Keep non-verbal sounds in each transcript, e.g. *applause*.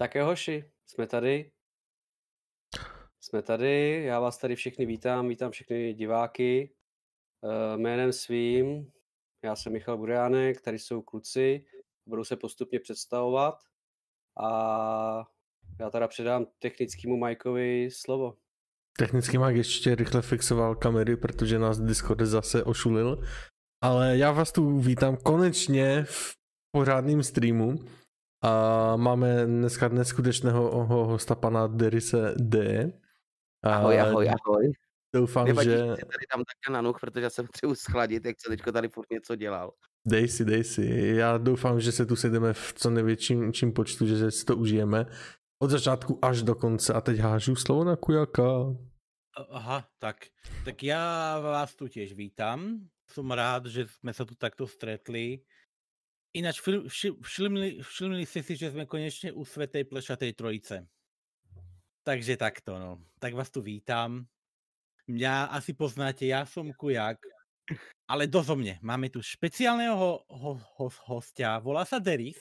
Tak jo, hoši, jsme tady. Jsme tady, já vás tady všechny vítám, vítám všechny diváky. Uh, jménem svým, já jsem Michal Buriánek, tady jsou kluci, budou se postupně představovat a já teda předám technickému Majkovi slovo. Technický Mike ještě rychle fixoval kamery, protože nás Discord zase ošulil. Ale já vás tu vítám konečně v pořádném streamu. A máme dneska neskutečného hosta pana Derise D. A ahoj, ahoj, ahoj. Doufám, Nevadí, že... tady dám také na nuch, protože já jsem chci schladit, jak se teďko tady furt něco dělal. Dej si, dej si. Já doufám, že se tu sedeme v co největším čím počtu, že si to užijeme. Od začátku až do konce. A teď hážu slovo na Kujaka. Aha, tak. Tak já vás tu těž vítám. Jsem rád, že jsme se tu takto stretli. Ináč všimli, všimli jste si, že jsme konečně u světej plešatej trojice. Takže takto, no. Tak vás tu vítám. Já asi poznáte, já jsem Kujak, ale dozo mě. Máme tu speciálného ho, ho, ho, hostia, volá se Deris.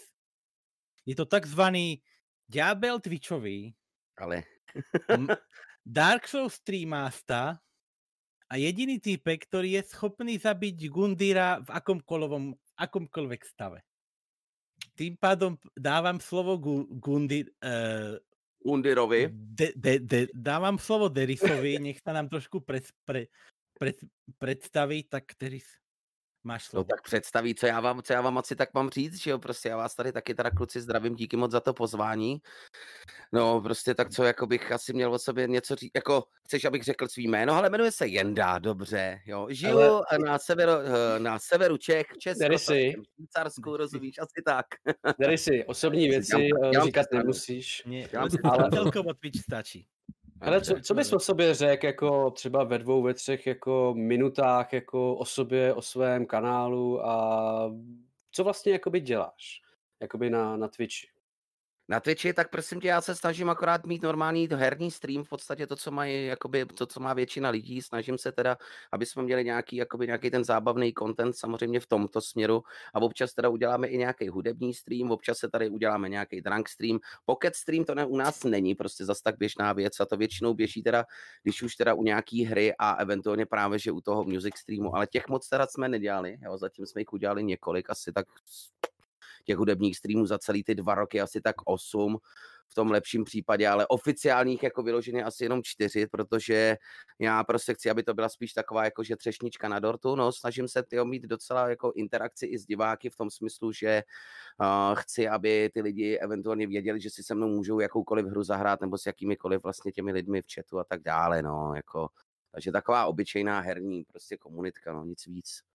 Je to takzvaný ďábel Twitchový. Ale... Dark Souls streamasta a jediný týpek, který je schopný zabít Gundira v akomkoľvek, akomkoľvek stave. Tým pádom dávám slovo Gu, Gundi, uh, Gundirovi. De, de, de, dávám slovo Derisovi, nech sa nám trošku pre, pre, pre, predstaví, tak Deris. Máš slovo. No tak představí, co já vám, co já vám asi tak mám říct, že jo, prostě já vás tady taky teda kluci zdravím, díky moc za to pozvání. No prostě tak co, jako bych asi měl o sobě něco říct, jako chceš, abych řekl svý jméno, ale jmenuje se Jenda, dobře, jo. Žiju ale... na, severu, eh, na severu Čech, Česko, Švýcarsku, rozumíš, asi tak. Tady *laughs* si osobní věci já, já říkat nemusíš. Mě, ale... Celkově stačí. Ale co, co bys o sobě řekl, jako třeba ve dvou, ve třech jako minutách, jako o sobě, o svém kanálu a co vlastně jakoby děláš, jakoby na, na Twitchi? Na Twitchi, tak prosím tě, já se snažím akorát mít normální herní stream, v podstatě to, co mají, jakoby, to, co má většina lidí, snažím se teda, aby jsme měli nějaký, jakoby, nějaký ten zábavný content samozřejmě v tomto směru. A občas teda uděláme i nějaký hudební stream, občas se tady uděláme nějaký drunk stream, pocket stream to ne, u nás není prostě zas tak běžná věc a to většinou běží teda, když už teda u nějaký hry a eventuálně právě, že u toho music streamu, ale těch moc teda jsme nedělali, jo, zatím jsme jich udělali několik, asi tak těch hudebních streamů za celý ty dva roky asi tak osm v tom lepším případě, ale oficiálních jako vyloženě asi jenom čtyři, protože já prostě chci, aby to byla spíš taková jako že třešnička na dortu, no snažím se tyjo, mít docela jako interakci i s diváky v tom smyslu, že uh, chci, aby ty lidi eventuálně věděli, že si se mnou můžou jakoukoliv hru zahrát nebo s jakýmikoliv vlastně těmi lidmi v chatu a tak dále, no, jako takže taková obyčejná herní prostě komunitka, no, nic víc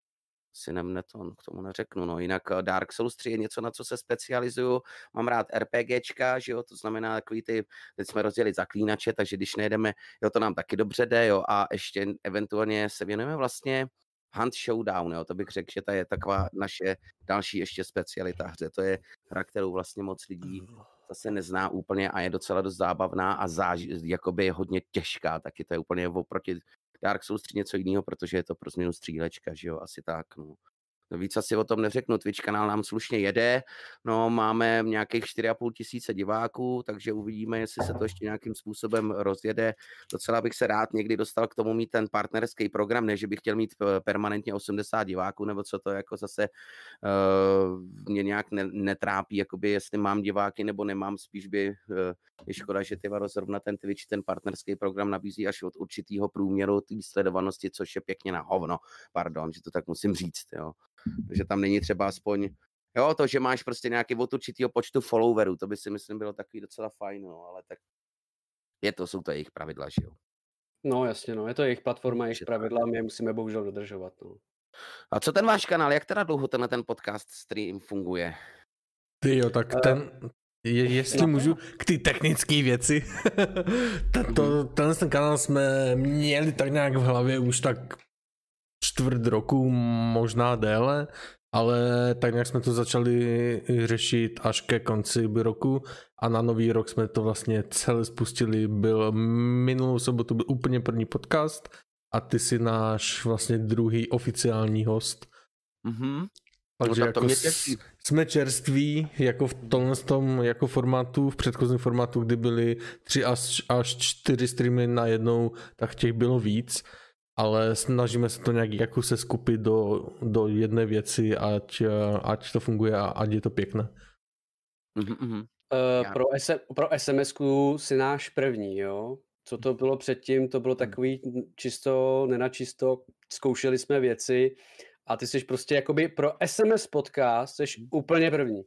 si nemne to, k tomu neřeknu. No. Jinak eh, Dark Souls 3 je něco, na co se specializuju. Mám rád RPGčka, že jo, to znamená takový ty, teď jsme rozdělili zaklínače, takže když nejedeme, jo, to nám taky dobře jde, jo, a ještě eventuálně se věnujeme vlastně Hunt Showdown, jo, to bych řekl, že to je taková naše další ještě specialita hře. To je hra, kterou vlastně moc lidí zase nezná úplně a je docela dost zábavná a záž, jakoby je hodně těžká, taky to je úplně oproti Dark Souls 3 něco jiného, protože je to pro změnu střílečka, že jo, asi tak, no. No víc asi o tom neřeknu, Twitch kanál nám slušně jede, no máme nějakých 4,5 tisíce diváků, takže uvidíme, jestli se to ještě nějakým způsobem rozjede. Docela bych se rád někdy dostal k tomu mít ten partnerský program, ne, že bych chtěl mít eh, permanentně 80 diváků, nebo co to jako zase uh, mě nějak ne, netrápí, jakoby jestli mám diváky nebo nemám, spíš by uh, je škoda, že ty zrovna ten Twitch, ten partnerský program nabízí až od určitého průměru té sledovanosti, což je pěkně na hovno, pardon, že to tak musím říct, jo že tam není třeba aspoň, jo, to, že máš prostě nějaký od určitého počtu followerů, to by si myslím bylo takový docela fajn, no, ale tak je to, jsou to jejich pravidla, že jo. No jasně, no, je to jejich platforma, jejich pravidla, my je musíme bohužel dodržovat, no. A co ten váš kanál, jak teda dlouho tenhle ten podcast stream funguje? Ty jo, tak ten, je, jestli no. můžu, k ty technické věci. *laughs* Tato, tenhle ten kanál jsme měli tak nějak v hlavě už tak čtvrt roku, možná déle, ale tak nějak jsme to začali řešit až ke konci roku a na nový rok jsme to vlastně celé spustili. Byl minulou sobotu byl úplně první podcast a ty jsi náš vlastně druhý oficiální host. Mm-hmm. Takže no, jako to mě s, jsme čerství jako v tomhle tom jako formátu, v předchozím formátu, kdy byly tři až, až čtyři streamy na jednou, tak těch bylo víc, ale snažíme se to nějak jako se skupit do, do jedné věci, ať, ať to funguje a ať je to pěkné. Mm-hmm. Uh, pro, SM, pro sms si náš první, jo? Co to bylo předtím, to bylo takový čisto, nenačisto, zkoušeli jsme věci a ty jsi prostě jakoby pro SMS podcast jsi hmm. úplně první.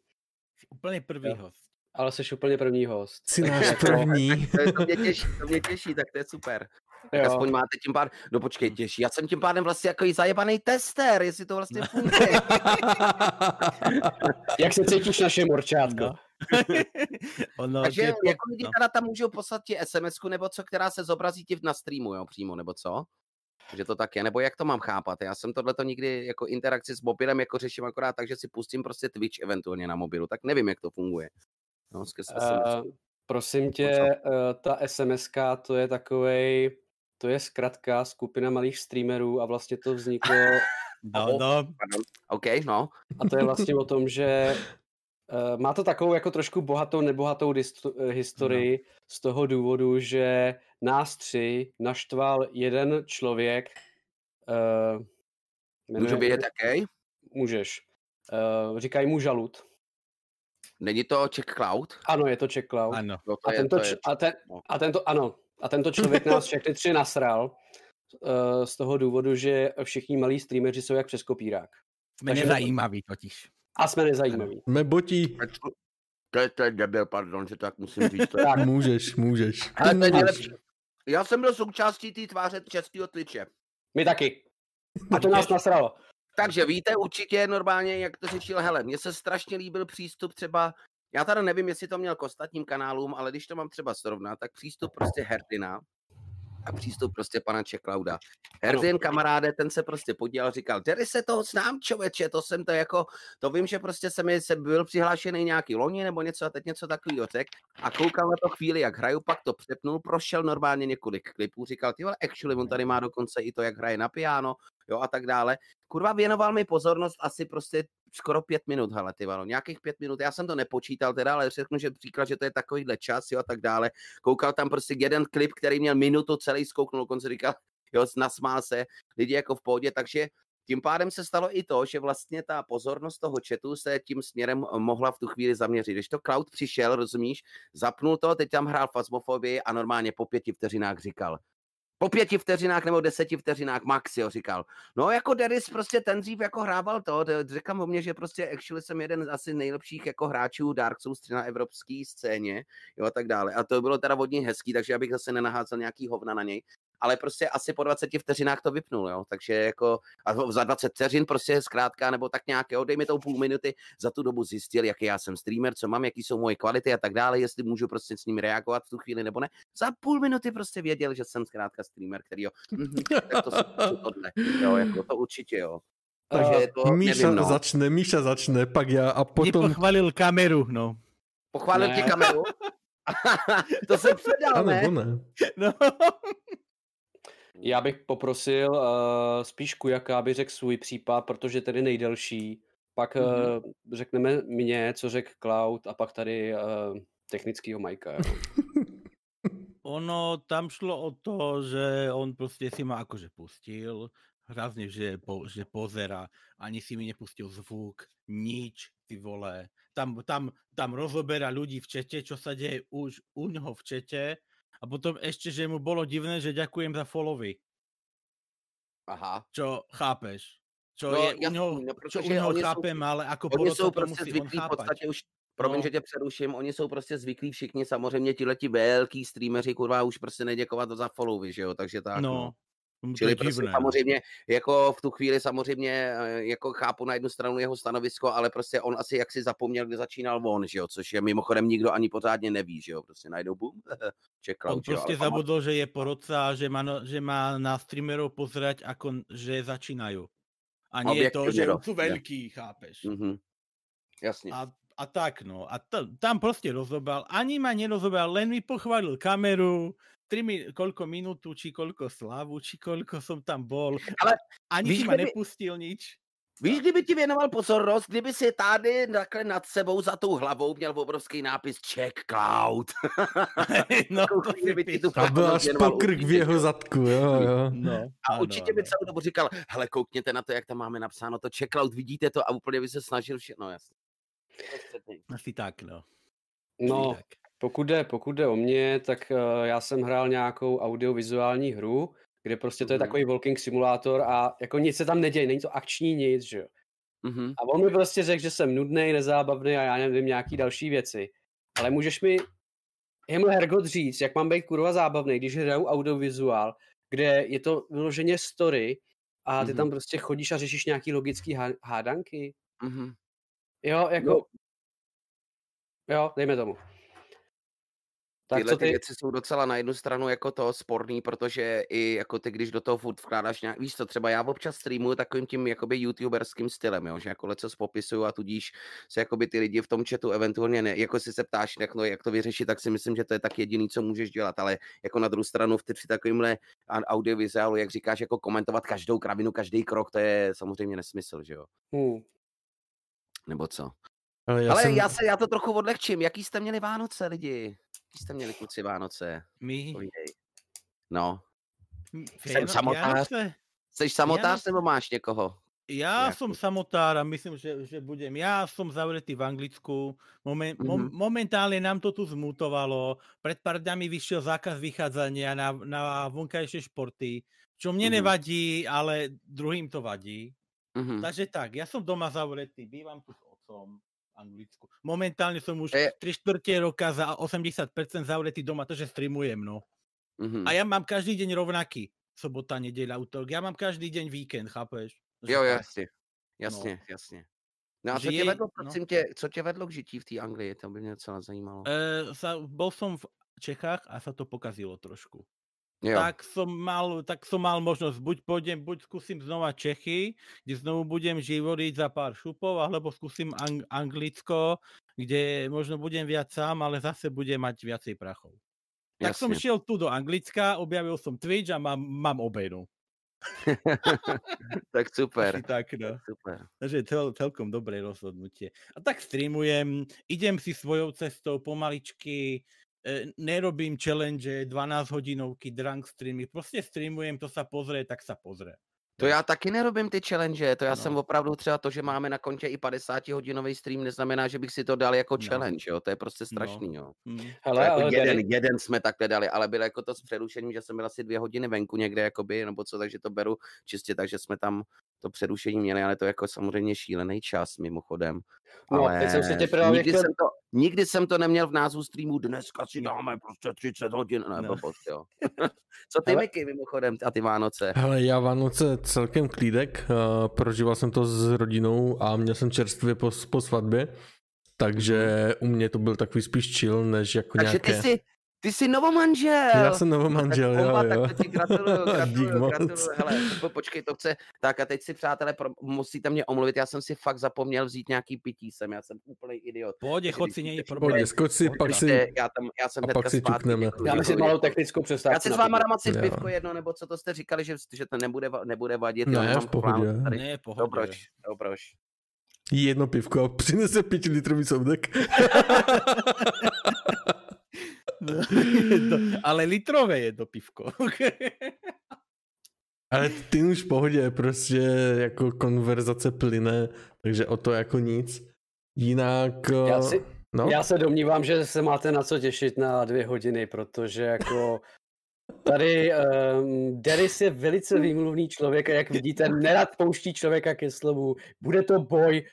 Úplně první jo. host. Ale jsi úplně první host. Jsi náš *laughs* první. to, to, mě těší, to mě těší, tak to je super. Tak jo. aspoň máte tím pádem, no počkej, těší. Já jsem tím pádem vlastně jako zajebaný tester, jestli to vlastně *laughs* funguje. Jak se cítíš naše morčátko? No. *laughs* ono, Takže jako lidi no. teda tam můžou poslat ti sms nebo co, která se zobrazí ti na streamu, jo, přímo, nebo co? že to tak je, nebo jak to mám chápat? Já jsem tohleto nikdy jako interakci s mobilem jako řeším akorát tak, že si pustím prostě Twitch eventuálně na mobilu, tak nevím, jak to funguje. No, uh, prosím tě, uh, ta SMS to je takovej, to je zkrátka skupina malých streamerů a vlastně to vzniklo... *laughs* no, no. OK, no. A to je vlastně o tom, že Uh, má to takovou jako trošku bohatou, nebohatou disto- eh, historii no. z toho důvodu, že nás tři naštval jeden člověk. Uh, Můžu vědět jaký? Můžeš. Uh, říkají mu žalut. Není to Czech Cloud? Ano, je to Czech Cloud. Ano. No, a, tento, je, a, ten, a tento, ano, a tento člověk nás všechny tři nasral uh, z toho důvodu, že všichni malí streameři jsou jak přes kopírák. Jsme nezajímaví totiž. A jsme nezajímaví. Jsme botí. To je, to je debil, pardon, že tak musím říct. To je... tak můžeš, můžeš. Ale to je nejlepší. Já jsem byl součástí té tváře českého Twitche. My taky. A to nás nasralo. Takže víte určitě normálně, jak to řešil Hele. Mně se strašně líbil přístup třeba, já tady nevím, jestli to měl k ostatním kanálům, ale když to mám třeba srovnat, tak přístup prostě Herdina, a přístup prostě pana Čeklauda. Herdin kamaráde, ten se prostě podíval, říkal, Jerry se toho znám, člověče, to jsem to jako, to vím, že prostě se mi se byl přihlášený nějaký loni nebo něco a teď něco takového řek a koukal na to chvíli, jak hraju, pak to přepnul, prošel normálně několik klipů, říkal, ty vole, actually, on tady má dokonce i to, jak hraje na piano, jo, a tak dále. Kurva, věnoval mi pozornost asi prostě skoro pět minut, hele, ty valo, nějakých pět minut, já jsem to nepočítal teda, ale řeknu, že příklad, že to je takovýhle čas, jo, a tak dále. Koukal tam prostě jeden klip, který měl minutu celý, zkouknul, dokonce říkal, *laughs* jo, nasmál se, lidi jako v pohodě, takže tím pádem se stalo i to, že vlastně ta pozornost toho chatu se tím směrem mohla v tu chvíli zaměřit. Když to Cloud přišel, rozumíš, zapnul to, teď tam hrál fasmofobii a normálně po pěti vteřinách říkal, po pěti vteřinách nebo deseti vteřinách max, jo, říkal. No jako Deris prostě ten dřív jako hrával to, říkám o mě, že prostě actually jsem jeden z asi nejlepších jako hráčů Dark Souls na evropské scéně, jo a tak dále. A to bylo teda vodně hezký, takže abych zase nenaházel nějaký hovna na něj ale prostě asi po 20 vteřinách to vypnul, jo. Takže jako a za 20 vteřin prostě zkrátka, nebo tak nějak, jo, dej mi to půl minuty, za tu dobu zjistil, jaký já jsem streamer, co mám, jaký jsou moje kvality a tak dále, jestli můžu prostě s ním reagovat v tu chvíli nebo ne. Za půl minuty prostě věděl, že jsem zkrátka streamer, který jo, mhm, tak to, to tohle, jo, jako to určitě, jo. Takže to, Míša nevím, no. začne, Míša začne, pak já a potom... Ty pochválil kameru, no. Pochválil ne. ti kameru? *laughs* *laughs* to jsem předal, ano, ne? ne? No. *laughs* Já bych poprosil uh, spíš Kujaka, aby řekl svůj případ, protože tedy nejdelší. Pak mm-hmm. uh, řekneme mě, co řekl Cloud a pak tady uh, technického Majka. *laughs* Ono tam šlo o to, že on prostě si ma akože pustil, hrazně, že, po, že pozera, ani si mi nepustil zvuk, nič, ty vole. Tam, tam, tam rozoberá ľudí v čete, čo sa deje už u něho v čete a potom ešte, že mu bolo divné, že ďakujem za followy. Aha. Čo chápeš? Čo no, je u něho, no, čo u něho chápem, jsou, ale jako oni jsou prostě zvyklí v podstatě už, promiň, no. že tě přeruším, oni jsou prostě zvyklí všichni, samozřejmě ti velký streameři, kurva, už prostě neděkovat za followy, že jo, takže tak. No. no. Čili prostě samozřejmě, jako v tu chvíli samozřejmě, eh, jako chápu na jednu stranu jeho stanovisko, ale prostě on asi jak si zapomněl, kde začínal on, že jo, což je mimochodem nikdo ani pořádně neví, že jo, prostě najdou bum, *laughs* čekal, On prostě jo, zabudl, že je porodca a že má, no, že má na streamerov pozerať, ako, že začínají. A nie to, že jsou velký, chápeš. Mm-hmm. Jasně. A, a tak, no. A to, tam prostě rozobal. Ani ma nerozobal, len mi pochválil kameru, 3 mi, koľko minútu, či koľko slavu, či koľko som tam bol. Ale ani si ma nepustil nič. Víš, kdyby ti věnoval pozornost, kdyby si tady takhle nad sebou za tou hlavou měl obrovský nápis Check Cloud. *laughs* no, *laughs* to kdyby ti tu. A byl až věnoval pokrk v jeho jo. zadku, jo, jo. No, A ano, určitě by celou dobu říkal, hele, koukněte na to, jak tam máme napsáno to Check Cloud, vidíte to a úplně by se snažil všechno, no jasně. Asi tak, no. No, Tak. Pokud jde, pokud jde o mě, tak uh, já jsem hrál nějakou audiovizuální hru, kde prostě to je Mhm. takový walking simulátor a jako nic se tam neděje, není to akční nic, že jo. Mhm. A on mi prostě řekl, že jsem nudný, nezábavný a já nevím, nějaký další věci. Ale můžeš mi jemu Hergot říct, jak mám být kurva zábavný, když hraju audiovizuál, kde je to vyloženě story a ty Mhm. tam prostě chodíš a řešíš nějaký logický há- hádanky. Mhm. Jo, jako... No. Jo, dejme tomu. Tak Tyhle co ty ty? věci jsou docela na jednu stranu jako to sporný, protože i jako ty, když do toho furt vkládáš nějak, víš co, třeba já občas streamuju takovým tím jakoby youtuberským stylem, jo, že jako leco popisuju a tudíž se jakoby ty lidi v tom chatu eventuálně ne, jako si se ptáš, jak, no, jak to vyřešit, tak si myslím, že to je tak jediný, co můžeš dělat, ale jako na druhou stranu v ty při takovýmhle audiovizuálu, jak říkáš, jako komentovat každou kravinu, každý krok, to je samozřejmě nesmysl, že jo, Hm. nebo co. Ale já ale jsem... já se, já to trochu odlehčím, jaký jste měli Vánoce, lidi? Jaký jste měli kluci Vánoce? My... Povídej. No, Viano- Jsem samotář. Jsi samotář Vianoce- nebo máš někoho? Ja Nejakú. som samotár a myslím, že, že budem. Ja som zavretý v Anglicku. Momen, mm-hmm. mom, Mhm. momentálne nám to tu zmutovalo. Pred pár dňami vyšiel zákaz vychádzania na, na vonkajšie športy, čo mne Mhm. nevadí, ale druhým to vadí. Mhm. Takže tak, ja som doma zavretý, bývam tu s otcom Anglicku. Momentálne som už Je- 3 čtvrte roka za 80% zavretý doma, to, že streamujem, no. Mhm. A ja mám každý deň rovnaký. Sobota, nedeľa, útorok. Ja mám každý deň víkend, chápeš? Že Jo, tak. jasně, jasně, jasně. No a co tě vedlo, no. prosím tě, co tě vedlo k žití v té Anglii? To by mě docela zajímalo. E, sa, bol som v Čechách a sa to pokazilo trošku. Jo, Tak som mal, tak som mal možnosť, buď pôjdem, buď skúsim znova Čechy, kde znovu budem živoriť za pár šupov, alebo skúsim ang- Anglicko, kde možno budem viac sám, ale zase budem mať viacej prachov. Tak som šiel tu do Anglicka, objavil som Twitch a mám, mám obejnu. *laughs* tak super. Asi tak, no. Super. Takže cel, celkom dobré rozhodnutie. A tak streamujem, idem si svojou cestou pomaličky, nerobím challenge, 12 hodinovky, drunk streamy, prostě streamujem, to sa pozrie, tak sa pozrie. To já taky nerobím ty challenge, to já No. jsem opravdu třeba to, že máme na kontě i 50 hodinový stream, neznamená, že bych si to dal jako No. challenge, jo, to je prostě No. strašný, jo. Hm. To Hele, jako ale jeden, Danny, jeden jsme takhle dali, ale bylo jako to s přerušením, že jsem byl asi dvě hodiny venku někde, jakoby, nebo co, takže to beru čistě, takže jsme tam to přerušení měli, ale to jako samozřejmě šílený čas mimochodem. No, ale teď jsem se tě právě nikdy, chtěl- jsem to, nikdy jsem to neměl v názvu streamu, dneska si dáme prostě 30 hodin, ne, No. blbost, jo. *laughs* co ty, Ale- Miky, mimochodem, a ty Vánoce? Hele, já Vánoce celkem klídek, uh, prožíval jsem to s rodinou a měl jsem čerstvě po, po svatbě, takže u mě to byl takový spíš chill, než jako Takže nějaké... ty jsi, ty jsi novomanžel. Já jsem novomanžel, tak jo, jo. Tak to ti gratuluju, *laughs* gratuluju, gratuluju. Hele, po- počkej, to chce, tak a teď si přátelé, pro, musíte mě omluvit, já jsem si fakt zapomněl vzít nějaký pití sem, já jsem úplný idiot. Pohode, Takže chod si, problém. Pohodě, skoč si, pak si... Já, tam, já jsem a pak si já myslím děkuju, malou technickou přestávku. Já si s váma pivo. dám asi pivko jedno, nebo co to jste říkali, že, že to nebude, nebude vadit. Ne, v pohodě. Ne, pohode. Dobroč, dobroč. Jedno pivko a přinese pětilitrový soudek. *laughs* To- *laughs* ale litrové je to pivko. *laughs* Ale ty už v pohodě, prostě jako konverzace plyne, takže o to jako nic. Jinak... Já eh, si- no? Já se domnívám, že se máte na co těšit na dvě hodiny, protože jako tady um, Deris je velice výmluvný člověk a jak vidíte, nerad pouští člověka ke slovu. Bude to boj,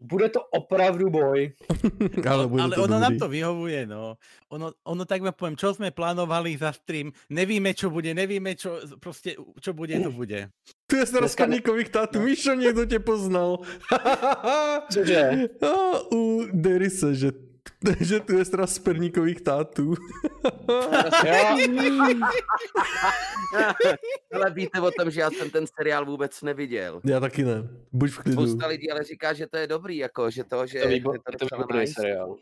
bude to opravdu boj. *laughs* ale bude ale to ono dobrý. nám to vyhovuje, no. Ono, ono tak vám poviem, čo sme plánovali za stream, nevíme, čo bude, nevíme, čo, proste, čo bude, to bude. Tu je z Dneska ne- rozpadníkových tátů. Míšo, někdo tě poznal. Cože? *laughs* No, u Derise, že, *laughs* že tu je z sperníkových tátů. *laughs* Ale víte o tom, že já jsem ten seriál vůbec neviděl. Já taky ne. Buď v klidu. Spousta lidí ale říká, že to je dobrý, jako, že to, že, je to, že výbor, to je to výborný nice. seriál.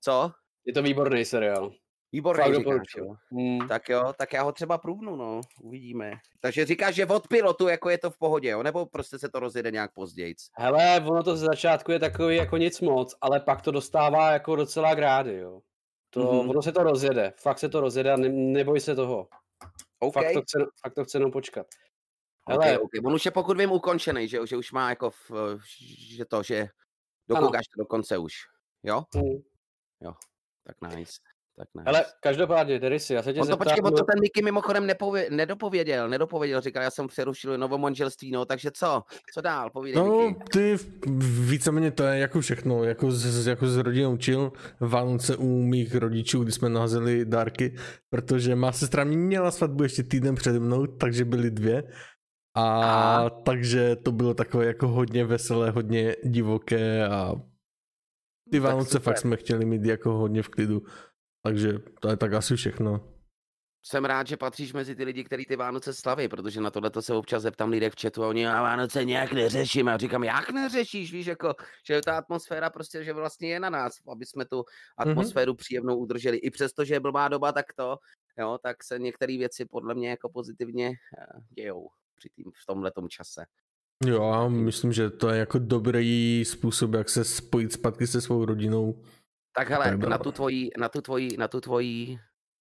Co? Je to výborný seriál. Výborný říkáš, jo. Hmm. Tak jo, tak já ho třeba průvnu, no, uvidíme. Takže říkáš, že od pilotu jako je to v pohodě, jo? Nebo prostě se to rozjede nějak později? Hele, ono to ze začátku je takový jako nic moc, ale pak to dostává jako docela grády, jo. To, Mhm. mm-hmm. ono se to rozjede, fakt se to rozjede a ne, neboj se toho. OK, Fakt, to chce, fakt to chce jenom počkat. Hele, OK. On už je pokud vím ukončený, že, jo, že už má jako, v, že to, že dokoukáš to do konce už, jo? hm. Tak nice. Tak nice. hele, každopádně, Derisy, já se tě On to zeptám, počkej, on to ten Niky mimochodem nepově, nedopověděl, nedopověděl, říkal, já jsem přerušil novo manželství, no, takže co? Co dál, povídej No, Niky. ty víceméně to je jako všechno, jako s, jako s rodinou učil Vánoce u mých rodičů, kdy jsme nahazeli dárky, protože má sestra měla svatbu ještě týden přede mnou, takže byly dvě. A Aha. takže to bylo takové jako hodně veselé, hodně divoké a ty No, Vánoce fakt jsme chtěli mít jako hodně v klidu. Takže to je tak asi všechno. Jsem rád, že patříš mezi ty lidi, kteří ty Vánoce slaví, protože na tohle se občas zeptám lidé v chatu a oni a Vánoce nějak neřeším. A říkám, jak neřešíš, víš, jako, že ta atmosféra prostě, že vlastně je na nás, aby jsme tu atmosféru příjemnou udrželi. I přesto, že je blbá doba, tak to, jo, tak se některé věci podle mě jako pozitivně eh, dějou při tým, v tomhle čase. Jo, a myslím, že to je jako dobrý způsob, jak se spojit zpátky se svou rodinou. Tak hele, Tak na tu tvoji, na tu tvoji, na tu tvoji,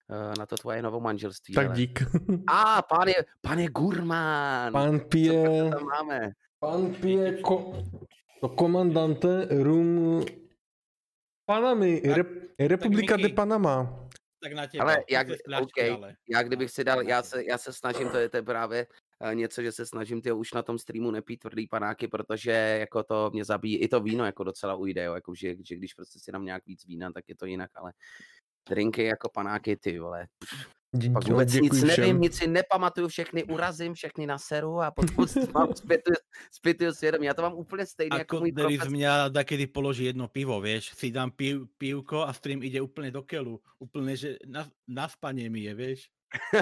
eh, na to tvoje novo manželství. Tak hele. dík. *laughs* A, pán je, pán je gurmán. Pan Co pije, tam máme? pan pije ko, to komandante rum Panamy, Tak- Rep, Republika de Miky. Panama. Tak na těba. Ale jak- se stlačky, OK. ale. Já kdybych si dal, já se, já se snažím, to je, to právě něco, že se snažím ty už na tom streamu nepít tvrdý panáky, protože jako to mě zabíjí, i to víno jako docela ujde, jo, jako že, že když prostě si dám nějak víc vína, tak je to jinak, ale drinky jako panáky, ty vole, Dí- pak vůbec nic všem. nevím, nic si nepamatuju, všechny urazím, všechny na seru a potom si *laughs* mám zpětuju, svědomí. Já to mám úplně stejně jako Ako můj profesor. mňa takedy položí jedno pivo, vieš, si dám piv, pivko a stream ide úplne do keľu. Úplne, že na, na spanie mi je, vieš.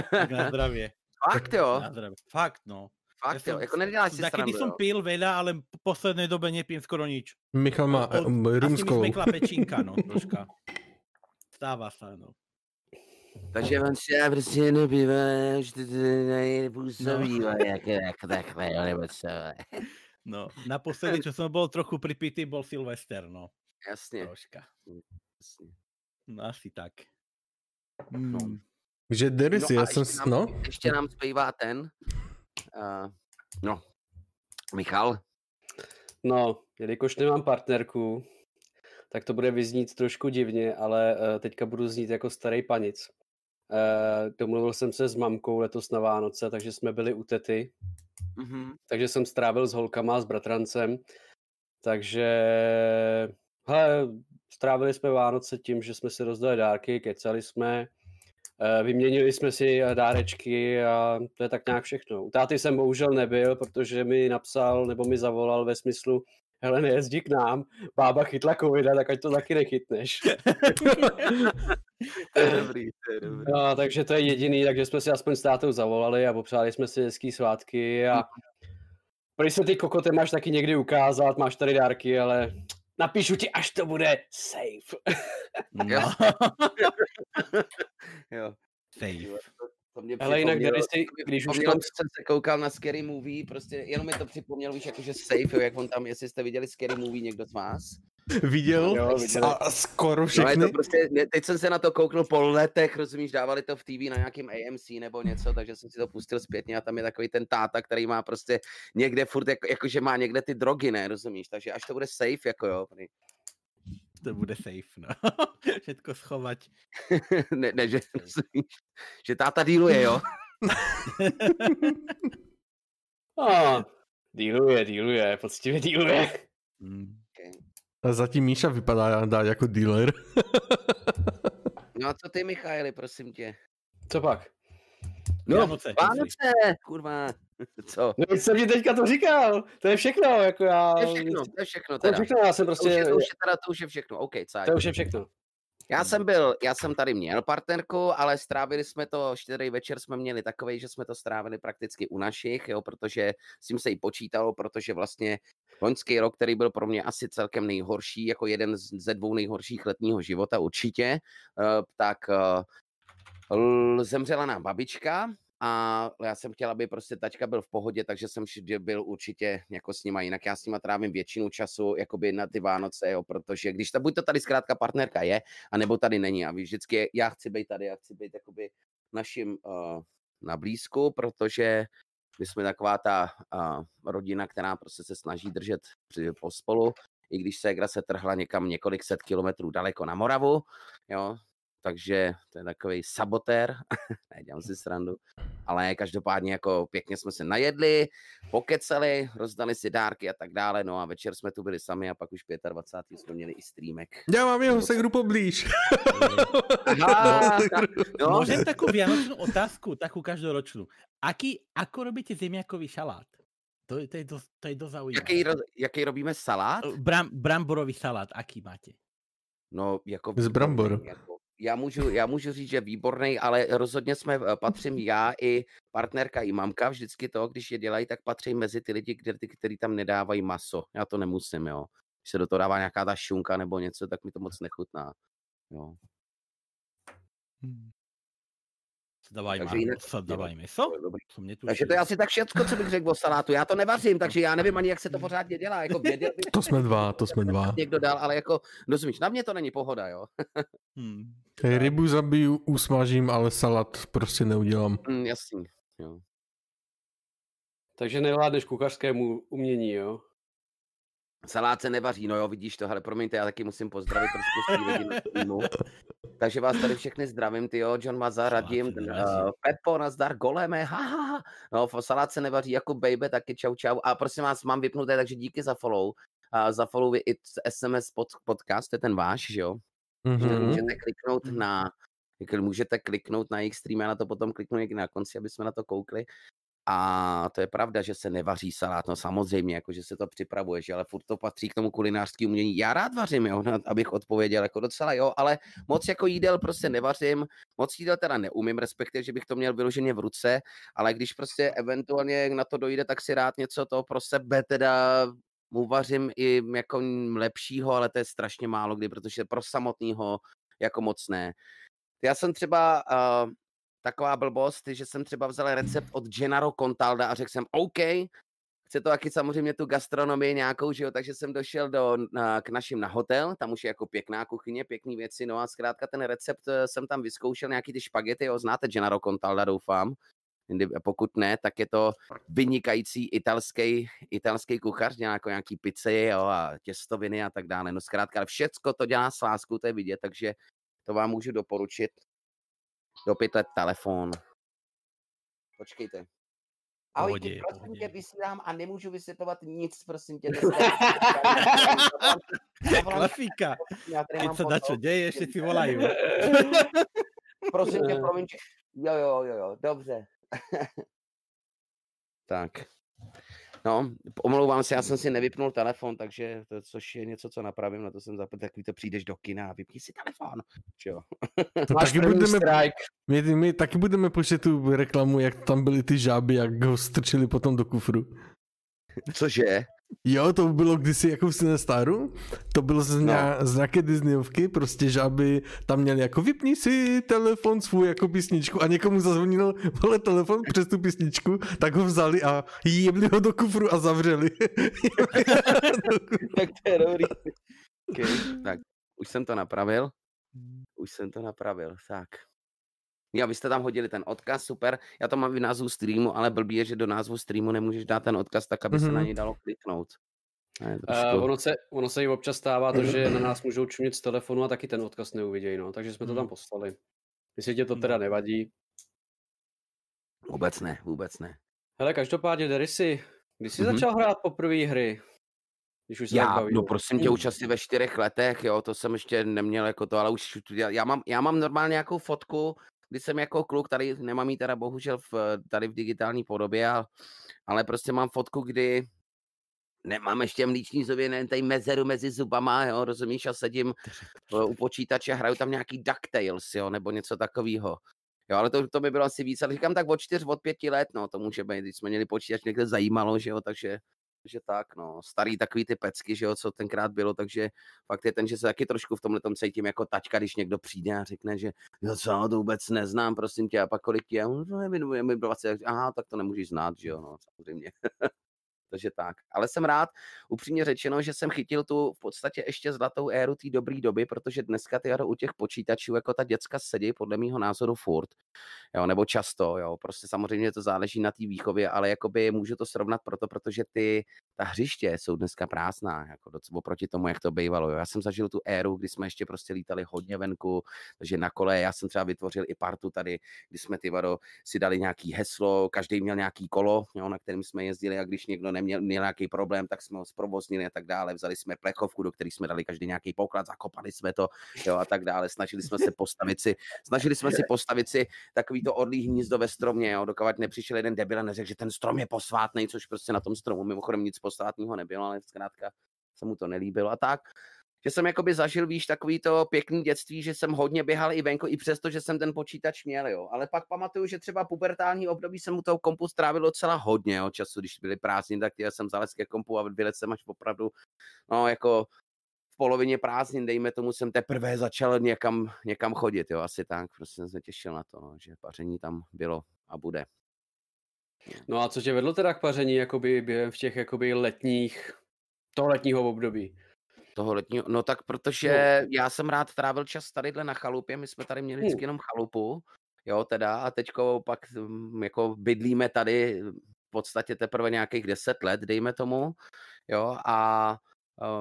Tak na *laughs* zdravie. Fakt jo. Fakt, no. fakt Ja jo, som- jako neděláš si srandu, jo. pil veľa, ale v poslednej dobe nepím skoro nič. Michal má Od- um, Asi mi pečínka, no, troška. Stáva sa, no. Takže on si já prostě nebývá, že to nepůsobí, No. no. jak, jak takhle, nebo co. No, naposledy, čo som bol trochu pripitý, bol Silvester, no. Jasně, Troška. jasně. No asi tak. Mm. Že Deris, No a já jsem, ještě nám- no, Ještě nám zbývá ten, uh, no, Michal, no, jelikož nemám partnerku, tak to bude vyznít trošku divně, ale uh, teďka budu znít jako starý panic. Uh, domluvil jsem se s mamkou letos na Vánoce, takže jsme byli u tety, mhm. takže jsem strávil s holkama, s bratrancem, takže hele, strávili jsme Vánoce tím, že jsme si rozdali dárky, kecali jsme, vyměnili jsme si eh, dárečky a to je tak nějak všechno. U táty jsem bohužel nebyl, protože mi napsal nebo mi zavolal ve smyslu, hele, nejezdí k nám, bába chytla covida, tak ať to taky nechytneš. *laughs* To je dobrý, to je dobrý. No, takže to je jediný, takže jsme si aspoň s tátou zavolali a popřáli jsme si hezký svátky a prý se ty kokote máš taky někdy ukázat, máš tady dárky, ale napíšu ti, až to bude safe. No. *laughs* Jo. Safe. to mě Hele, jinak to mě když už tam- když jsem se koukal na Scary Movie, prostě jenom mi to připomněl, víš, jakože safe, jo, jak on tam, jestli jste viděli Scary Movie někdo z vás. Viděl Jo, viděl. a, skoro No, je všechny. to prostě, teď jsem se na to kouknul po letech, rozumíš, dávali to v TV na nějakým AMC nebo něco, takže jsem si to pustil zpětně a tam je takový ten táta, který má prostě někde furt, jako, jakože má někde ty drogy, ne, rozumíš, takže až to bude safe, jako jo. To bude safe, no. *laughs* Všetko schovať. *laughs* ne, ne, že, rozumíš, že táta díluje, jo. *laughs* A, díluje, díluje, poctivě díluje. Mm. A zatím Míša vypadá dá jako dealer. *laughs* No a co ty, Michaeli, prosím tě? Co pak? No, Vánoce, Vánoce, kurva, *laughs* co? No jsem ti teďka to říkal, to je všechno, jako já... To je všechno, to je všechno To je teda. všechno, já jsem To už, prostě, je, to už je teda, to už je všechno, OK, cajk. to už je všechno. Já jsem byl, já jsem tady měl partnerku, ale strávili jsme to, štědrý večer jsme měli takový, že jsme to strávili prakticky u našich, jo, protože s tím se i počítalo, protože vlastně loňský rok, který byl pro mě asi celkem nejhorší, jako jeden ze dvou nejhorších letního života určitě, uh, tak uh, zemřela nám babička, a já jsem chtěl, aby prostě tačka byl v pohodě, takže jsem byl určitě jako s nima, jinak. Já s nima trávím většinu času jakoby na ty Vánoce, jo, protože když ta, buď to tady zkrátka partnerka je, anebo tady není. A víš, vždycky já chci být tady, já chci být jakoby našim uh, na blízku, protože my jsme taková ta uh, rodina, která prostě se snaží držet pospolu, i když ségra se trhla někam několik set kilometrů daleko na Moravu, jo, takže to je takový sabotér, *laughs* ne, dělám si srandu, ale každopádně jako pěkně jsme se najedli, pokecali, rozdali si dárky a tak dále, no a večer jsme tu byli sami a pak už 25. jsme měli i streamek. Já mám jeho segru poblíž. *laughs* Aha, no. Môžem takú vianočnú otázku, takú každoročnú. Aký, ako robíte zemiakový šalát? To, to, je dosť, to je dosť zaujímavé. Jaký, jaký robíme salát? Bram, bramborový salát, aký máte? No, jako... Z bramboru. Jako, já můžu, já můžu říct, že výborný, ale rozhodně jsme, eh, patřím já i partnerka i mamka, vždycky to, když je dělají, tak patří mezi ty lidi, kteří, kteří tam nedávají maso. Já to nemusím, jo. Když se do toho dává nějaká ta šunka nebo něco, tak mi to moc nechutná. Jo. Hmm. Dávají Takže jinak, dávají meso? Takže to je asi tak všechno, co bych řekl o salátu. Já to nevařím, takže já nevím ani, jak se to pořádně dělá. Jako věděl bych, to jsme dva, to jsme dva. Někdo dal, ale jako, rozumíš, na mě to není pohoda, jo. hmm. Rybu zabiju, usmažím, ale salát prostě neudělám. Mm, jasný, jo. Takže nevládneš kuchařskému umění, jo? Salát se nevaří, no jo, vidíš to, ale promiňte, já taky musím pozdravit trošku lidi týmu. Takže vás tady všechny zdravím, ty jo, John Maza, Radim, uh, Pepo, nazdar, goleme, ha, ha, ha. No, salát se nevaří jako baby, taky čau, čau. A prosím vás, mám vypnuté, takže díky za follow. Uh, za follow i SMS pod, podcast, to je ten váš, že jo? Mm-hmm. Můžete kliknout na můžete kliknout na jejich stream, já na to potom kliknu někdy na konci, aby jsme na to koukli. A to je pravda, že se nevaří salát, no samozřejmě, jako že se to připravuje, že ale furt to patří k tomu kulinářskému umění. Já rád vařím, jo, *laughs* abych odpověděl, jako docela jo, ale moc jako jídel prostě nevařím, moc jídel teda neumím, respektive, že bych to měl vyloženě v ruce, ale když prostě eventuálně na to dojde, tak si rád něco to pro sebe teda uvařím i jako lepšího, ale to je strašně málo kdy, protože pro samotného jako moc ne. Já jsem třeba uh, taková blbost, že jsem třeba vzal recept od Gennaro Contalda a řekl jsem OK, chce to taky samozřejmě tu gastronomii nějakou, že jo, takže jsem došel do, na, k našim na hotel, tam už je jako pěkná kuchyně, pěkné věci, no a zkrátka ten recept eh, jsem tam vyzkoušel, nějaký ty špagety, jo, znáte Gennaro Contalda, doufám, pokud ne, tak je to vynikající italský, italský kuchař, dělá jako nějaký pice jo, a těstoviny a tak dále. No zkrátka, ale všecko to dělá s láskou, to je vidět, takže to vám můžu doporučit do pět let telefon. Počkejte. Ahoj, pohodě, prosím pohodě. tě, vysílám a nemůžu vysvětlovat nic, prosím tě. *laughs* *laughs* Klasika. Keď se dačo děje, ještě si volají. *laughs* prosím tě, promiň. Jo, jo, jo, jo, dobře. tak. No, omlouvám se, já jsem si nevypnul telefon, takže to, což je něco, co napravím, na to jsem zapět, takový to přijdeš do kina a vypni si telefon. Čo? To taky budeme, strike. My, my, taky budeme počít tu reklamu, jak tam byly ty žáby, jak ho strčili potom do kufru. Cože? Jo, to bylo kdysi jako v Sinestaru, to bylo z, no. z nějaké Disneyovky, prostě žáby tam měli jako vypni si telefon svůj jako písničku a někomu zazvonil vole telefon přes tu písničku, tak ho vzali a jebli ho do kufru a zavřeli. *laughs* tak to je dobrý. *laughs* Okay, tak už jsem to napravil. Už jsem to napravil, tak. Jo, vy jste tam hodili ten odkaz, super. Já to mám v názvu streamu, ale blbý je, že do názvu streamu nemůžeš dát ten odkaz tak, aby mm-hmm. se na mhm. něj dalo kliknout. Ne, uh, ono, se, ono se i občas stává to, že na nás můžou čumět z telefonu a taky ten odkaz neuvidějí, no. takže jsme to tam mhm. poslali. Jestli tě to teda mhm. nevadí. Vůbec ne, vůbec ne. Hele, každopádně, Derisy, kdy jsi mm-hmm. začal hrát poprvé hry? Když už se já, no prosím tě, už asi ve čtyřech letech, jo, to jsem ještě neměl jako to, ale už já mám, já mám normálně nějakou fotku kdy jsem jako kluk, tady nemám ji teda bohužel v, tady v digitální podobě, ale, ale prostě mám fotku, kdy nemám ještě mlíční zuby, ne, tady mezeru mezi zubama, jo, rozumíš, a sedím u počítače a hraju tam nějaký DuckTales, jo, nebo něco takového. Jo, ale to, to by bylo asi víc, ale říkám tak od čtyř, od pěti let, no, to může být, když jsme měli počítač někde zajímalo, že jo, takže že tak, no, starý takový ty pecky, že jo, co tenkrát bylo, takže fakt je ten, že se taky trošku v tomhle tom cítím jako tačka, když někdo přijde a řekne, že jo, co, to vůbec neznám, prosím tě, a pak kolik je, no, nevím, mi 20, aha, tak to nemůžeš znát, že jo, no, samozřejmě. Takže tak. Ale jsem rád, upřímně řečeno, že jsem chytil tu v podstatě ještě zlatou éru té dobré doby, protože dneska ty u těch počítačů jako ta děcka sedí podle mého názoru furt, jo, nebo často, jo, prostě samozřejmě to záleží na té výchově, ale jakoby můžu to srovnat proto, protože ty, ta hřiště jsou dneska prázdná, jako docela oproti tomu, jak to bývalo, jo. Já jsem zažil tu éru, kdy jsme ještě prostě lítali hodně venku, takže na kole, já jsem třeba vytvořil i partu tady, kdy jsme ty vado si dali nějaký heslo, každý měl nějaký kolo, jo, na kterým jsme jezdili a když někdo neměl měl nějaký problém, tak jsme ho zprovoznili a tak dále. Vzali jsme plechovku, do které jsme dali každý nějaký poklad, zakopali jsme to jo, a tak dále. Snažili jsme se postavit si, snažili jsme si postavit si takový to orlí hnízdo ve stromě, jo, dokud nepřišel jeden debil a neřekl, že ten strom je posvátný, což prostě na tom stromu mimochodem nic posvátného nebylo, ale zkrátka se mu to nelíbilo a tak že jsem jakoby zažil, víš, takový to pěkný dětství, že jsem hodně běhal i venku, i přesto, že jsem ten počítač měl, jo. Ale pak pamatuju, že třeba pubertální období jsem u toho kompu strávil docela hodně jo, času, když byly prázdniny, tak já jsem zalez ke kompu a vylet jsem až opravdu, no, jako v polovině prázdnin, dejme tomu, jsem teprve začal někam, někam chodit, jo, asi tak, prostě jsem se těšil na to, no, že paření tam bylo a bude. No a co tě vedlo teda k paření jakoby během v těch jakoby letních, toho letního období? Toho letního, no tak protože no. já jsem rád trávil čas tadyhle na chalupě, my jsme tady měli vždycky jenom chalupu, jo teda a teďko pak mm, jako bydlíme tady v podstatě teprve nějakých deset let, dejme tomu, jo a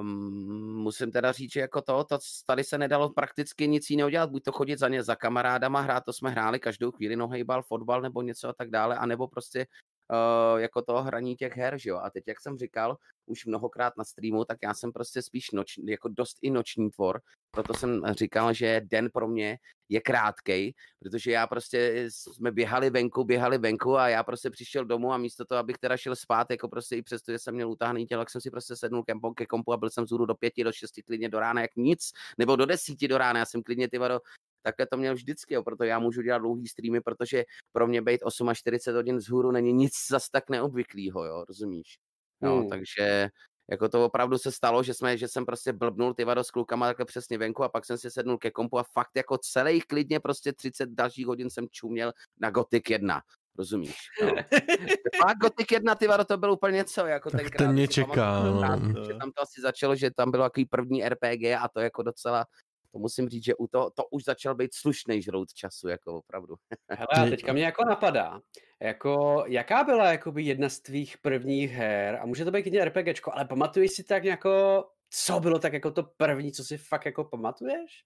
Um, musím teda říct, že jako to, to, tady se nedalo prakticky nic jiného dělat, buď to chodit za ně za kamarádama, hrát, to jsme hráli každou chvíli nohejbal, fotbal nebo něco a tak dále, anebo prostě uh, jako toho hraní těch her, že jo. A teď, jak jsem říkal už mnohokrát na streamu, tak já jsem prostě spíš noč, jako dost i noční tvor, proto jsem říkal, že den pro mě je krátkej, protože já prostě jsme běhali venku, běhali venku a já prostě přišel domů a místo toho, abych teda šel spát, jako prostě i přesto, že jsem měl utáhný tělo, tak jsem si prostě sednul ke kompu a byl jsem zůru do pěti, do šesti klidně do rána, jak nic, nebo do desíti do rána, já jsem klidně ty vado, takhle to měl vždycky, jo, proto já můžu dělat dlouhý streamy, protože pro mě být 48 hodin vzhůru není nic zas tak neobvyklého, jo, rozumíš? Jo, hmm. takže jako to opravdu se stalo, že, jsme, že jsem prostě blbnul ty s klukama takhle přesně venku a pak jsem si sednul ke kompu a fakt jako celý klidně prostě 30 dalších hodin jsem čuměl na Gothic 1. Rozumíš? No. *laughs* Fakt Gothic 1, ty vado, to bylo úplně něco. Jako tak tenkrát, ten mě čeká. No. že tam to asi začalo, že tam bylo takový první RPG a to jako docela to musím říct, že u to, to už začal být slušný žrout času, jako opravdu. Hele, teďka mě jako napadá, jako, jaká byla jakoby jedna z tvých prvních her, a může to být i RPGčko, ale pamatuješ si tak jako, co bylo tak jako to první, co si fakt jako pamatuješ?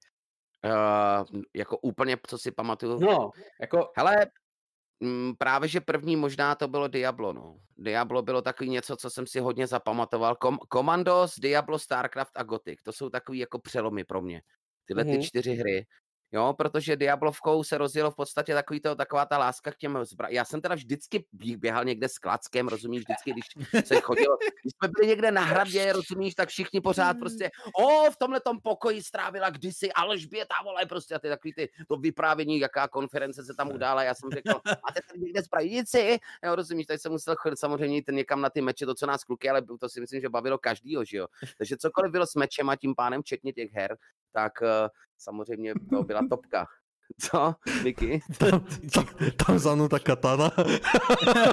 Uh, jako úplně, co si pamatuju? No, jako... Hele, m, mm, právě, že první možná to bylo Diablo, no. Diablo bylo takový něco, co jsem si hodně zapamatoval. Kom- Commandos, Diablo, Starcraft a Gothic. To jsou takový jako přelomy pro mě tyhle mm-hmm. ty čtyři hry. Jo, protože Diablovkou se rozjelo v podstatě takový to, taková ta láska k těm zbraním. Já jsem teda vždycky běhal někde s klackem, rozumíš, vždycky, když se chodil, když jsme byli někde na hradě, rozumíš, tak všichni pořád prostě, o, v tomhle tom pokoji strávila kdysi Alžběta, vole, prostě a ty takový ty, to vyprávění, jaká konference se tam udála, já jsem řekl, teď tady někde zpravidici, jo, rozumíš, tady jsem musel chodit samozřejmě jít někam na ty meče, to, co nás kluky, ale to si myslím, že bavilo každýho, že jo. Takže cokoliv bylo s mečem a tím pánem, včetně těch her, tak uh, samozřejmě to *laughs* byla topka. *laughs* Co, Miky? *laughs* Tam, tam, tam zanuta katana.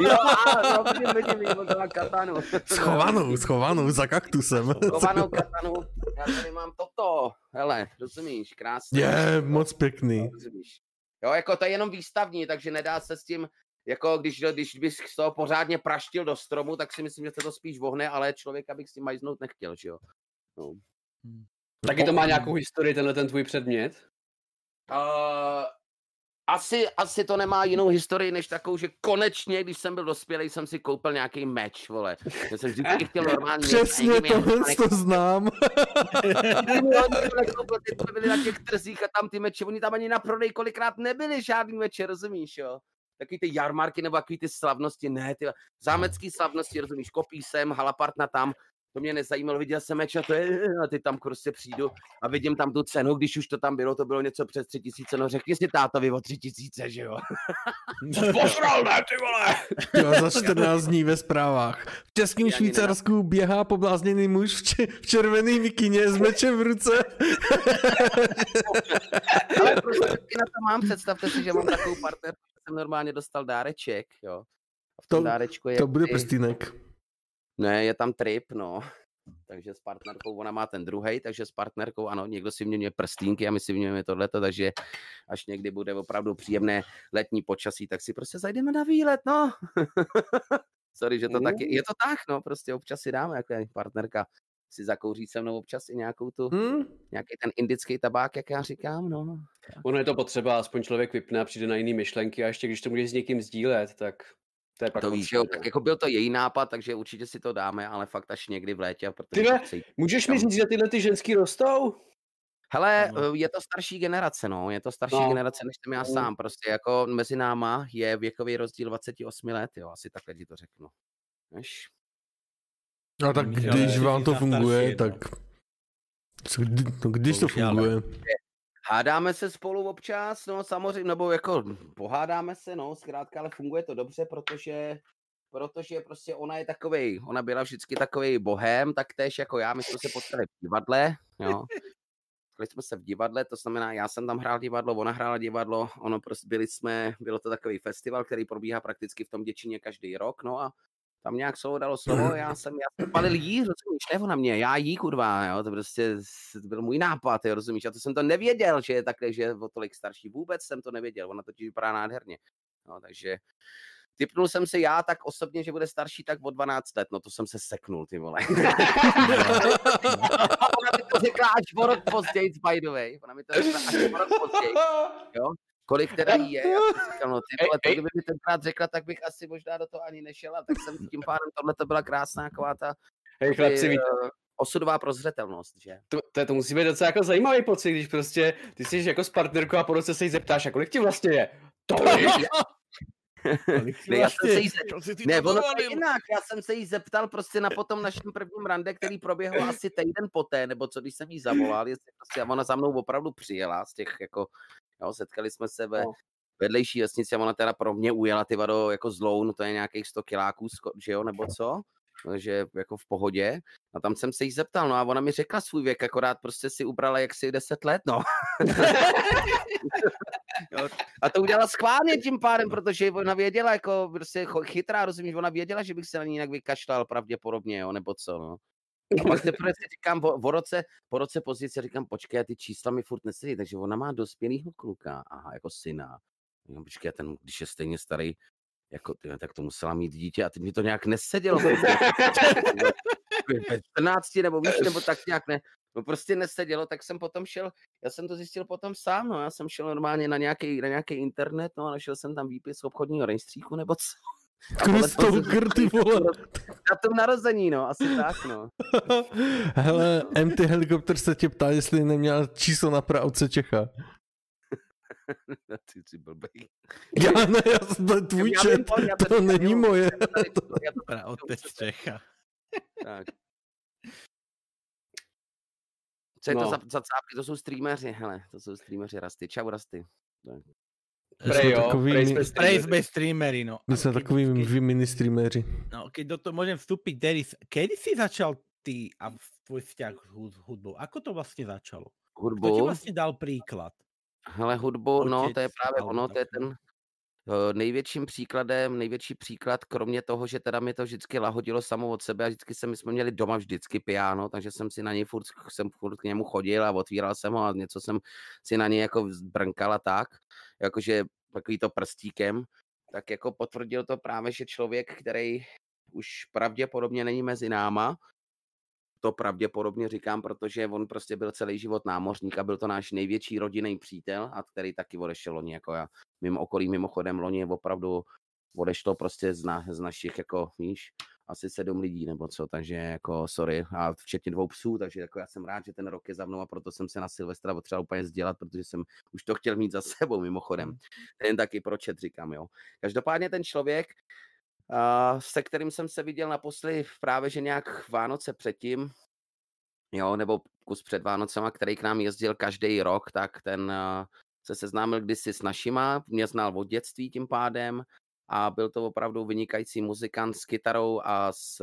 jo, a, no, vidím, vidím, vidím, katanu. Schovanou, schovanou, za kaktusem. Schovanou katanu. Já tady mám toto. Hele, rozumíš, krásně. Je, moc pěkný. Rozumíš. Jo, jako to je jenom výstavní, takže nedá se s tím, jako když, když bych z toho pořádně praštil do stromu, tak si myslím, že se to spíš vohne, ale člověka bych s tím majznout nechtěl, že jo. No. Hmm. Taky to má nějakou historii, tenhle ten tvůj předmět? Uh, asi, asi to nemá jinou historii, než takovou, že konečně, když jsem byl dospělý, jsem si koupil nějaký meč, vole. Já jsem vždycky chtěl normální Přesně to, to znám. ty byly na těch trzích a tam ty meče, oni tam ani na prodej kolikrát nebyly žádný meče, rozumíš, jo? Takový ty jarmarky nebo takový ty slavnosti, ne, ty zámecký slavnosti, rozumíš, kopí sem, halapartna tam, to mě nezajímalo, viděl jsem meč a to je, a ty tam prostě přijdu a vidím tam tu cenu, když už to tam bylo, to bylo něco přes tři tisíce, no řekni si tátovi o tři tisíce, že jo. *laughs* Posral, ne, ty vole! Jo, za 14 dní ve zprávách. V Českém Švýcarsku běhá poblázněný muž v, če- v červený mikině s mečem v ruce. *laughs* Ale prostě na to mám, představte si, že mám takovou partnerku, jsem normálně dostal dáreček, jo. A v tom To- dárečku je To bude ty- prstínek. Ne, je tam trip, no. Takže s partnerkou, ona má ten druhý, takže s partnerkou, ano, někdo si vyměňuje prstínky a my si vyměňujeme tohleto, takže až někdy bude opravdu příjemné letní počasí, tak si prostě zajdeme na výlet, no. *laughs* Sorry, že to tak je. Je to tak, no, prostě občas si dáme, jako partnerka si zakouří se mnou občas i nějakou tu, Hm? nějaký ten indický tabák, jak já říkám, no. Ono je to potřeba, aspoň člověk vypne a přijde na jiný myšlenky a ještě když to můžeš s někým sdílet, tak to je pak To víš, jo, tak jako byl to její nápad, takže určitě si to dáme, ale fakt až někdy v létě, protože Tyhle, chci Můžeš mi říct, že tyhle ty ženský rostou? Hele, eh, je to starší generace, no, je to starší No. generace, než jsem já Mm. sám, prostě jako mezi náma je věkový rozdíl 28 let, jo, asi takhle ti to řeknu. Víš? No tak když vám to funguje, no. tak... No, když to funguje. Hádáme se spolu občas, no samozřejmě, nebo jako pohádáme se, no, zkrátka, ale funguje to dobře, protože protože prostě ona je takovej, ona byla vždycky takový bohem, tak též jako já, my jsme se potkali v divadle, jo. Potkali jsme se v divadle, to znamená, já jsem tam hrál divadlo, ona hrála divadlo, ono prostě byli jsme, bylo to takový festival, který probíhá prakticky v tom Děčíně každý rok, no a tam nějak slovo dalo *laughs* slovo, já jsem, já jsem palil jí, rozumíš, ne ona mě, já jí, kurva, jo, to prostě to byl můj nápad, jo, rozumíš, a to jsem to nevěděl, že je takhle, že je o tolik starší, vůbec jsem to nevěděl, ona totiž vypadá nádherně, no, takže typnul jsem si já tak osobně, že bude starší tak o 12 let, no to jsem se seknul, ty vole. *laughs* *laughs* ona mi to řekla až o rok později, by the way, ona mi to řekla až o rok později, kolik teda jí je, já jsem říkal, no ty vole, to kdyby mi tenkrát řekla, tak bych asi možná do toho ani nešel, a tak jsem tím pádem, tohle to byla krásná taková ta Hej, chlapci, eh, osudová prozřetelnost, že? to, to, to musí být docela jako zajímavý pocit, když prostě ty jsi jako s partnerkou a po roce se jí zeptáš, a kolik ti vlastně je? Tolik! *laughs* Ne, já jsem se jí ty Ne, to ono to je jinak. Já jsem se jí zeptal prostě na potom našem prvním rande, který proběhlo asi týden poté, nebo co, když jsem jí zavolal, jestli prostě, a ona za mnou opravdu přijela z těch, jako, jo, setkali jsme se ve No. vedlejší vesnici a ona teda pro mě ujela ty vado jako zlou, no to je nějakých 100 kiláků, že jo, nebo co? Takže jako v pohodě. A tam jsem se jí zeptal, no a ona mi řekla svůj věk, akorát prostě si ubrala jaksi 10 let, no. *laughs* A to udělala schválně tím pádem, protože ona věděla, jako prostě chytrá, rozumíš, ona věděla, že bych se na ní jinak vykašlal pravděpodobně, jo, nebo co, no. A pak teprve si říkám, o, o roce, po roce později si říkám, počkej, ty čísla mi furt nesedí, takže ona má dospělýho kluka, aha, jako syna. Říkám, počkej, a ten, když je stejně starý, jako ty, tak to musela mít dítě a teď mi to nějak nesedělo. *laughs* Ve 14 nebo víš, nebo tak nějak ne. No prostě nesedělo, tak jsem potom šel, já jsem to zjistil potom sám, no, já jsem šel normálně na nějaký, na nějaký internet, no, a našel jsem tam výpis obchodního rejstříku, nebo co. Jsem Kristolker, ty vole. Na tom narození, no, asi tak, no. *laughs* Hele, MT Helikopter se tě ptá, jestli neměl číslo na pravce Čecha. *laughs* Ty jsi blbej. Já ne, já, to je tvůj Já chat, já to není moje. já *laughs* to já to Pra otec Čecha. Tak. Co je to No. za, za cápky? To jsou streameři, hele, to jsou streameři Rasty. Čau Rasty. My Prej jsme jo, takový, prej sme streamery, no. my takový keď- vy mini streameři. No, keď do toho môžem vstúpiť, Deris, kedy si začal ty a tvoj vzťah s hud- hudbou? Ako to vlastne začalo? Kto ti Hudbu, vlastne dal príklad? hele, hudbu, no, to je Otec právě ono, to je ten eh, největším příkladem, největší příklad, kromě toho, že teda mi to vždycky lahodilo samo od sebe a vždycky jsem, my jsme měli doma vždycky piano, takže jsem si na něj furt, jsem furt k němu chodil a otvíral jsem ho a něco jsem si na něj jako brnkal a tak, jakože takový to prstíkem, tak jako potvrdil to právě, že člověk, který už pravděpodobně není mezi náma, to pravděpodobně říkám, protože on prostě byl celý život námořník a byl to náš největší rodinný přítel, a který taky odešel loni, jako já. Mým okolí mimochodem loni je opravdu odešlo prostě z, na, z našich, jako víš, asi sedm lidí nebo co, takže jako sorry, a včetně dvou psů, takže jako já jsem rád, že ten rok je za mnou a proto jsem se na Silvestra potřeboval úplně sdělat, protože jsem už to chtěl mít za sebou mimochodem. Jen taky pro chat říkám, jo. Každopádně ten člověk se kterým jsem se viděl naposledy právě že nějak Vánoce předtím, jo, nebo kus před Vánocema, který k nám jezdil každý rok, tak ten uh, se seznámil kdysi s našima, mě znal od dětství tím pádem a byl to opravdu vynikající muzikant s kytarou a s,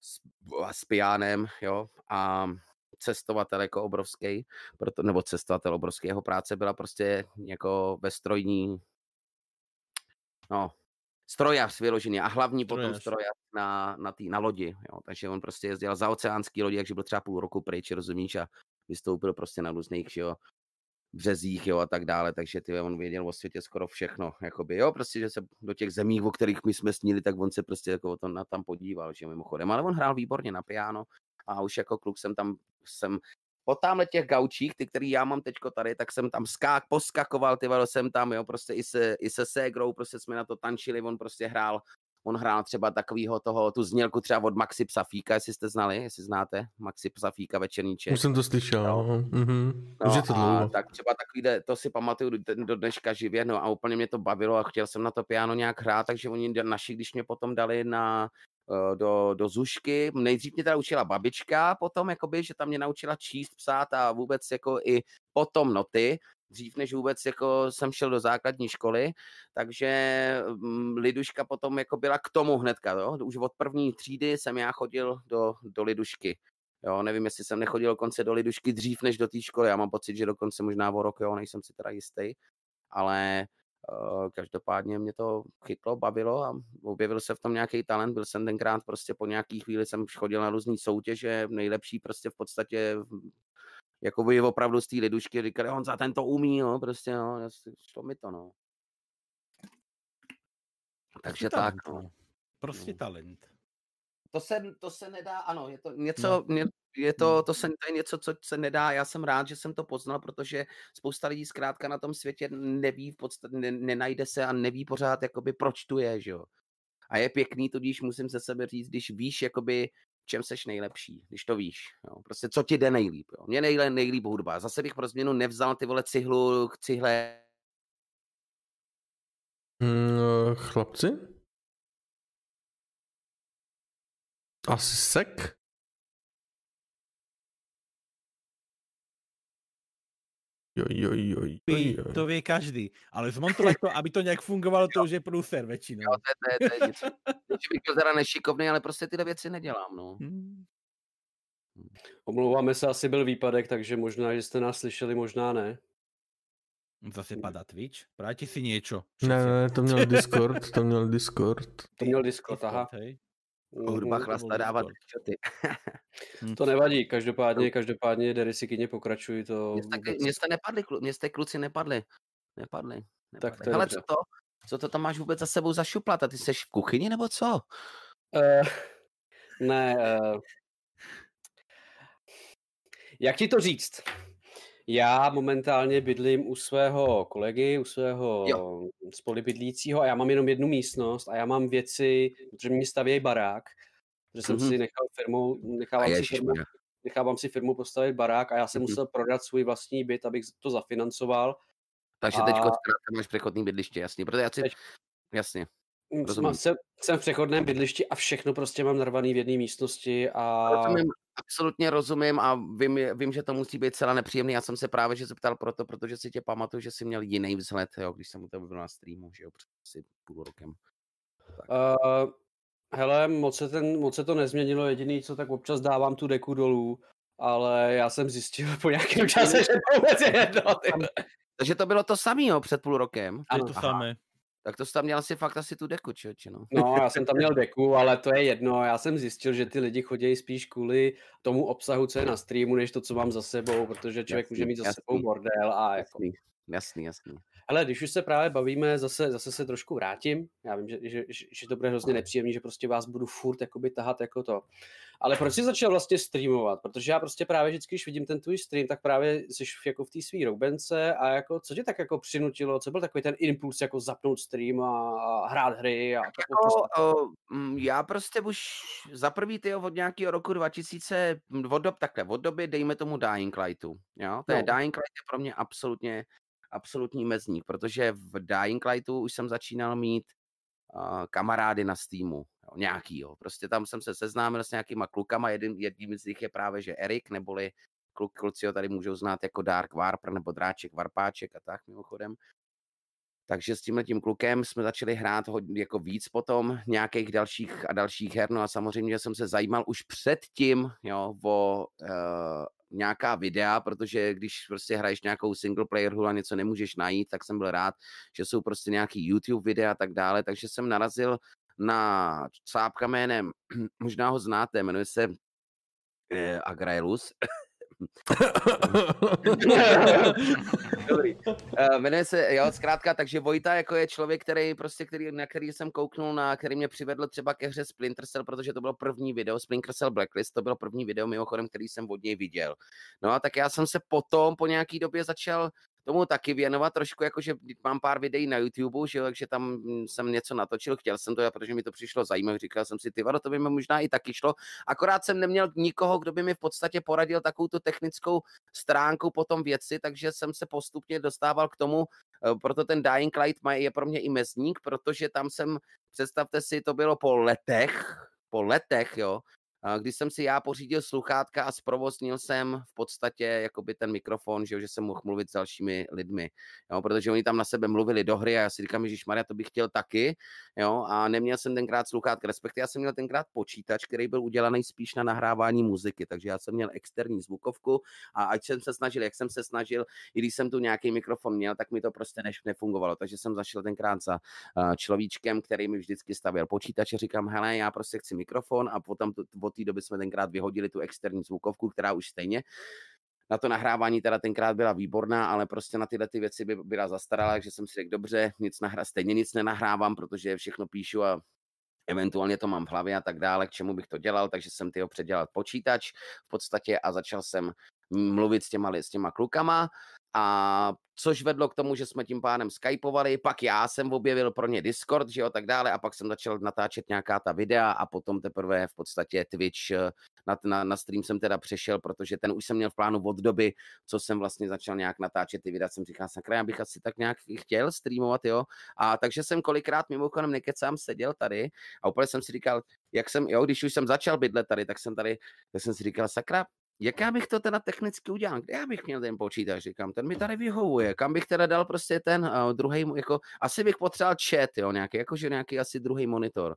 s, a s pianem, jo, a cestovatel jako obrovský, proto, nebo cestovatel obrovský, jeho práce byla prostě jako ve strojní, no, strojař vyložený a hlavní strojař. potom strojař na, na, tý, na lodi, jo. takže on prostě jezdil za oceánský lodi, takže byl třeba půl roku pryč, rozumíš, a vystoupil prostě na různých, jo, březích, jo, a tak dále, takže ty on věděl o světě skoro všechno, jakoby, jo, prostě, že se do těch zemí, o kterých my jsme snili, tak on se prostě jako to na tam podíval, že mimochodem, ale on hrál výborně na piano a už jako kluk jsem tam, jsem po tamhle těch gaučích, ty, který já mám teďko tady, tak jsem tam skák, poskakoval, ty jsem tam, jo, prostě i se, i se ségrou, prostě jsme na to tančili, on prostě hrál on hrál třeba takovýho toho, tu znělku třeba od Maxi Psafíka, jestli jste znali, jestli znáte, Maxi Psafíka večerníček. Už jsem to slyšel, no. Mm-hmm. No, Už je to dlouho. tak třeba takový, to si pamatuju do dneška živě, no a úplně mě to bavilo a chtěl jsem na to piano nějak hrát, takže oni naši, když mě potom dali na eh, do, do Zušky. Nejdřív mě teda učila babička, potom jakoby, že tam mě naučila číst, psát a vůbec jako i potom noty dřív než vůbec jako jsem šel do základní školy, takže mm, Liduška potom jako byla k tomu hnedka, jo? už od první třídy jsem já chodil do, do Lidušky. Jo, nevím, jestli jsem nechodil dokonce do Lidušky dřív než do té školy, já mám pocit, že dokonce možná o rok, jo, nejsem si teda jistý, ale uh, každopádně mě to chytlo, bavilo a objevil se v tom nějaký talent, byl jsem tenkrát prostě po nějaký chvíli jsem chodil na různé soutěže, nejlepší prostě v podstatě jako by opravdu z té lidušky říkali, on za ten to umí, no, prostě, no, šlo mi to, no. Takže prostě tak, talent, no. Prostě no. talent. To se, to se nedá, ano, je to něco, no. je to, no. to, se, to je něco, co se nedá, já jsem rád, že jsem to poznal, protože spousta lidí zkrátka na tom světě neví, v podstatě, ne, nenajde se a neví pořád, jakoby, proč tu je, že jo. A je pěkný, tudíž musím se sebe říct, když víš, jakoby, čem seš nejlepší, když to víš. Jo. Prostě co ti jde nejlíp. Jo. Mně nejlíp, nejlíp hudba. Zase bych pro změnu nevzal ty vole cihlu k cihle. Mm, chlapci? Asi sek? Jo, jo, jo, jo, jo. To ví každý, ale zmontovat to, aby to nějak fungovalo, to už je průser většinou. Jo, to, je, to, je, to je něco. *laughs* bych byl teda nešikovný, ale prostě tyhle věci nedělám, no. Hmm. Omlouváme se, asi byl výpadek, takže možná, že jste nás slyšeli, možná ne. Zase padá Twitch? Práti si něco. Ne, ne, to měl *laughs* Discord, to měl Discord. To měl Discord, aha. Hej. Hudba chlasta dávat čoty. *laughs* to nevadí, každopádně, každopádně Derisikyně pokračují to. Mě jste nepadli, mě jste kluci nepadli. Nepadli. nepadli. Tak to Hele, co to? Co to tam máš vůbec za sebou za šuplat? A ty jsi v kuchyni nebo co? Uh, *laughs* ne. Uh, *laughs* jak ti to říct? Já momentálně bydlím u svého kolegy, u svého jo. spolubydlícího a já mám jenom jednu místnost a já mám věci, protože mi stavějí barák, protože jsem mm-hmm. si nechal firmu, nechávám si firmu, nechávám si firmu postavit barák a já jsem mm-hmm. musel prodat svůj vlastní byt, abych to zafinancoval. Takže a... teď máš přechodný bydliště, jasně, protože já si... Jasně. Rozumím. Jsem, jsem v přechodném bydlišti a všechno prostě mám narvaný v jedné místnosti a... Rozumím, absolutně rozumím a vím, vím, že to musí být celá nepříjemný. Já jsem se právě že zeptal proto, protože si tě pamatuju, že jsi měl jiný vzhled, jo, když jsem u tebe byl na streamu, že jo, před asi půl rokem. Uh, hele, moc se, ten, moc se to nezměnilo, jediný, co tak občas dávám tu deku dolů, ale já jsem zjistil po nějakém čase, že to vůbec je jedno. Takže to bylo to samé, před půl rokem. Ano, to samé. Tak to jsi tam měl asi fakt asi tu deku, či no. No, já jsem tam měl deku, ale to je jedno. Já jsem zjistil, že ty lidi chodí spíš kvůli tomu obsahu, co je na streamu, než to, co mám za sebou, protože člověk jasný, může mít za jasný. sebou bordel a jako... Jasný, jasný, jasný. Ale když už se právě bavíme, zase, zase se trošku vrátím. Já vím, že, že, že to bude hrozně nepříjemný, že prostě vás budu furt jakoby tahat jako to. Ale proč jsi začal vlastně streamovat? Protože já prostě právě vždycky, když vidím ten tvůj stream, tak právě jsi jako v té svý roubence a jako, co tě tak jako přinutilo, co byl takový ten impuls jako zapnout stream a hrát hry? A jako, o, mm, já prostě už za prvý ty od nějakého roku 2000, od dob, takhle, od doby dejme tomu Dying Lightu, jo? Ten no. Dying Light je pro mě absolutně absolutní mezník, protože v Dying Lightu už jsem začínal mít uh, kamarády na Steamu, jo, nějakýho. Prostě tam jsem se seznámil s nějakýma klukama, jedním, jedním z nich je právě, že Erik, neboli kluk, kluci ho tady můžou znát jako Dark Warper nebo Dráček Varpáček a tak mimochodem. Takže s tímhle tím klukem jsme začali hrát hodně, jako víc potom nějakých dalších a dalších her. No a samozřejmě jsem se zajímal už předtím jo, o uh, nějaká videa, protože když prostě hraješ nějakou single player hru a něco nemůžeš najít, tak jsem byl rád, že jsou prostě nějaký YouTube videa a tak dále, takže jsem narazil na cápka jménem, *clears throat* možná ho znáte, jmenuje se eh, Agraelus. *laughs* Dobrý. Uh, jmenuje se, jo, zkrátka, takže Vojta jako je člověk, který prostě, který, na který jsem kouknul, na který mě přivedl třeba ke hře Splinter Cell, protože to bylo první video, Splinter Cell Blacklist, to bylo první video mimochodem, který jsem od něj viděl. No a tak já jsem se potom po nějaký době začal tomu taky věnovat trošku, jakože mám pár videí na YouTube, že jo, takže tam mm, jsem něco natočil, chtěl jsem to, protože mi to přišlo zajímavé, říkal jsem si, ty vado, to by mi možná i taky šlo, akorát jsem neměl nikoho, kdo by mi v podstatě poradil takovou tu technickou stránku potom věci, takže jsem se postupně dostával k tomu, eh, proto ten Dying Light je pro mě i mezník, protože tam jsem, představte si, to bylo po letech, po letech, jo, když jsem si já pořídil sluchátka a zprovoznil jsem v podstatě jakoby ten mikrofon, že, že jsem mohl mluvit s dalšími lidmi, jo, protože oni tam na sebe mluvili do hry a já si říkám, že Maria, to bych chtěl taky, jo, a neměl jsem tenkrát sluchátka, respektive já jsem měl tenkrát počítač, který byl udělaný spíš na nahrávání muziky, takže já jsem měl externí zvukovku a ať jsem se snažil, jak jsem se snažil, i když jsem tu nějaký mikrofon měl, tak mi to prostě než nefungovalo, takže jsem zašel tenkrát za človíčkem, který mi vždycky stavěl počítač a říkám, hele, já prostě chci mikrofon a potom to, té doby jsme tenkrát vyhodili tu externí zvukovku, která už stejně na to nahrávání teda tenkrát byla výborná, ale prostě na tyhle ty věci by byla zastaralá, takže jsem si řekl, dobře, nic nahra, stejně nic nenahrávám, protože všechno píšu a eventuálně to mám v hlavě a tak dále, k čemu bych to dělal, takže jsem tyho předělal počítač v podstatě a začal jsem mluvit s těma, s těma klukama a což vedlo k tomu, že jsme tím pádem skypovali, pak já jsem objevil pro ně Discord, že jo, tak dále a pak jsem začal natáčet nějaká ta videa a potom teprve v podstatě Twitch, eh, na, na, na stream jsem teda přešel, protože ten už jsem měl v plánu od doby, co jsem vlastně začal nějak natáčet ty videa, jsem říkal, sakra, já bych asi tak nějak chtěl streamovat, jo, a takže jsem kolikrát mimochodem nekecám seděl tady a úplně jsem si říkal, jak jsem, jo, když už jsem začal bydlet tady, tak jsem tady, tak jsem si říkal, sakra, jak já bych to teda technicky udělal? Kde já bych měl ten počítač? Říkám, ten mi tady *laughs* vyhovuje. Kam bych teda dal prostě ten uh, druhý, jako, asi bych potřeboval chat, jo, nějaký, jakože nějaký asi druhý monitor.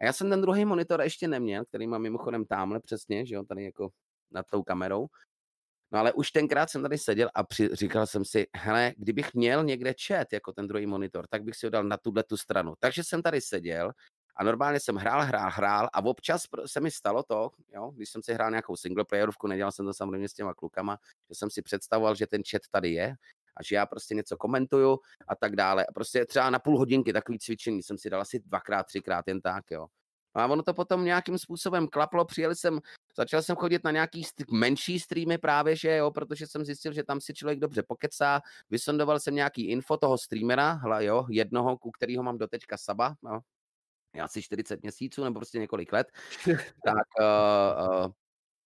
A já jsem ten druhý monitor ještě neměl, který mám mimochodem tamhle přesně, že jo, tady jako nad tou kamerou. No ale už tenkrát jsem tady seděl a při, říkal jsem si, hele, kdybych měl někde chat jako ten druhý monitor, tak bych si ho dal na tuhle tu stranu. Takže jsem tady seděl a normálně jsem hrál, hrál, hrál a občas se mi stalo to, jo, když jsem si hrál nějakou singleplayerovku, nedělal jsem to samozřejmě s těma klukama, že jsem si představoval, že ten chat tady je a že já prostě něco komentuju a tak dále. A prostě třeba na půl hodinky takový cvičení jsem si dal asi dvakrát, třikrát jen tak, jo. A ono to potom nějakým způsobem klaplo, přijeli jsem, začal jsem chodit na nějaký st- menší streamy právě, že jo, protože jsem zjistil, že tam si člověk dobře pokecá, vysondoval jsem nějaký info toho streamera, hla, jo, jednoho, ku kterého mám doteďka saba, no, asi 40 měsíců nebo prostě několik let, *laughs* tak uh, uh,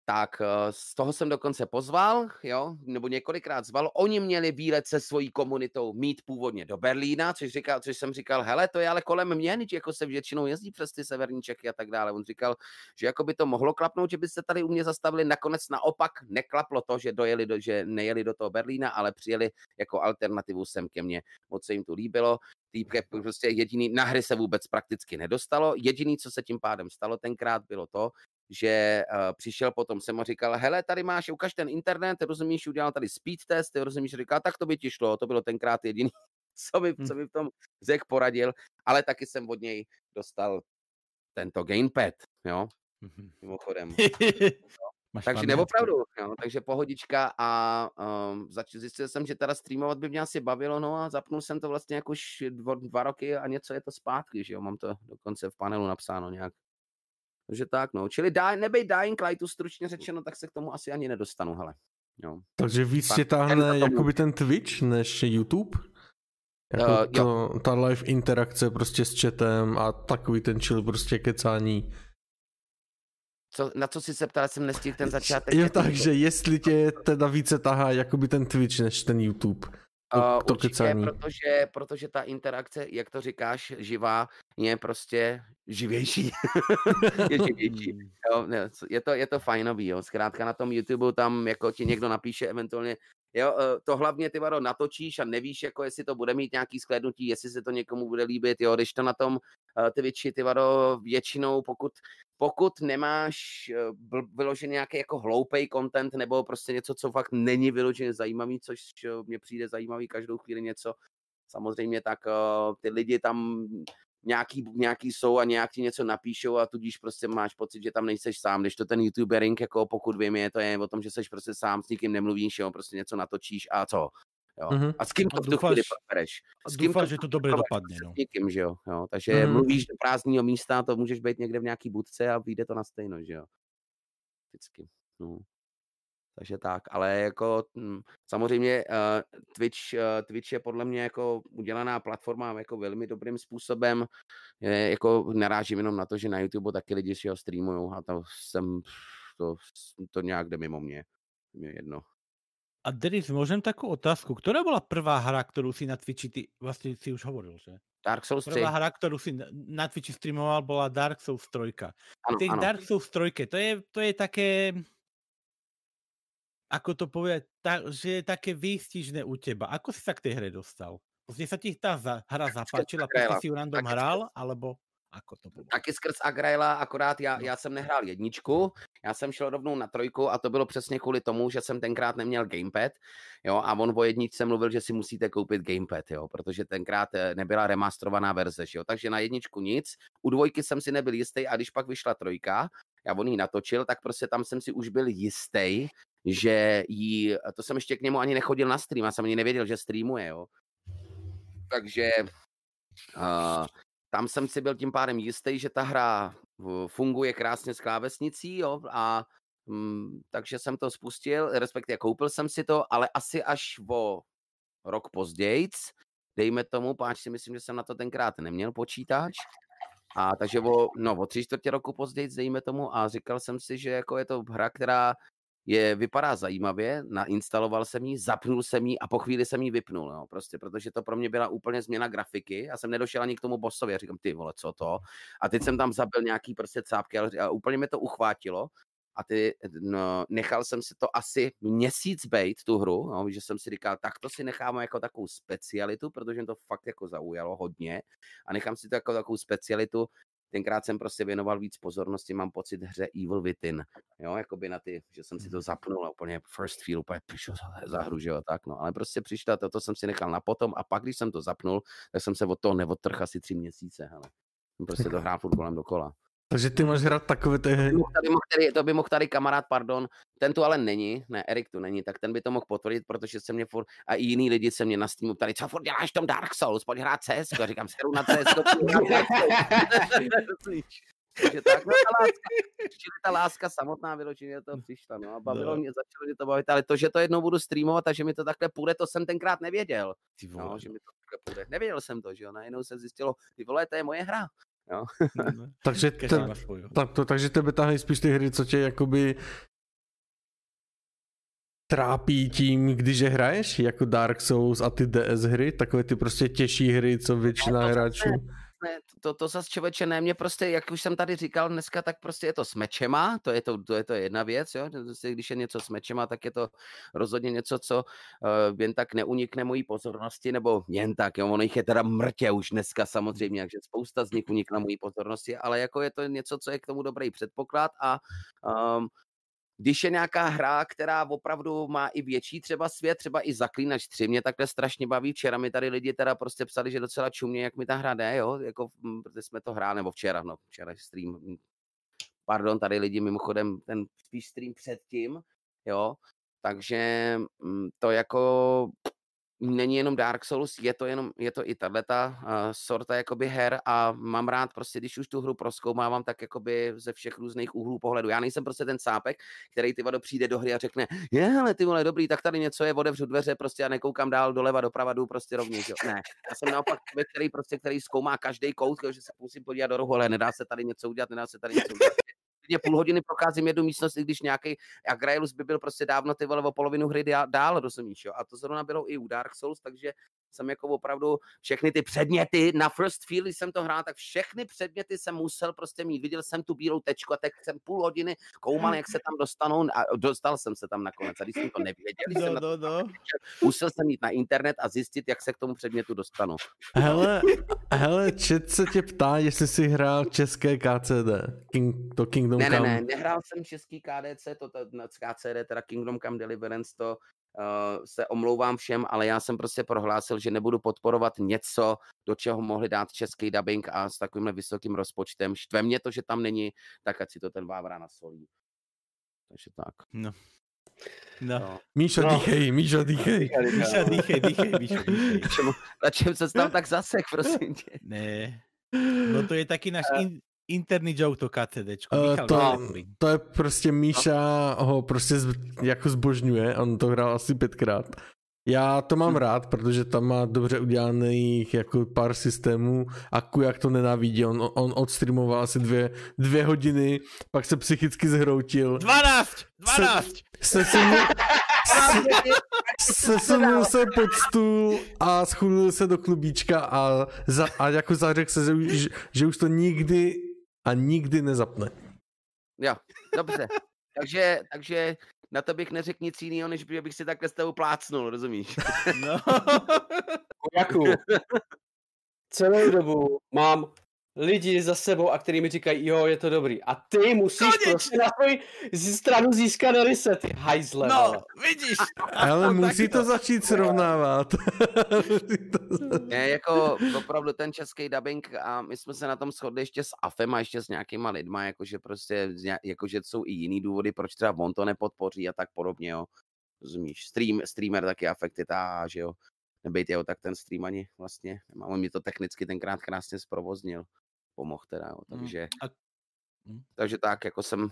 tak z toho jsem dokonce pozval, jo, nebo několikrát zval. Oni měli výlet se svojí komunitou mít původně do Berlína, což, říkal, což jsem říkal, hele, to je ale kolem mě, jako se většinou jezdí přes ty severní Čechy a tak dále. On říkal, že jako by to mohlo klapnout, že by se tady u mě zastavili. Nakonec naopak neklaplo to, že, dojeli do, že nejeli do toho Berlína, ale přijeli jako alternativu sem ke mně. Moc se jim to líbilo. Týpke prostě jediný, na hry se vůbec prakticky nedostalo. Jediný, co se tím pádem stalo tenkrát, bylo to, že uh, přišel potom jsem a říkal, hele, tady máš, ukaž ten internet, rozumíš, udělal tady speed test, rozumíš, říkal, tak to by ti šlo, to bylo tenkrát jediný, *laughs* co mi, hm. co mi v tom řekl, poradil, ale taky jsem od něj dostal tento gamepad, jo, mhm. mimochodem. *laughs* Máš takže neopravdu, jo, takže pohodička a um, zač- zjistil jsem, že teda streamovat by mě asi bavilo, no a zapnul jsem to vlastně jak už dva, dva roky a něco je to zpátky, že jo, mám to dokonce v panelu napsáno nějak takže tak, no. Čili dá, nebej Dying Lightu stručně řečeno, tak se k tomu asi ani nedostanu, hele. Jo. Takže víc tě táhne jakoby ten Twitch než YouTube? Jako uh, to, ta live interakce prostě s chatem a takový ten chill prostě kecání. Co, na co si se ptal, jsem nestihl ten začátek. Jo, takže jestli tě teda více tahá jakoby ten Twitch než ten YouTube. Uh, to určitě, kecání. protože, protože ta interakce, jak to říkáš, živá, je prostě živější. *laughs* je živější. Jo, je, to, je to fajnový, jo. Zkrátka na tom YouTube tam jako ti někdo napíše eventuálně, jo, eh, to hlavně ty vado natočíš a nevíš, jako jestli to bude mít nějaký sklédnutí, jestli se to někomu bude líbit, jo, když to na tom eh, ty větší, ty vado většinou, pokud, pokud nemáš eh, vyložený nějaký jako hloupej content nebo prostě něco, co fakt není vyloženě zajímavý, což mně přijde zajímavý každou chvíli něco, samozřejmě tak ty lidi tam nějaký, nějaký jsou a nějak ti něco napíšou a tudíž prostě máš pocit, že tam nejseš sám, když to ten youtubering, jako pokud vím, je to je o tom, že seš prostě sám, s nikým nemluvíš, jo, prostě něco natočíš a co, jo. Mhm. A s kým to v tu chvíli doufáš- probereš? S kým doufám, to že to dobře dopadne. No. S nikým, že jo, jo. takže Mhm. mluvíš do prázdného místa, to můžeš být někde v nějaký budce a vyjde to na stejno, že jo. Vždycky, no. Takže tak, ale jako hm, samozřejmě uh, Twitch, uh, Twitch je podle mě jako udělaná platforma jako velmi dobrým způsobem. Je, jako narážím jenom na to, že na YouTube taky lidi si ho streamujou a to jsem, to, to nějak jde mimo mě. Mě jedno. A Denis, môžem takú otázku. Ktorá bola prvá hra, ktorú si na Twitchi, ty vlastne si už hovoril, že? Dark Souls 3. Prvá hra, ktorú si na- Twitchi streamoval, bola Dark Souls 3. Ano, ano. Dark Souls 3, to je, to je také, ako to povedať, ta, že je také výstižné u teba. Ako si sa k tej hre dostal? Prostě sa ti tá za, hra zapáčila, prostě si ju random Taky hral, alebo ako to bolo? Taky skrz Agraela, akorát já, No. já jsem nehrál jedničku, já jsem šel rovnou na trojku a to bylo přesně kvůli tomu, že jsem tenkrát neměl gamepad, jo, a on o jedničce mluvil, že si musíte koupit gamepad, jo, protože tenkrát eh, nebyla remasterovaná verze, jo, takže na jedničku nic, u dvojky jsem si nebyl jistý a když pak vyšla trojka, já on ji natočil, tak prostě tam jsem si už byl jistý, že jí, to jsem ještě k němu ani nechodil na stream, já jsem ani nevěděl, že streamuje, jo. Takže uh, tam jsem si byl tím pádem jistý, že ta hra funguje krásně s klávesnicí, jo, a mm, takže jsem to spustil, respektive koupil jsem si to, ale asi až o rok později, dejme tomu, páč si myslím, že jsem na to tenkrát neměl počítač, a takže o, no, o tři čtvrtě roku později, dejme tomu, a říkal jsem si, že jako je to hra, která je, vypadá zajímavě, nainstaloval jsem ji, zapnul jsem ji a po chvíli jsem ji vypnul, no, prostě, protože to pro mě byla úplně změna grafiky. Já jsem nedošel ani k tomu bossovi, já říkám, ty vole, co to? A teď jsem tam zabil nějaký prostě cápky ale- a úplně mě to uchvátilo. A ty, no, nechal jsem si to asi měsíc bejt, tu hru, no, že jsem si říkal, tak to si necháme jako takovou specialitu, protože mě to fakt jako zaujalo hodně a nechám si to jako takovou specialitu. Tenkrát jsem prostě věnoval víc pozornosti, mám pocit hře Evil Within, jo, jakoby na ty, že jsem si to zapnul a úplně first feel, úplně přišel za, za hru, že jo, tak no, ale prostě přišla, toto jsem si nechal na potom a pak, když jsem to zapnul, tak jsem se od toho neodtrhl asi tři měsíce, hele. Prostě to *laughs* hrál furt kolem dokola. Takže ty máš hrát takové ty hry. To by mohl tady, mohl tady, to by mohl tady kamarád, pardon, ten tu ale není, ne, Erik tu není, tak ten by to mohl potvrdit, protože se mě furt, a i jiný lidi se mě na Steamu ptali, co furt děláš v tom Dark Souls, pojď hrát CS, a říkám, seru na CS, *laughs* Takže tak, no ta láska, čili ta láska samotná vyloženě to přišla, no a bavilo No. mě, začalo mě to bavit, ale to, že to jednou budu streamovat a že mi to takhle půjde, to jsem tenkrát nevěděl, no, že mi to takhle půjde, nevěděl jsem to, že jo, najednou se zjistilo, ty vole, to je moje hra, no, no. *laughs* Takže, te, tak to, takže tebe tahají spíš ty hry, co tě jakoby trápí tím, když je hraješ, jako Dark Souls a ty DS hry, takové ty prostě těžší hry, co většina to zase- ne, to, to zase člověče ne, mě prostě, jak už jsem tady říkal dneska, tak prostě je to s mečema, to je to, to, je to jedna věc, jo? když je něco s mečema, tak je to rozhodně něco, co uh, jen tak neunikne mojí pozornosti, nebo jen tak, jo? ono jich je teda mrtě už dneska samozřejmě, takže spousta z nich unikla mojí pozornosti, ale jako je to něco, co je k tomu dobrý předpoklad a um, když je nějaká hra, která opravdu má i větší třeba svět, třeba i Zaklínač 3, mě takhle strašně baví. Včera mi tady lidi teda prostě psali, že docela čumě, jak mi ta hra jde, jo, jako, mm, protože jsme to hráli, nebo včera, no, včera stream, mm, pardon, tady lidi mimochodem, ten spíš stream předtím, jo, takže mm, to jako není jenom Dark Souls, je to, jenom, je to i tahleta uh, sorta jakoby her a mám rád prostě, když už tu hru proskoumávám, tak jakoby ze všech různých úhlů pohledu. Já nejsem prostě ten sápek, který ty vado přijde do hry a řekne, je, ale ty vole, dobrý, tak tady něco je, otevřu dveře, prostě a nekoukám dál doleva, doprava, jdu prostě rovněž, jo. Ne, já jsem naopak který prostě, který zkoumá každý kout, že se musím podívat do rohu, ale nedá se tady něco udělat, nedá se tady něco udělat. Klidně půl hodiny procházím jednu místnost, i když nějaký Agraelus by byl prostě dávno ty vole o polovinu hry dál rozumíš, jo? A to zrovna bylo i u Dark Souls, takže jsem jako opravdu všechny ty předměty, na first feel, když jsem to hrál, tak všechny předměty jsem musel prostě mít. Viděl jsem tu bílou tečku a tak jsem půl hodiny koumal, jak se tam dostanou a dostal jsem se tam nakonec. A když jsem to nevěděl, když jsem No, to no, no. musel jsem jít na internet a zjistit, jak se k tomu předmětu dostanu. Hele, hele, chat se tě ptá, jestli jsi hrál české KCD, King, to Kingdom Ne, ne, Come. ne, nehrál jsem český KDC, to, to KCD, teda Kingdom Come Deliverance, to se omlouvám všem, ale já jsem prostě prohlásil, že nebudu podporovat něco, do čeho mohli dát český dubbing a s takovýmhle vysokým rozpočtem. Štve mě to, že tam není, tak ať si to ten Vávra nasolí. Takže tak. No. No. Míšo, No. dýchej, Míšo, dýchej. Míša, dýchej, dýchej, *laughs* Míšo, dýchej. Čemu, na čem se tam tak zasek, prosím tě? Ne. No to je taky náš in, interný joke to KCDčko. Eh, Michal, to, to je prostě Míša ho prostě z, jako zbožňuje, on to hrál asi pětkrát. Já to mám rád, protože tam má dobře udělaných jako pár systémů a Kujak to nenávidí, on, on odstreamoval asi dvě, dvě hodiny, pak se psychicky zhroutil, 12! 12! se se se, sesunul se pod stůl a schulil se do klubíčka a, za, a jako zařekl se, že, už- že už to nikdy a nikdy nezapne. Jo, dobře. *laughs* takže, takže na to bych neřekl nic jiného, než by- bych si takhle s tebou plácnul, rozumíš? No. *laughs* Jaku, *laughs* celou dobu mám lidi za sebou, a který mi říkají, jo, je to dobrý. A ty musíš Konečně! prostě na svoji z- stranu získat reset, ty hajzle. No, vole. vidíš. Ale *laughs* *laughs* musí to začít srovnávat. Ne, jako opravdu ten český dubbing a my jsme se na tom shodli ještě s AFem a ještě s nějakýma lidma, jakože prostě, jakože jsou i jiný důvody, proč třeba on to nepodpoří a tak podobně, jo. Rozumíš, Stream, streamer taky afekty tá, že jo. Nebejt jeho, tak ten stream ani vlastně. On mi to technicky tenkrát krásně zprovoznil. Pomohl teda, jo. Mm, Takže, a- Mm. takže tak, jako jsem uh,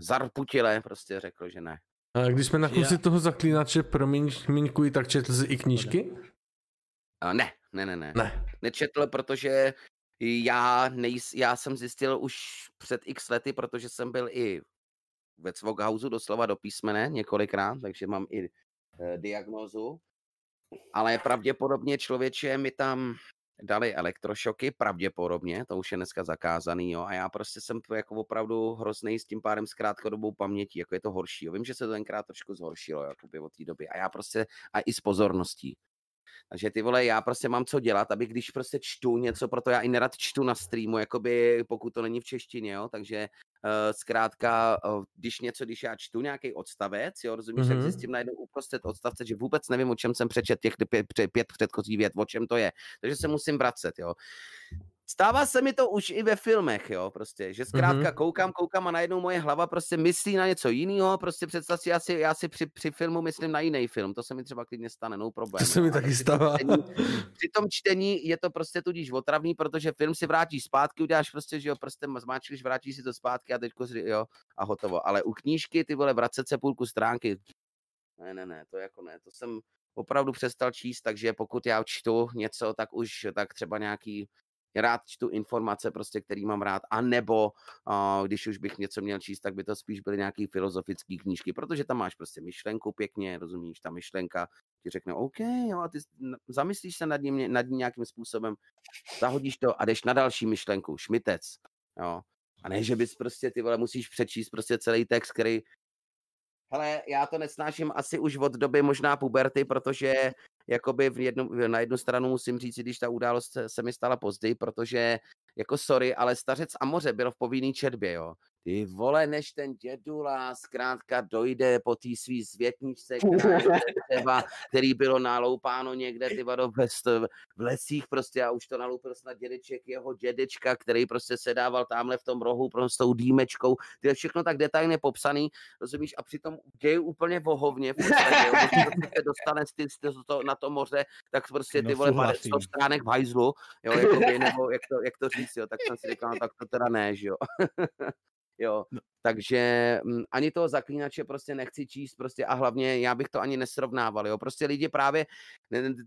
zarputile prostě řekl, že ne. A když jsme na konci Já- toho zaklínače, promiň, Miňkuj, tak četl jsi i knížky? Uh, ne, ne, ne, ne. Ne. nečetl, protože já, nejs, já jsem zjistil už před x lety, protože jsem byl i ve Cvoghouse doslova do písmene několikrát, takže mám i e, diagnózu. Ale pravděpodobně člověče mi tam dali elektrošoky, pravděpodobně, to už je dneska zakázaný, jo, a já prostě jsem to jako opravdu hrozný s tím pádem s krátkodobou pamětí, jako je to horší, jo. Vím, že se to tenkrát trošku zhoršilo, jakoby od té doby, a já prostě, a i s pozorností. Takže ty vole, já prostě mám co dělat, aby když prostě čtu něco, proto já i nerad čtu na streamu, jakoby pokud to není v češtině, jo, takže uh, zkrátka, uh, když něco, když já čtu nějaký odstavec, jo, rozumíš, mm-hmm. tak Mhm. zjistím najednou uprostřed odstavce, že vůbec nevím, o čem jsem přečet těch pět, pět, pět předchozí vět, o čem to je. Takže se musím vracet, jo. Stává se mi to už i ve filmech, jo, prostě, že zkrátka mm-hmm. koukám, koukám a najednou moje hlava prostě myslí na něco jiného, prostě představ si, já si, já si při, při filmu myslím na jiný film, to se mi třeba klidně stane, no problém. To se mi taky při tom stává. čtení- při tom čtení je to prostě tudíž otravný, protože film si vrátíš zpátky, uděláš prostě, že jo, prstem zmáčkneš, vrátíš si to zpátky a teďko jo, a hotovo. Ale u knížky, ty vole, vracet se půlku stránky, ne, ne, ne, to jako ne, to jsem opravdu přestal číst, takže pokud já čtu něco, tak už, tak třeba nějaký, rád čtu informace prostě, který mám rád, a nebo uh, když už bych něco měl číst, tak by to spíš byly nějaký filozofické knížky, protože tam máš prostě myšlenku pěkně, rozumíš, ta myšlenka ti řekne, OK, jo, a ty zamyslíš se nad ním, nad ní nějakým způsobem, zahodíš to a jdeš na další myšlenku, šmitec, jo. A ne, že bys prostě, ty vole, musíš přečíst prostě celý text, který Hele, já to nesnáším asi už od doby možná puberty, protože jakoby v jednu, na jednu stranu musím říct, když ta událost se, mi stala později, protože jako sorry, ale stařec a moře bylo v povinný četbě, jo. Ty vole, než ten dědula zkrátka dojde po té svý zvětničce, *laughs* která třeba, který bylo naloupáno někde, ty vado, v, les- v lesích prostě a už to naloupil snad dědeček jeho dědečka, který prostě sedával tamhle v tom rohu prostě s tou dýmečkou. To je všechno tak detailně popsaný, rozumíš, a přitom děj úplně vohovně v podstatě, když se prostě dostane z ty, z to, na to moře, tak prostě ty No, vole souhlasím. 100 stránek v hajzlu, jo, jakoby, nebo jak to, jak to říct, jo, tak jsem si říkal, no, tak to teda ne, že jo. *laughs* jo, No. takže mm, ani toho zaklínače prostě nechci číst prostě a hlavně já bych to ani nesrovnával, jo, prostě lidi právě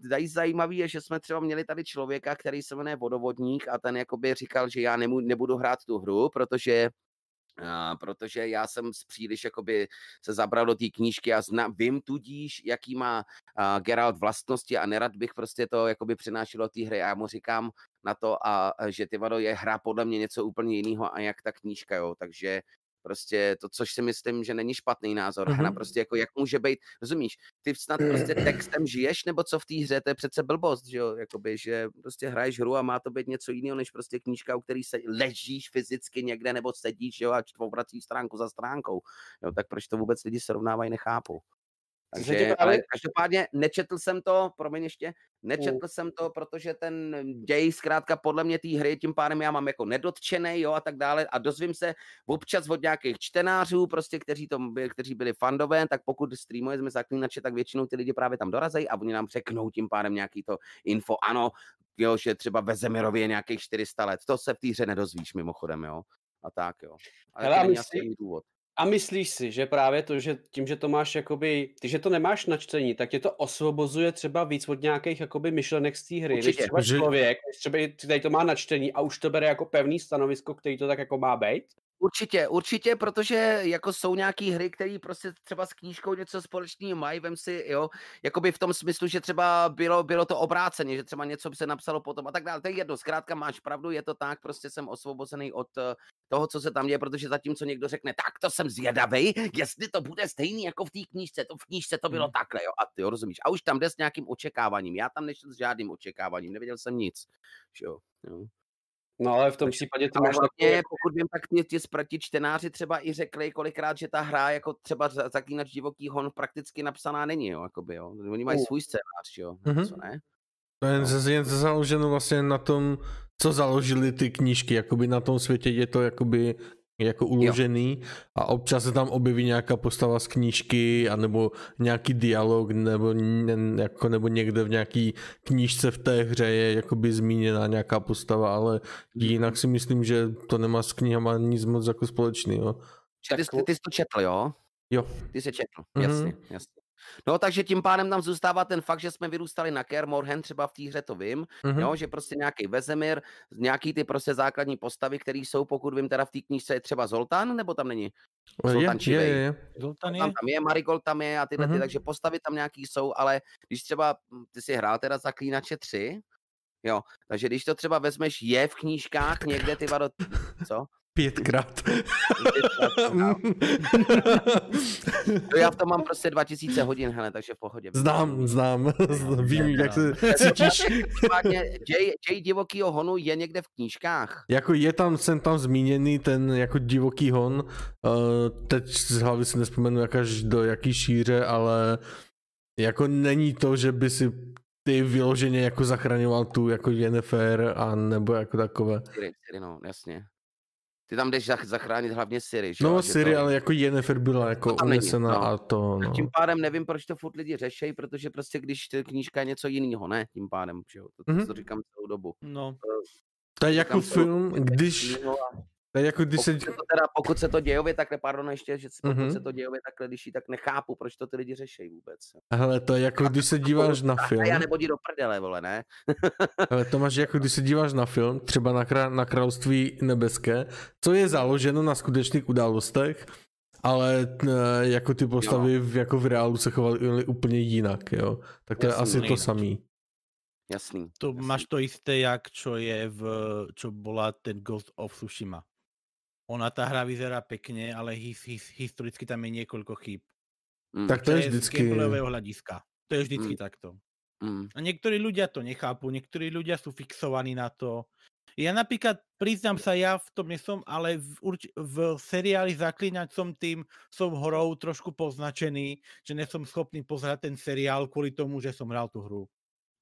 dají zajímavý je, že jsme třeba měli tady člověka, který se jmenuje Vodovodník a ten jakoby říkal, že já nemu, nebudu hrát tu hru, protože A, protože já jsem příliš jakoby se zabral do té knížky a zna, vím tudíž, jaký má a, Geralt vlastnosti a nerad bych prostě to jakoby přinášel do té hry. A já mu říkám na to, a, a že ty vado je hra podle mě něco úplně jiného a jak ta knížka, jo, takže prostě to, což si myslím, že není špatný názor. Mm-hmm. Hra prostě jako, jak může být, rozumíš, ty snad prostě textem žiješ, nebo co v té hře, to je přece blbost, že jo, jakoby, že prostě hraješ hru a má to být něco jiného, než prostě knížka, u který se ležíš fyzicky někde, nebo sedíš, jo, a obracíš stránku za stránkou, jo, tak proč to vůbec lidi srovnávají, nechápu. Takže, ale každopádně nečetl jsem to, promiň ještě, nečetl jsem to, protože ten děj zkrátka podle mě té hry, tím pádem já mám jako nedotčený, jo, a tak dále. A dozvím se občas od nějakých čtenářů, prostě, kteří, to, by- kteří byli fandové, tak pokud streamujeme zaklínače, tak většinou ty lidi právě tam dorazejí a oni nám řeknou tím pádem nějaký to info, ano, jo, že třeba ve Zemirovi je nějakých 400 let, to se v té hře nedozvíš mimochodem, jo, a tak, jo. Ale Hele, to není myslí- asi jiný důvod. A myslíš si, že právě to, že tím, že to máš jakoby, ty, že to nemáš na čtení, tak tě to osvobozuje třeba víc od nějakých jakoby myšlenek z té hry, než Určitě. třeba Že- člověk, než třeba tady to má na čtení a už to bere jako pevný stanovisko, který to tak jako má být? Určitě, určitě, protože jako jsou nějaký hry, které prostě třeba s knížkou něco společného mají, vem si, jo, jakoby v tom smyslu, že třeba bylo, bylo to obráceně, že třeba něco by se napsalo potom a tak dále. To je jedno, zkrátka máš pravdu, je to tak, prostě jsem osvobozený od eh, toho, co se tam děje, protože zatímco někdo řekne, tak to jsem zvědavý, jestli to bude stejný jako v té knížce, to v knížce to bylo Hmm. takhle, jo, a ty jo, rozumíš. A už tam jde s nějakým očekáváním, já tam nešel s žádným očekáváním, nevěděl jsem nic, jo. jo. No ale v tom Takže- případě to máš takovou hlavně, jako, pokud vím, tak ti, ti, spra- ti čtenáři třeba i řekli kolikrát, že ta hra jako třeba za- Zaklínač divoký hon prakticky napsaná není, jo, jakoby, jo. Oni mají svůj scénář, jo, Mhm. co ne? To je No. jen založeno vlastně na tom, co založili ty knížky, jakoby na tom světě je to jakoby jako uložený a občas se tam objeví nějaká postava z knížky anebo nějaký dialog nebo, ně- jako, nebo někde v nějaký knížce v té hře je jakoby zmíněná nějaká postava, ale jinak si myslím, že to nemá s knihama nic moc jako společného. Ty, ty, ty, ty jsi to četl, jo? Jo. Ty jsi četl, Mhm. jasně, jasně. No, takže tím pádem tam zůstává ten fakt, že jsme vyrůstali na Ker Morhen, třeba v té hře to vím, Mhm. jo, že prostě nějaký Vezemir, nějaký ty prostě základní postavy, které jsou, pokud vím, teda v té knížce je třeba Zoltán, nebo tam není? je, Zoltán je, Čivej. je, je. Zoltán je? Tam, tam je, Marigold tam je a tyhle, ty, Mhm. takže postavy tam nějaký jsou, ale když třeba, hm, ty si hrál teda Zaklínače 3, jo, takže když to třeba vezmeš, je v knížkách někde ty vado, *laughs* co? Pětkrát. To já v tom mám prostě 2000 hodin, hele, takže v pohodě. znám, znám. Vím, jak se cítíš. Jay, Jay divokýho honu je někde v knížkách. Jako je tam, jsem tam zmíněný ten jako divoký hon, uh, teď z hlavy si nespomenu jakáž do jaký šíře, ale jako není to, že by si ty vyloženě jako zachraňoval tu jako Jennifer a nebo jako takové. Siri, Siri, no, jasně. Ty tam jdeš zach- zachránit hlavně Siri, že jo, No a že Siri, to- ale jako Jennifer byla jako To není, unesena no. a to no. Tím pádem nevím, proč to furt lidi řešejí, protože prostě když ta knížka je něco jiného, ne? Tím pádem, že jo, to, to, Mhm. to říkám celou dobu. No, To je jako Říkám celou film, dobu, když, a to je jako když se, Pokud se, to teda, pokud se to dějově takhle, pardon ještě, že pokud Mhm. se to dějově takhle liší, tak nechápu, proč to ty lidi řeší vůbec. hele, to je jako když se díváš na film, A já nebo jdi do prdele, vole, ne? *laughs* Ale to máš jako, když se díváš na film, třeba na, krá- na Království nebeské, co je založeno na skutečných událostech, ale e, jako ty postavy v, jako v reálu se chovaly úplně jinak, jo. Tak to je Jasný, asi to jinak. samý. Jasný. to jasný. máš to isté, jak čo je v, čo bola ten Ghost of Tsushima. Ona tá hra vyzerá pekne, ale his, his, historicky tam je niekoľko chýb. Mm, Tak to je z vždycky, hľadiska. To je vždycky Mm. takto. mm, A niektorí ľudia to nechápu, niektorí ľudia sú fixovaní na to. Ja napríklad, priznám sa, ja v tom nesom, ale v, urč- v seriáli Zaklínať som tým, som horou trošku poznačený, že nesom schopný pozerať ten seriál kvôli tomu, že som hral tú hru.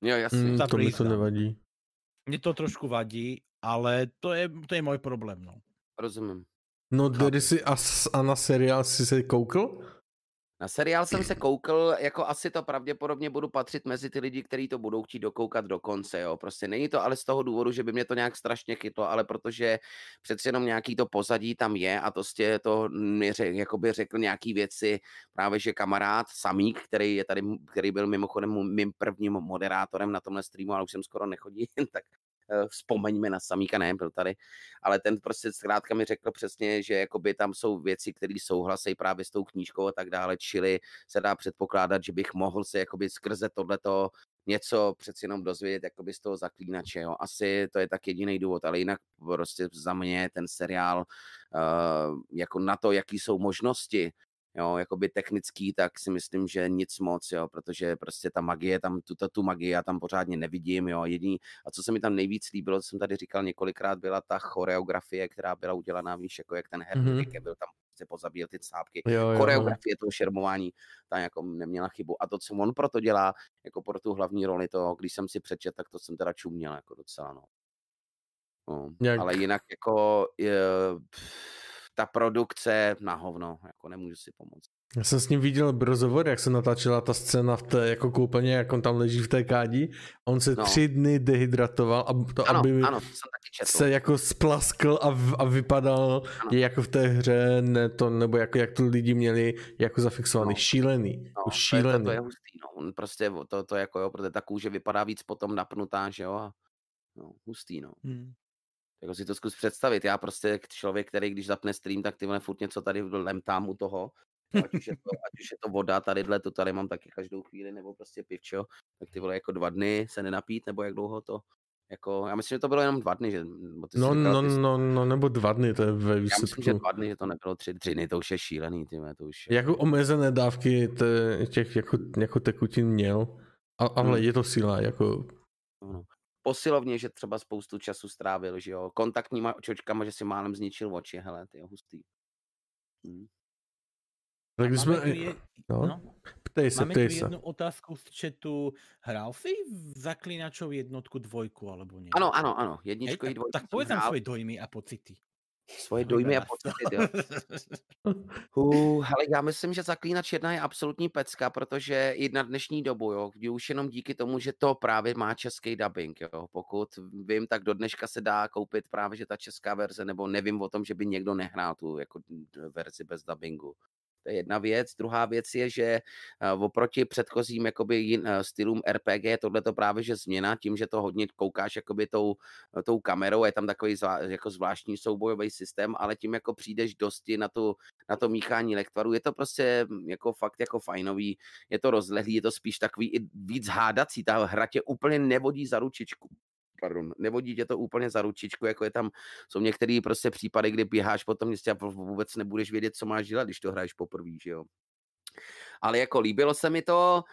jo, jasný. Mm, to mi to nevadí. Mne to trošku vadí, ale to je, to je môj problém. No. Rozumím. No, tedy si a, a na seriál si se koukl? Na seriál jsem se koukl, jako asi to pravděpodobně budu patřit mezi ty lidi, kteří to budou chtít dokoukat do konce, jo. Prostě není to ale z toho důvodu, že by mě to nějak strašně chytlo, ale protože přece jenom nějaký to pozadí tam je a to prostě to mi řek, jakoby řekl nějaký věci právě, že kamarád Samík, který je tady, který byl mimochodem mým prvním moderátorem na tomhle streamu, ale už jsem skoro nechodí, *laughs* tak vzpomeňme na Samíka, ne, byl tady, ale ten prostě zkrátka mi řekl přesně, že jakoby tam jsou věci, které souhlasí právě s tou knížkou a tak dále, čili se dá předpokládat, že bych mohl se jakoby skrze tohleto něco přeci jenom dozvědět jakoby z toho zaklínače, jo. Asi to je tak jediný důvod, ale jinak prostě za mě ten seriál uh, jako na to, jaký jsou možnosti, jo, jakoby technický, tak si myslím, že nic moc, jo, protože prostě ta magie tam, tu, tu magii já tam pořádně nevidím, jo, jediný, a co se mi tam nejvíc líbilo, co jsem tady říkal několikrát, byla ta choreografie, která byla udělaná, víš, jako jak ten herní mm-hmm. byl tam se pozabíjel ty cápky. Jo, jo, Choreografie toho šermování, ta jako neměla chybu. A to, co on proto dělá, jako pro tu hlavní roli, to, když jsem si přečet, tak to jsem teda čuměl jako docela, no. no. Jak... Ale jinak jako je, ta produkce na hovno, jako nemůžu si pomoct. Já jsem s ním viděl rozhovor, jak se natáčela ta scéna v té jako koupeně, jak on tam leží v té kádi. On se no. tři dny dehydratoval, a to, ano, aby ano, to jsem taky četl. se jako splaskl a, v, a vypadal ano. jako v té hře, ne to, nebo jako jak to lidi měli jako zafixovaný. No. Šílený. No, jako šílený. To je, to, to je hustý, no. On prostě to, to jako jo, protože ta kůže vypadá víc potom napnutá, že jo, a no, hustý, no. Hmm. Jako si to zkus představit. Já prostě člověk, který když zapne stream, tak ty furt něco tady lemtám u toho. Ať už, je to, ať už je to voda, tadyhle, to tady mám taky každou chvíli, nebo prostě pivčo, tak ty vole jako dva dny se nenapít, nebo jak dlouho to, jako, já myslím, že to bylo jenom dva dny, že... Ty no, říkal, no, no, no, nebo dva dny, to je ve výsledku. Já myslím, že dva dny, že to nebylo tři, tři dny, to už je šílený, ty to už... Jako omezené dávky těch jako, jako tekutin měl, ale hmm. je to síla, jako... No posilovně, že třeba spoustu času strávil, že jo, kontaktníma očočkama, že si málem zničil oči, hele, ty jo, hustý. Hmm. Tak jsme... Je... No? no? Ptej se, Máme ptej tu jednu otázku z chatu. Hral si v Zaklínačov jednotku, dvojku, alebo nie? Ano, ano, ano, jedničku i dvojku. Tak povedz nám svoje dojmy a pocity. Svoje dojmy a pocity, jo. *laughs* uh, hele, já myslím, že Zaklínač 1 je absolutní pecka, protože i na dnešní dobu, jo, kdy už jenom díky tomu, že to právě má český dubbing, jo. Pokud vím, tak do dneška se dá koupit právě, že ta česká verze, nebo nevím o tom, že by někdo nehrál tu jako verzi bez dubbingu. To je jedna věc. Druhá věc je, že eh, oproti předchozím jakoby, jin, eh, stylům RPG tohle to právě že změna tím, že to hodně koukáš jakoby tou, eh, tou kamerou, je tam takový zvá, jako zvláštní soubojový systém, ale tím jako přijdeš dosti na, tu, na to míchání lektvaru, je to prostě hm, jako fakt jako fajnový, je to rozlehlý, je to spíš takový i víc hádací, ta hra tě úplně nevodí za ručičku pardon, nevodí tě to úplně za ručičku, jako je tam, jsou některé prostě případy, kdy běháš po tom městě a vůbec nebudeš vědět, co máš dělat, když to hraješ poprvé, že jo. Ale jako líbilo se mi to,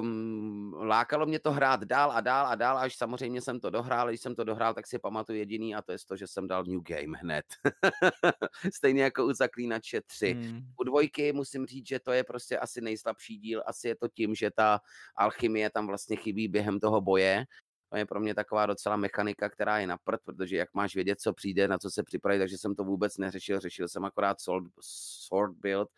um, lákalo mě to hrát dál a dál a dál, až samozřejmě jsem to dohrál. Když jsem to dohrál, tak si pamatuju jediný a to je to, že jsem dal New Game hned. *laughs* Stejně jako u Zaklínače 3. Hmm. U dvojky musím říct, že to je prostě asi nejslabší díl. Asi je to tím, že ta alchymie tam vlastně chybí během toho boje to je pro mě taková docela mechanika, která je na prd, protože jak máš vědět, co přijde, na co se připravit, takže jsem to vůbec neřešil, řešil jsem akorát sword, sword build,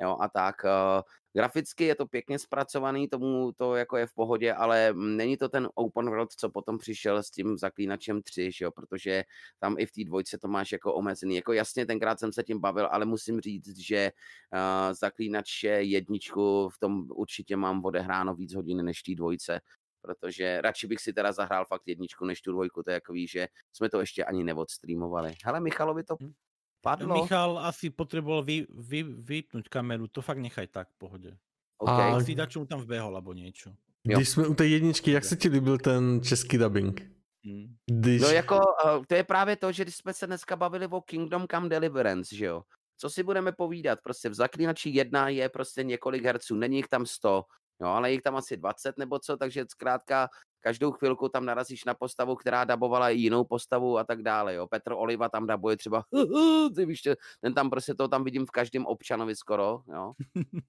jo, a tak. Uh, graficky je to pěkně zpracovaný, tomu to jako je v pohodě, ale není to ten open world, co potom přišel s tím zaklínačem 3, že jo, protože tam i v té dvojce to máš jako omezený. Jako jasně, tenkrát jsem se tím bavil, ale musím říct, že uh, zaklínače jedničku v tom určitě mám odehráno víc hodin než té dvojce protože radši bych si teda zahrál fakt jedničku než tu dvojku, to je takový, že jsme to ještě ani neodstreamovali. Hele, Michalovi to hm. padlo. Michal asi potřeboval vy, vy, vypnout kameru, to fakt nechaj tak v pohodě. Okay. A si dačo tam vbehol, alebo něco. Když jsme u té jedničky, jak se ti líbil ten český dubbing? Hmm. Když... No jako, uh, to je právě to, že když jsme se dneska bavili o Kingdom Come Deliverance, že jo? Co si budeme povídat? Prostě v Zaklínači jedna je prostě několik herců, není jich tam sto. Jo, ale jich tam asi 20 nebo co, takže zkrátka každou chvilku tam narazíš na postavu, která dabovala i jinou postavu a tak dále. Jo. Petr Oliva tam dabuje třeba, *laughs* ty víš, ten tam prostě to tam vidím v každém občanovi skoro. Jo.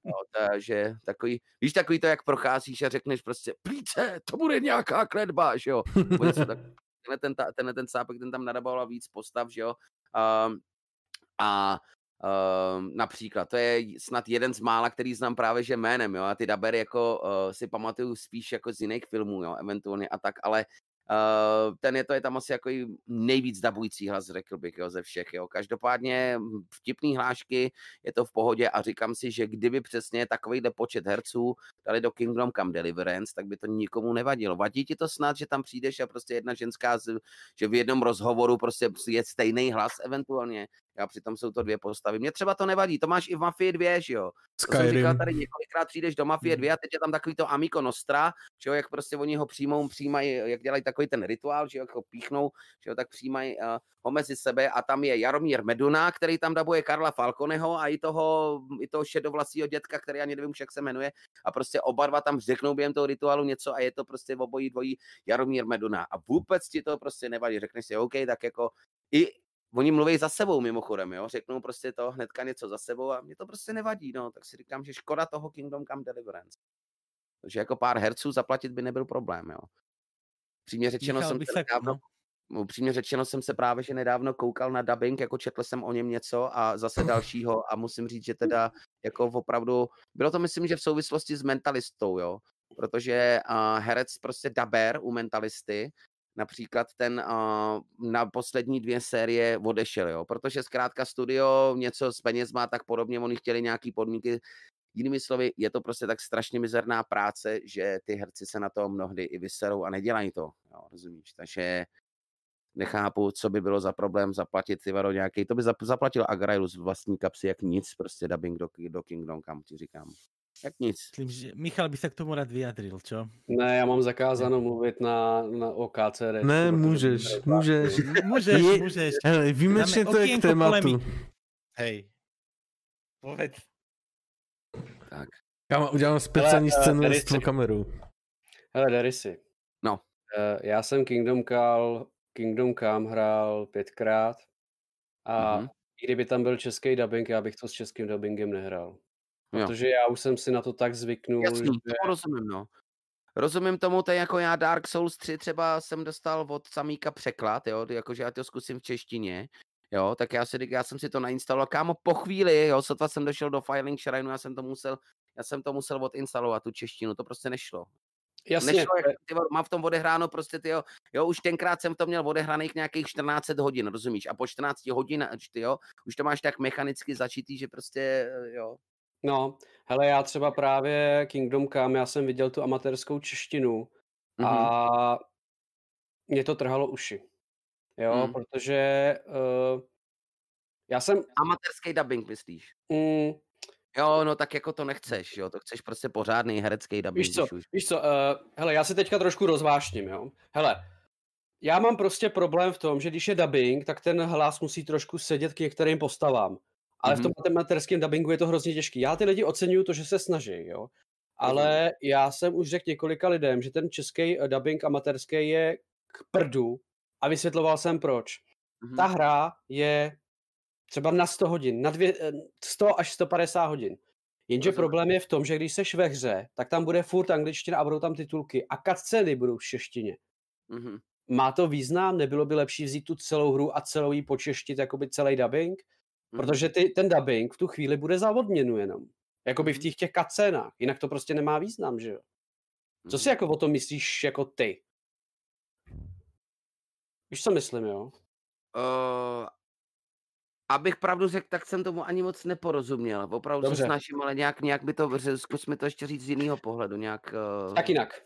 jo takže takový, víš, takový to, jak procházíš a řekneš prostě, plíce, to bude nějaká kledba, že jo. tenhle ten, tenhle ten sápek, ten tam nadaboval víc postav, že jo. Um, a Uh, například, to je snad jeden z mála, který znám právě že jménem, jo, a ty dabery jako uh, si pamatuju spíš jako z jiných filmů, jo, eventuálně a tak, ale Uh, ten je to je tam asi jako nejvíc dabující hlas, řekl bych, jo, ze všech. Jo. Každopádně hm, vtipný hlášky, je to v pohodě a říkám si, že kdyby přesně takovýhle počet herců dali do Kingdom Come Deliverance, tak by to nikomu nevadilo. Vadí ti to snad, že tam přijdeš a prostě jedna ženská, že v jednom rozhovoru prostě je stejný hlas eventuálně, a přitom jsou to dvě postavy. Mně třeba to nevadí, to máš i v Mafii 2, že jo. To jsem říkal tady několikrát přijdeš do Mafie 2 hmm. a teď je tam takový to Amico Nostra, že jo, jak prostě oni ho přijmou, přijímají, jak dělají takový ten rituál, že jo, jak ho píchnou, že jo, tak přijímají uh, ho mezi sebe a tam je Jaromír Meduna, který tam dabuje Karla Falconeho a i toho, i toho šedovlasího dětka, který ani nevím jak se jmenuje a prostě oba dva tam řeknou během toho rituálu něco a je to prostě v obojí dvojí Jaromír Meduna a vůbec ti to prostě nevadí, řekneš si, OK, tak jako i oni mluví za sebou mimochodem, jo, řeknou prostě to hnedka něco za sebou a mě to prostě nevadí, no, tak si říkám, že škoda toho Kingdom Come Deliverance. Takže jako pár herců zaplatit by nebyl problém, jo. Přímě řečeno jsem se nedávno, no. přímě řečeno jsem se právě, že nedávno koukal na dubbing, jako četl jsem o něm něco a zase dalšího a musím říct, že teda jako opravdu, bylo to myslím, že v souvislosti s mentalistou, jo, protože uh, herec prostě daber u mentalisty například ten uh, na poslední dvě série odešel, jo, protože zkrátka studio něco s peněz má tak podobně, oni chtěli nějaký podmínky, jinými slovy, je to prostě tak strašně mizerná práce, že ty herci se na to mnohdy i vyserou a nedělají to, jo, rozumíš, takže nechápu, co by bylo za problém zaplatit ty varo nějaký, to by zaplatil Agrailu z vlastní kapsy jak nic, prostě dubbing do, do Kingdom, kam ti říkám. Jak nic. Myslím, že Michal by se k tomu rád vyjadril, čo? Ne, já mám zakázáno mluvit na, na OKCR. Ne, můžeš, můžeš. můžeš, je, můžeš. Hele, výjimečně to je k tématu. Hej, povedz. Tak. Já udělám speciální Hele, scénu s tvou kamerou. Hele, Derisy. No. Uh, já jsem Kingdom Come, Kingdom Come hrál pětkrát a mm-hmm. i kdyby tam byl český dubbing, já bych to s českým dubbingem nehrál. Protože jo. já už jsem si na to tak zvyknul. Jasný, že... to rozumím, no. Rozumím tomu, to jako já Dark Souls 3 třeba jsem dostal od Samíka překlad, jo, jakože já to zkusím v češtině, jo, tak já, si, já jsem si to nainstaloval, kámo, po chvíli, jo, sotva jsem došel do Filing Shrine, já jsem to musel, já jsem to musel odinstalovat, tu češtinu, to prostě nešlo. Jasně. Nešlo, jak, ty, mám v tom odehráno prostě, ty jo, jo, už tenkrát jsem to měl odehraných nějakých 14 hodin, rozumíš, a po 14 hodin, ty jo, už to máš tak mechanicky začítý, že prostě, jo, No, hele, já třeba právě Kingdom Come, já jsem viděl tu amatérskou češtinu mm-hmm. a mě to trhalo uši. Jo, mm. protože uh, já jsem... Amatérský dubbing, myslíš? Mm, Jo, no tak jako to nechceš, jo, to chceš prostě pořádný herecký dubbing. Víš co, už. víš co, uh, hele, já se teďka trošku rozvášním, jo. Hele, já mám prostě problém v tom, že když je dubbing, tak ten hlas musí trošku sedět k některým postavám. Ale mm-hmm. v tom amatérském dubbingu je to hrozně těžký. Já ty lidi oceňuju to, že se snaží, jo. Ale já jsem už řekl několika lidem, že ten český eh, dubbing amatérský je k prdu a vysvětloval jsem proč. Mm-hmm. Ta hra je třeba na 100 hodin, na dvě, 100 eh, až 150 hodin. Jenže problém je v tom, že když seš ve hře, tak tam bude furt angličtina a budou tam titulky a cutscény budou v češtině. Mm-hmm. Má to význam? Nebylo by lepší vzít tu celou hru a celou jí počeštit, jakoby celý dubbing? Mhm. Protože ty, ten dubbing v tu chvíli bude za odměnu jenom. Jakoby v mhm. těch těch kacénách. Jinak to prostě nemá význam, že jo? Co si mhm. jako o tom myslíš jako ty? Víš, co myslím, jo? Uh, abych pravdu řekl, tak jsem tomu ani moc neporozuměl. Opravdu Dobře. se snažím, ale nějak, nějak by to, zkus mi to ještě říct z jiného pohledu. Nějak, uh... Tak jinak.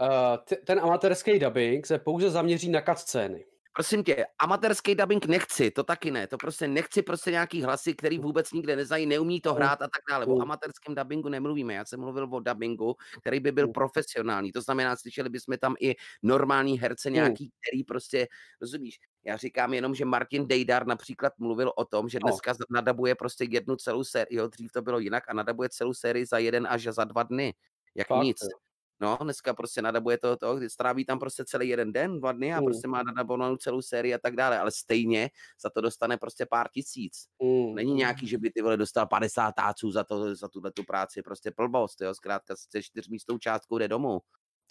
Uh, t- ten amatérský dubbing se pouze zaměří na cutscény prosím tě, amatérský dubbing nechci, to taky ne, to prostě nechci prostě nějaký hlasy, který vůbec nikde neznají, neumí to hrát a tak dále. O amatérském dubbingu nemluvíme, já jsem mluvil o dubbingu, který by byl profesionální, to znamená, slyšeli bychom tam i normální herce nějaký, který prostě, rozumíš, já říkám jenom, že Martin Dejdar například mluvil o tom, že dneska no. nadabuje prostě jednu celou sérii, jo, dřív to bylo jinak a nadabuje celou sérii za jeden až za dva dny, jak Fakt, nic. Jo. No, dneska prostě nadabuje to, to, stráví tam prostě celý jeden den, dva dny a mm. prostě má nadabovanou celou sérii a tak dále, ale stejně za to dostane prostě pár tisíc. Mm. Není nějaký, že by ty vole dostal 50 táců za, to, za tuhle tu práci, prostě plbost, jo, zkrátka se čtyřmístou částkou jde domů.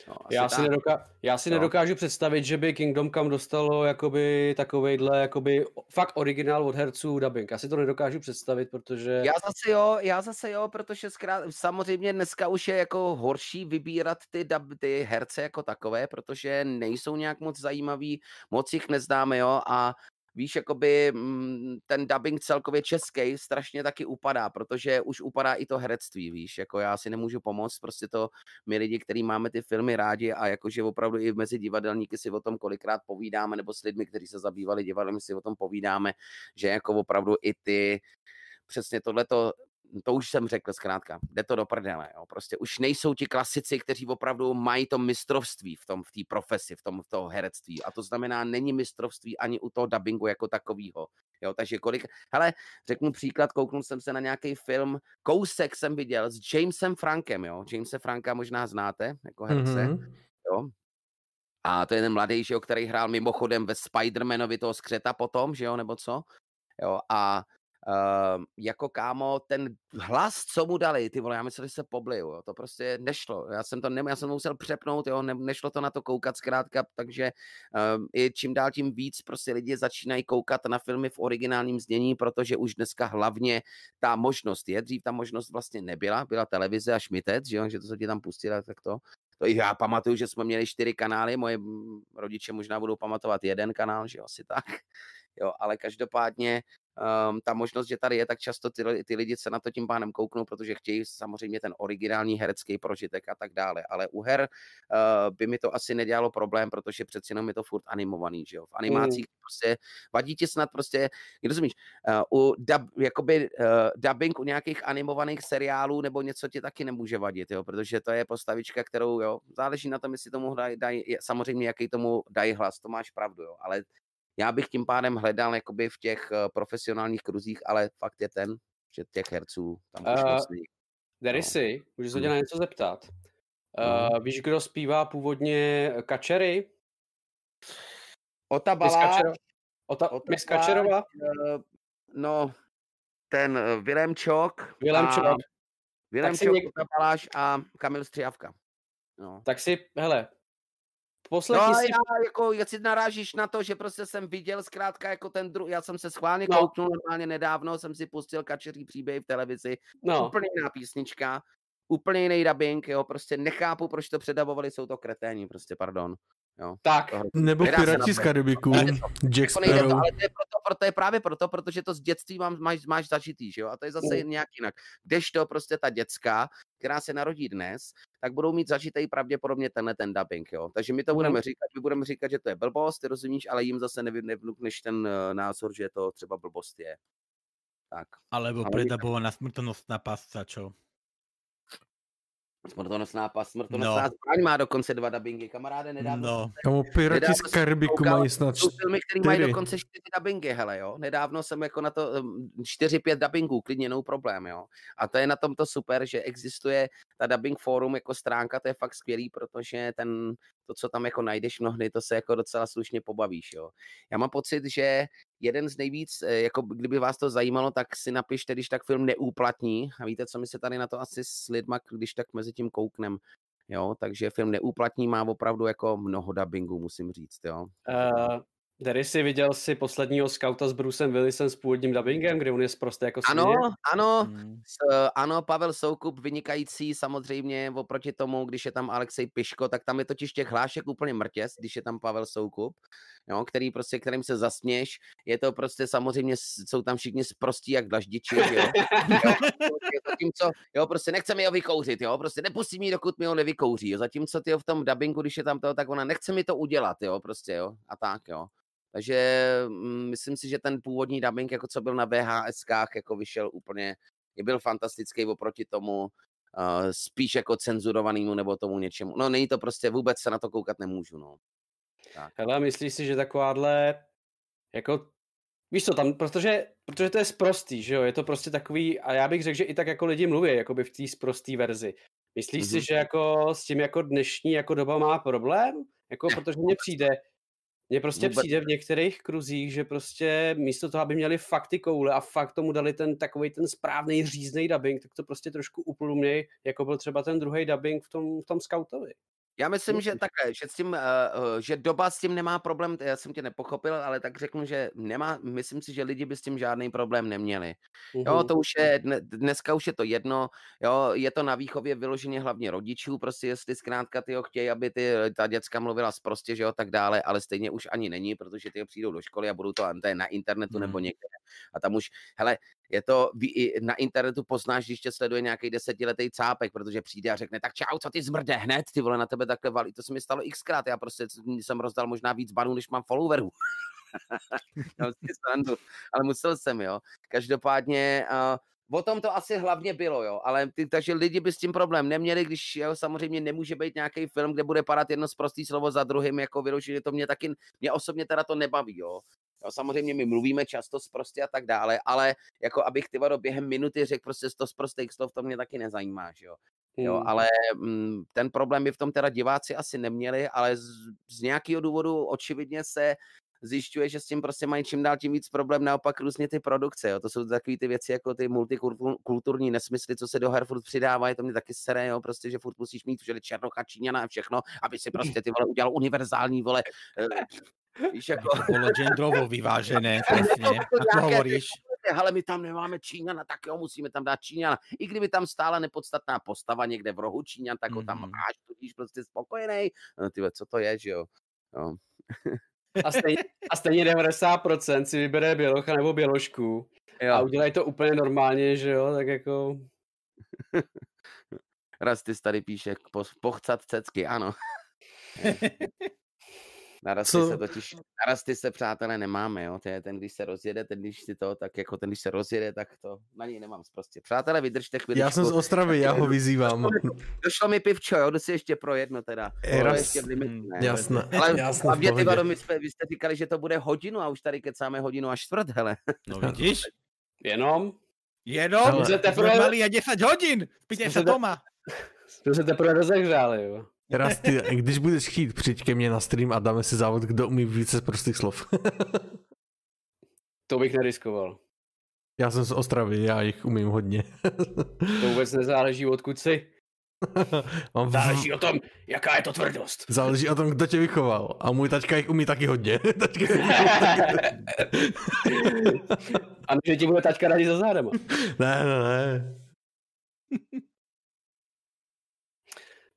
No, Já si, nedoká- já si Jo. nedokážu představit, že by Kingdom Come dostalo jakoby takovejhle jakoby fakt originál od herců dubbing. Já si to nedokážu představit, protože... Já zase jo, já zase jo, protože zkrát, samozřejmě dneska už je jako horší vybírat ty, dub, ty herce jako takové, protože nejsou nějak moc zajímaví, moc jich neznáme, jo, a víš, jakoby mm, ten dubbing celkově český strašně taky upadá, protože už upadá i to herectví, víš, jako já si nemůžu pomoct, prostě to my lidi, kteří máme ty filmy rádi a jakože opravdu i mezi divadelníky si o tom kolikrát povídáme, nebo s lidmi, kteří se zabývali divadlem, si o tom povídáme, že jako opravdu i ty přesně tohleto, to už jsem řekl zkrátka, jde to do prdele, jo. prostě už nejsou ti klasici, kteří opravdu mají to mistrovství v tom, v té profesi, v tom, v toho herectví a to znamená, není mistrovství ani u toho dubbingu jako takového, jo, takže kolik, hele, řeknu příklad, kouknul jsem se na nějaký film, kousek jsem viděl s Jamesem Frankem, jo, Jamese Franka možná znáte, jako herce, Mhm. jo, a to je ten mladý, že jo, který hrál mimochodem ve Spider-Manovi toho skřeta potom, že jo, nebo co? Jo, a uh, jako kámo, ten hlas, co mu dali, ty vole, já myslel, že se pobliju, jo, to prostě nešlo, já jsem to ne, já jsem musel přepnout, jo, ne, nešlo to na to koukat zkrátka, takže uh, i čím dál tím víc prostě lidi začínají koukat na filmy v originálním znění, protože už dneska hlavně ta možnost je, dřív ta možnost vlastně nebyla, byla televize a šmitec, že jo, že to se ti tam pustila, tak to, to já pamatuju, že jsme měli čtyři kanály, moje mm, rodiče možná budou pamatovat jeden kanál, že jo, asi tak. *laughs* Jo, ale každopádně um, ta možnost, že tady je, tak často ty, ty lidi se na to tím pádem kouknou, protože chtějí samozřejmě ten originální herecký prožitek a tak dále. Ale u her uh, by mi to asi nedělalo problém, protože přeci jenom je to furt animovaný, že jo. V animacích prostě vadí ti snad prostě, rozumíš, uh, u dub, jakoby uh, dubbing u nějakých animovaných seriálů nebo něco ti taky nemůže vadit, jo, protože to je postavička, kterou, jo, záleží na tom, jestli tomu dají, daj, samozřejmě, jaký tomu dají hlas, to máš pravdu, jo, ale já bych tím pádem hledal jakoby v těch uh, profesionálních kruzích, ale fakt je ten, že těch herců tam už Eh, moc není. Derisy, můžu se tě Hmm. na něco zeptat? Uh, víš, kdo zpívá původně Kačery? Ota Miss Baláš, Kačero- Ota, Ota Miss Baláš, Kačerová? eh, no, ten uh, Vilém Čok, Vilém Čok. Vilém si Čok, něk- Ota Baláš a Kamil Střihavka. No. Tak si, hele, poslechni No si... já jako, jestli narážíš na to, že prostě jsem viděl zkrátka jako ten druhý, já jsem se schválně No. kouknul normálně nedávno, jsem si pustil kačeří příběh v televizi, No, úplně jiná písnička, úplně jiný dubbing, jo, prostě nechápu, proč to předavovali, jsou to kreténi, prostě, pardon. Jo, tak, to Nebo Pirati z. Karibiku, *laughs* Jack to nejde to, Sparrow. ale to je, proto, proto je právě proto, protože to z dětství mám, máš, máš zažitý, že jo? A to je zase Mm. nějak jinak. Kdežto prostě ta dětská, která se narodí dnes, tak budou mít zažitý pravděpodobně tenhle ten dubbing, jo? Takže my to Mhm. budeme říkat, my budeme říkat, že to je blbost, ty rozumíš, ale jim zase nevnukneš ten uh, názor, že to třeba blbost je. Tak. Alebo predabovaná smrtonostná pasca, čo? Smrtonosná pas, No. smrtonosná zbraň má dokonce dva dubbingy, kamaráde, nedávno No, Kamo, Pirati z Karibiku mají snad jsou filmy, které mají čtyři. dokonce čtyři dubbingy, hele, jo. Nedávno jsem jako na to čtyři, pět dubbingů, klidně no problém, jo. A to je na tomto super, že existuje ta dubbing forum jako stránka, to je fakt skvělý, protože ten, to, co tam jako najdeš mnohdy, to se jako docela slušně pobavíš, jo. Já mám pocit, že jeden z nejvíc, eh, jako kdyby vás to zajímalo, tak si napište, když tak film neúplatní. A víte, co my se tady na to asi s lidma, když tak mezi tím kouknem. Jo, takže film neúplatní má opravdu jako mnoho dubbingů, musím říct, jo. uh, Derisy, viděl jsi posledního skauta s Brucem Willisem s původním dubbingem, kde on je prostě jako Ano, svině? ano, mm, s, ano, Pavel Soukup vynikající samozřejmě oproti tomu, když je tam Alexej Piško, tak tam je totiž těch hlášek úplně mrtěz, když je tam Pavel Soukup, jo, který prostě, kterým se zasměš, je to prostě samozřejmě, jsou tam všichni sprostí jak dlaždiči, jo. jo prostě zatímco, jo, prostě nechceme ho vykouřit, jo, prostě nepustí mi, dokud mi ho nevykouří, jo, zatímco ty v tom dubbingu, když je tam to, tak ona nechce mi to udělat, jo, prostě, jo, a tak, jo. Takže mm, myslím si, že ten původní dubbing, jako co byl na VHSkách, jako vyšel úplně, je byl fantastický oproti tomu, uh, spíš jako cenzurovanému nebo tomu něčemu. No není to prostě, vůbec se na to koukat nemůžu, no. Hele, myslíš si, že takováhle, jako, víš co, tam, protože, protože to je sprostý, že jo, je to prostě takový, a já bych řekl, že i tak jako lidi mluví, jakoby v té sprostý verzi. Myslíš si, Mhm. že jako s tím jako dnešní jako doba má problém? Jako, protože mně přijde, mně prostě Vůbec přijde v některých kruzích, že prostě místo toho, aby měli fakt ty koule a fakt tomu dali ten takový ten správný říznej dubbing, tak to prostě trošku upluměj, jako byl třeba ten druhý dubbing v tom, v tom scoutovi. Já myslím, že takhle, že, s tím, uh, uh, že doba s tím nemá problém, já jsem tě nepochopil, ale tak řeknu, že nemá, myslím si, že lidi by s tím žádný problém neměli. Jo, to už je, dne- dneska už je to jedno, jo, je to na výchově vyloženě hlavně rodičů, prostě jestli zkrátka ty chtějí, aby ty, ta děcka mluvila prostě, že jo, tak dále, ale stejně už ani není, protože ty přijdou do školy a budou to, to je na internetu nebo Hmm. někde. A tam už, hele, je to, na internetu poznáš, když tě sleduje nějaký desetiletý cápek, protože přijde a řekne, tak čau, co ty zmrde hned, ty vole, na tebe takhle valí. To se mi stalo xkrát, já prostě jsem rozdal možná víc banů, než mám followerů. *laughs* Srandu, ale musel jsem, jo. Každopádně uh, o tom to asi hlavně bylo, jo, ale ty, takže lidi by s tím problém neměli, když jo, samozřejmě nemůže být nějaký film, kde bude padat jedno zprostý slovo za druhým, jako vyloženě to mě taky, mě osobně teda to nebaví, jo. Jo, samozřejmě my mluvíme často prostě a tak dále, ale jako abych ty vado během minuty řekl prostě to z prostých slov, to mě taky nezajímá, že jo. Jo, Hmm. ale mm, ten problém by v tom teda diváci asi neměli, ale z, z nějakého důvodu očividně se zjišťuje, že s tím prostě mají čím dál tím víc problém, naopak různě ty produkce, jo. to jsou takové ty věci jako ty multikulturní nesmysly, co se do her furt přidávají, to mě taky sere, jo, prostě, že furt musíš mít všude černocha, číňana a všechno, aby si prostě ty vole udělal univerzální, vole, eh, víš, jako, To bolo genderovo vyvážené, *laughs* presne. Ako hovoríš? ale my tam nemáme Číňana, tak jo, musíme tam dát Číňana. I kdyby tam stála nepodstatná postava někde v rohu Číňan, tak ho tam Mhm. máš, tudíž prostě spokojený. No, ty co to je, že jo? jo. *laughs* A stejně, a stejně 90% si vybere bělocha nebo běložku a jo. udělají to úplně normálně, že jo, tak jako... *laughs* Raz ty tady píše, po, pochcat cecky, ano. Na rasty Co? se totiž, na rasty se přátelé nemáme, jo. To je ten, když se rozjede, ten, když si to, tak jako ten, když se rozjede, tak to na něj nemám prostě. Přátelé, vydržte chvíli. Já jsem z Ostravy, já ho vyzývám. Došlo mi pivčo, jo, jdu si ještě pro jedno teda. Eh, To raz- ještě limit, hm, ne. Jasné, Ale *laughs* jasné, v hlavně ty vado, my jsme, vy jste říkali, že to bude hodinu a už tady kecáme hodinu a čtvrt, hele. No *laughs* vidíš? Jenom Jenom? Sme teprve- mali aj 10 hodín. Spýtaj Jsme sa se Toma. jsme se teprve rozehřáli, jo. Raz ty, když budeš chtít, přijď ke mně na stream a dáme si závod, kdo umí více z prostých slov. To bych neriskoval. já jsem z Ostravy, já jich umím hodně. To vůbec nezáleží, odkud jsi. *laughs* Mám v... Záleží o tom, jaká je to tvrdost. Záleží o tom, kdo tě vychoval. A můj taťka jich umí taky hodně. *laughs* taťka... A že ti bude taťka radit za zádama. ne, ne, ne.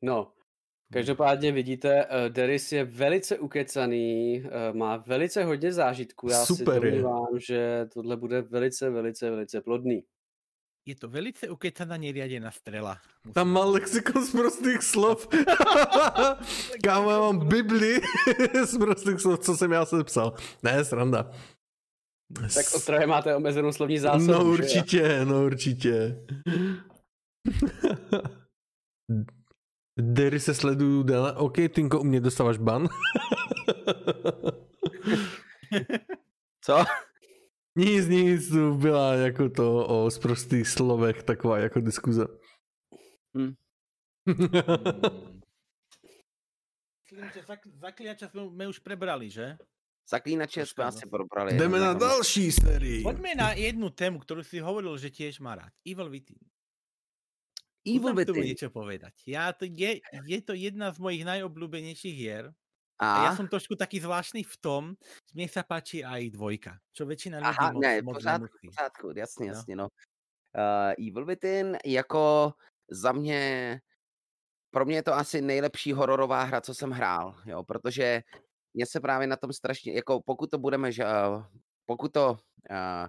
No, každopádně vidíte, uh, Deris je velice ukecaný, uh, má velice hodně zážitků. Já Super si domnívám, že tohle bude velice, velice, velice plodný. Je to velice ukecaná neriadená strela. Musím Tam má lexikon z prostých slov. *laughs* Kámo, já mám Bibli *laughs* z prostých slov, co jsem já sepsal. Ne, sranda. Tak o Ostravě máte omezenou slovní zásobu. No že určitě, no určitě. *laughs* Dery se sleduju déle. OK, Tinko, u mě dostáváš ban. *laughs* Co? nic, nic, to byla jako to o sprostých slovech taková jako diskuze. Hm. Mm. Myslím, že zak- zakliača sme už prebrali, že? Zaklínače jsme asi probrali. Jdeme na Zaklínače. další sérii. Poďme na jednu tému, ktorú si hovoril, že tiež má rád. Evil Within. Evil tomu Within. niečo povedať. Ja to je, je to jedna z mojich najobľúbenejších hier. A A? ja som trošku taký zvláštny v tom, že mne sa páči aj dvojka, čo väčšina ľudí Aha, moc, ne, moc pořád, nemusí. pořádku, jasně, No. jasně, no. Uh, Evil Within jako za mě, pro mě je to asi nejlepší hororová hra, co jsem hrál, jo, protože mě se právě na tom strašně, jako pokud to budeme, že, uh, pokud to uh,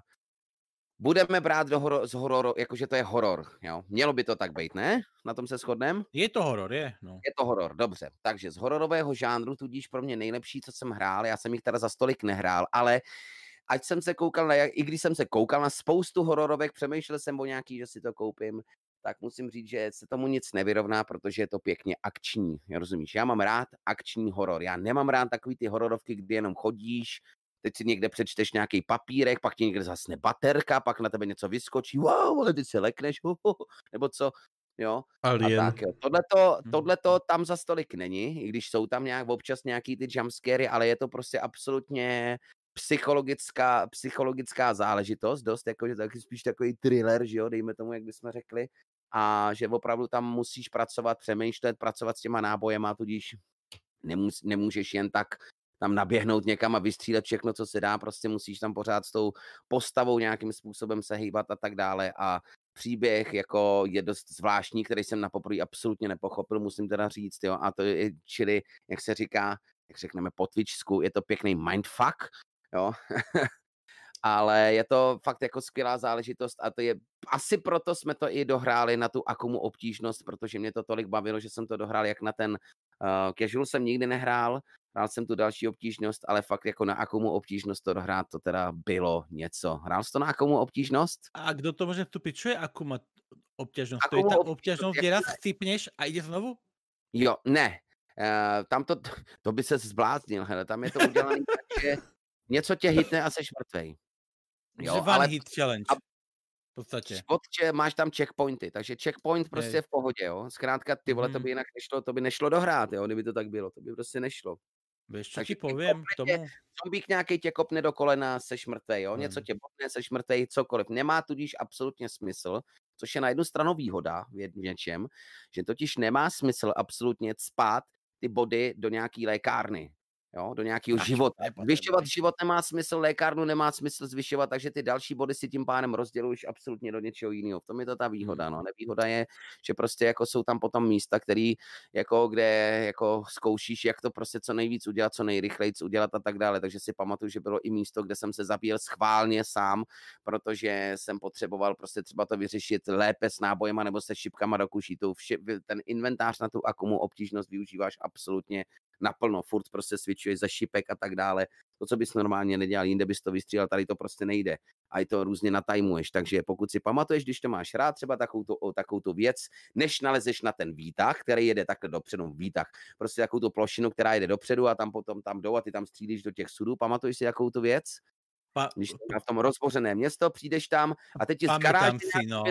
budeme brát do horo, z hororu, jakože to je horor, jo, mělo by to tak být, ne? Na tom se shodneme? Je to horor, je? No. Je to horor, dobře. Takže z hororového žánru tudíž pro mě nejlepší, co jsem hrál, já jsem jich teda za stolik nehrál, ale ať jsem se koukal na, i když jsem se koukal na spoustu hororovek, přemýšlel jsem o nějaký, že si to koupím, tak musím říct, že se tomu nic nevyrovná, protože je to pěkně akční, rozumíš? Já mám rád akční horor, já nemám rád takový ty hororovky, kdy jenom chodíš, teď si někde přečteš nějaký papírek, pak ti někde zasne baterka, pak na tebe něco vyskočí, wow, ale ty se lekneš, nebo co, jo. A Alien. tak jo. Tohleto, Mhm. tohleto tam za stolik není, i když jsou tam nějak občas nějaký ty jumpscary, ale je to prostě absolutně psychologická, psychologická záležitost, dost, jakože taky spíš takový thriller, že jo, dejme tomu, jak bychom řekli. a že opravdu tam musíš pracovat, přemýšlet, pracovat s těma nábojema, tudíž nemůžeš jen tak tam naběhnout někam a vystřílet všechno, co se dá, prostě musíš tam pořád s tou postavou nějakým způsobem se hýbat a tak dále. A příběh jako je dost zvláštní, který jsem na poprvé absolutně nepochopil, musím teda říct, jo, a to je, čili, jak se říká, jak řekneme po Twitchsku, je to pěkný mindfuck, jo, *laughs* ale je to fakt jako skvělá záležitost a to je, asi proto jsme to i dohráli na tu akumu obtížnost, protože mě to tolik bavilo, že jsem to dohrál jak na ten uh, casual jsem nikdy nehrál, hrál jsem tu další obtížnost, ale fakt jako na akumu obtížnost to dohrát, to teda bylo něco. Hrál jsi to na akumu obtížnost? A kdo to může vstupit? Co je akuma obtížnost? To je ta obtížnost, kde raz chcípneš a jde znovu? Jo, ne. Uh, tam to, *laughs* to by se zbláznil, hele, tam je to udělané tak, že něco tě hitne a seš mrtvej. Jo, one ale... hit challenge. A v podstatě. Podče, máš tam checkpointy, takže checkpoint prostě je v pohodě, jo. Zkrátka, ty vole, to by jinak nešlo, to by nešlo dohrát, jo, kdyby to tak bylo, to by prostě nešlo. Víš, co ti povím k tomu? Zombík nějaký tě kopne do kolena, seš mrtvej, jo? něco tě botne, seš mrtvej, cokoliv. Nemá tudíž absolutně smysl, což je na jednu stranu výhoda v něčem, že totiž nemá smysl absolutně spát ty body do nějaký lékárny jo, do nějakého života. Zvyšovat život nemá smysl, lékárnu nemá smysl zvyšovat, takže ty další body si tím pánem rozděluješ absolutně do něčeho jiného. V tom je to ta výhoda. No. Nevýhoda je, že prostě jako jsou tam potom místa, který jako kde jako zkoušíš, jak to prostě co nejvíc udělat, co nejrychleji udělat a tak dále. Takže si pamatuju, že bylo i místo, kde jsem se zabíjel schválně sám, protože jsem potřeboval prostě třeba to vyřešit lépe s nábojema nebo se šipkama do kuší. Ten inventář na tu akumu obtížnost využíváš absolutně naplno, furt prostě switchuješ za šipek a tak dále. To, co bys normálně nedělal, jinde bys to vystřílel, tady to prostě nejde. A i to různě natajmuješ. Takže pokud si pamatuješ, když to máš rád, třeba takovou tu, takovou tu věc, než nalezeš na ten výtah, který jede takhle dopředu, výtah, prostě takovou tu plošinu, která jede dopředu a tam potom tam jdou a ty tam střílíš do těch sudů. Pamatuješ si jakou tu věc? Pa, když v tom rozbořené město, přijdeš tam a teď ti z garáže si, no.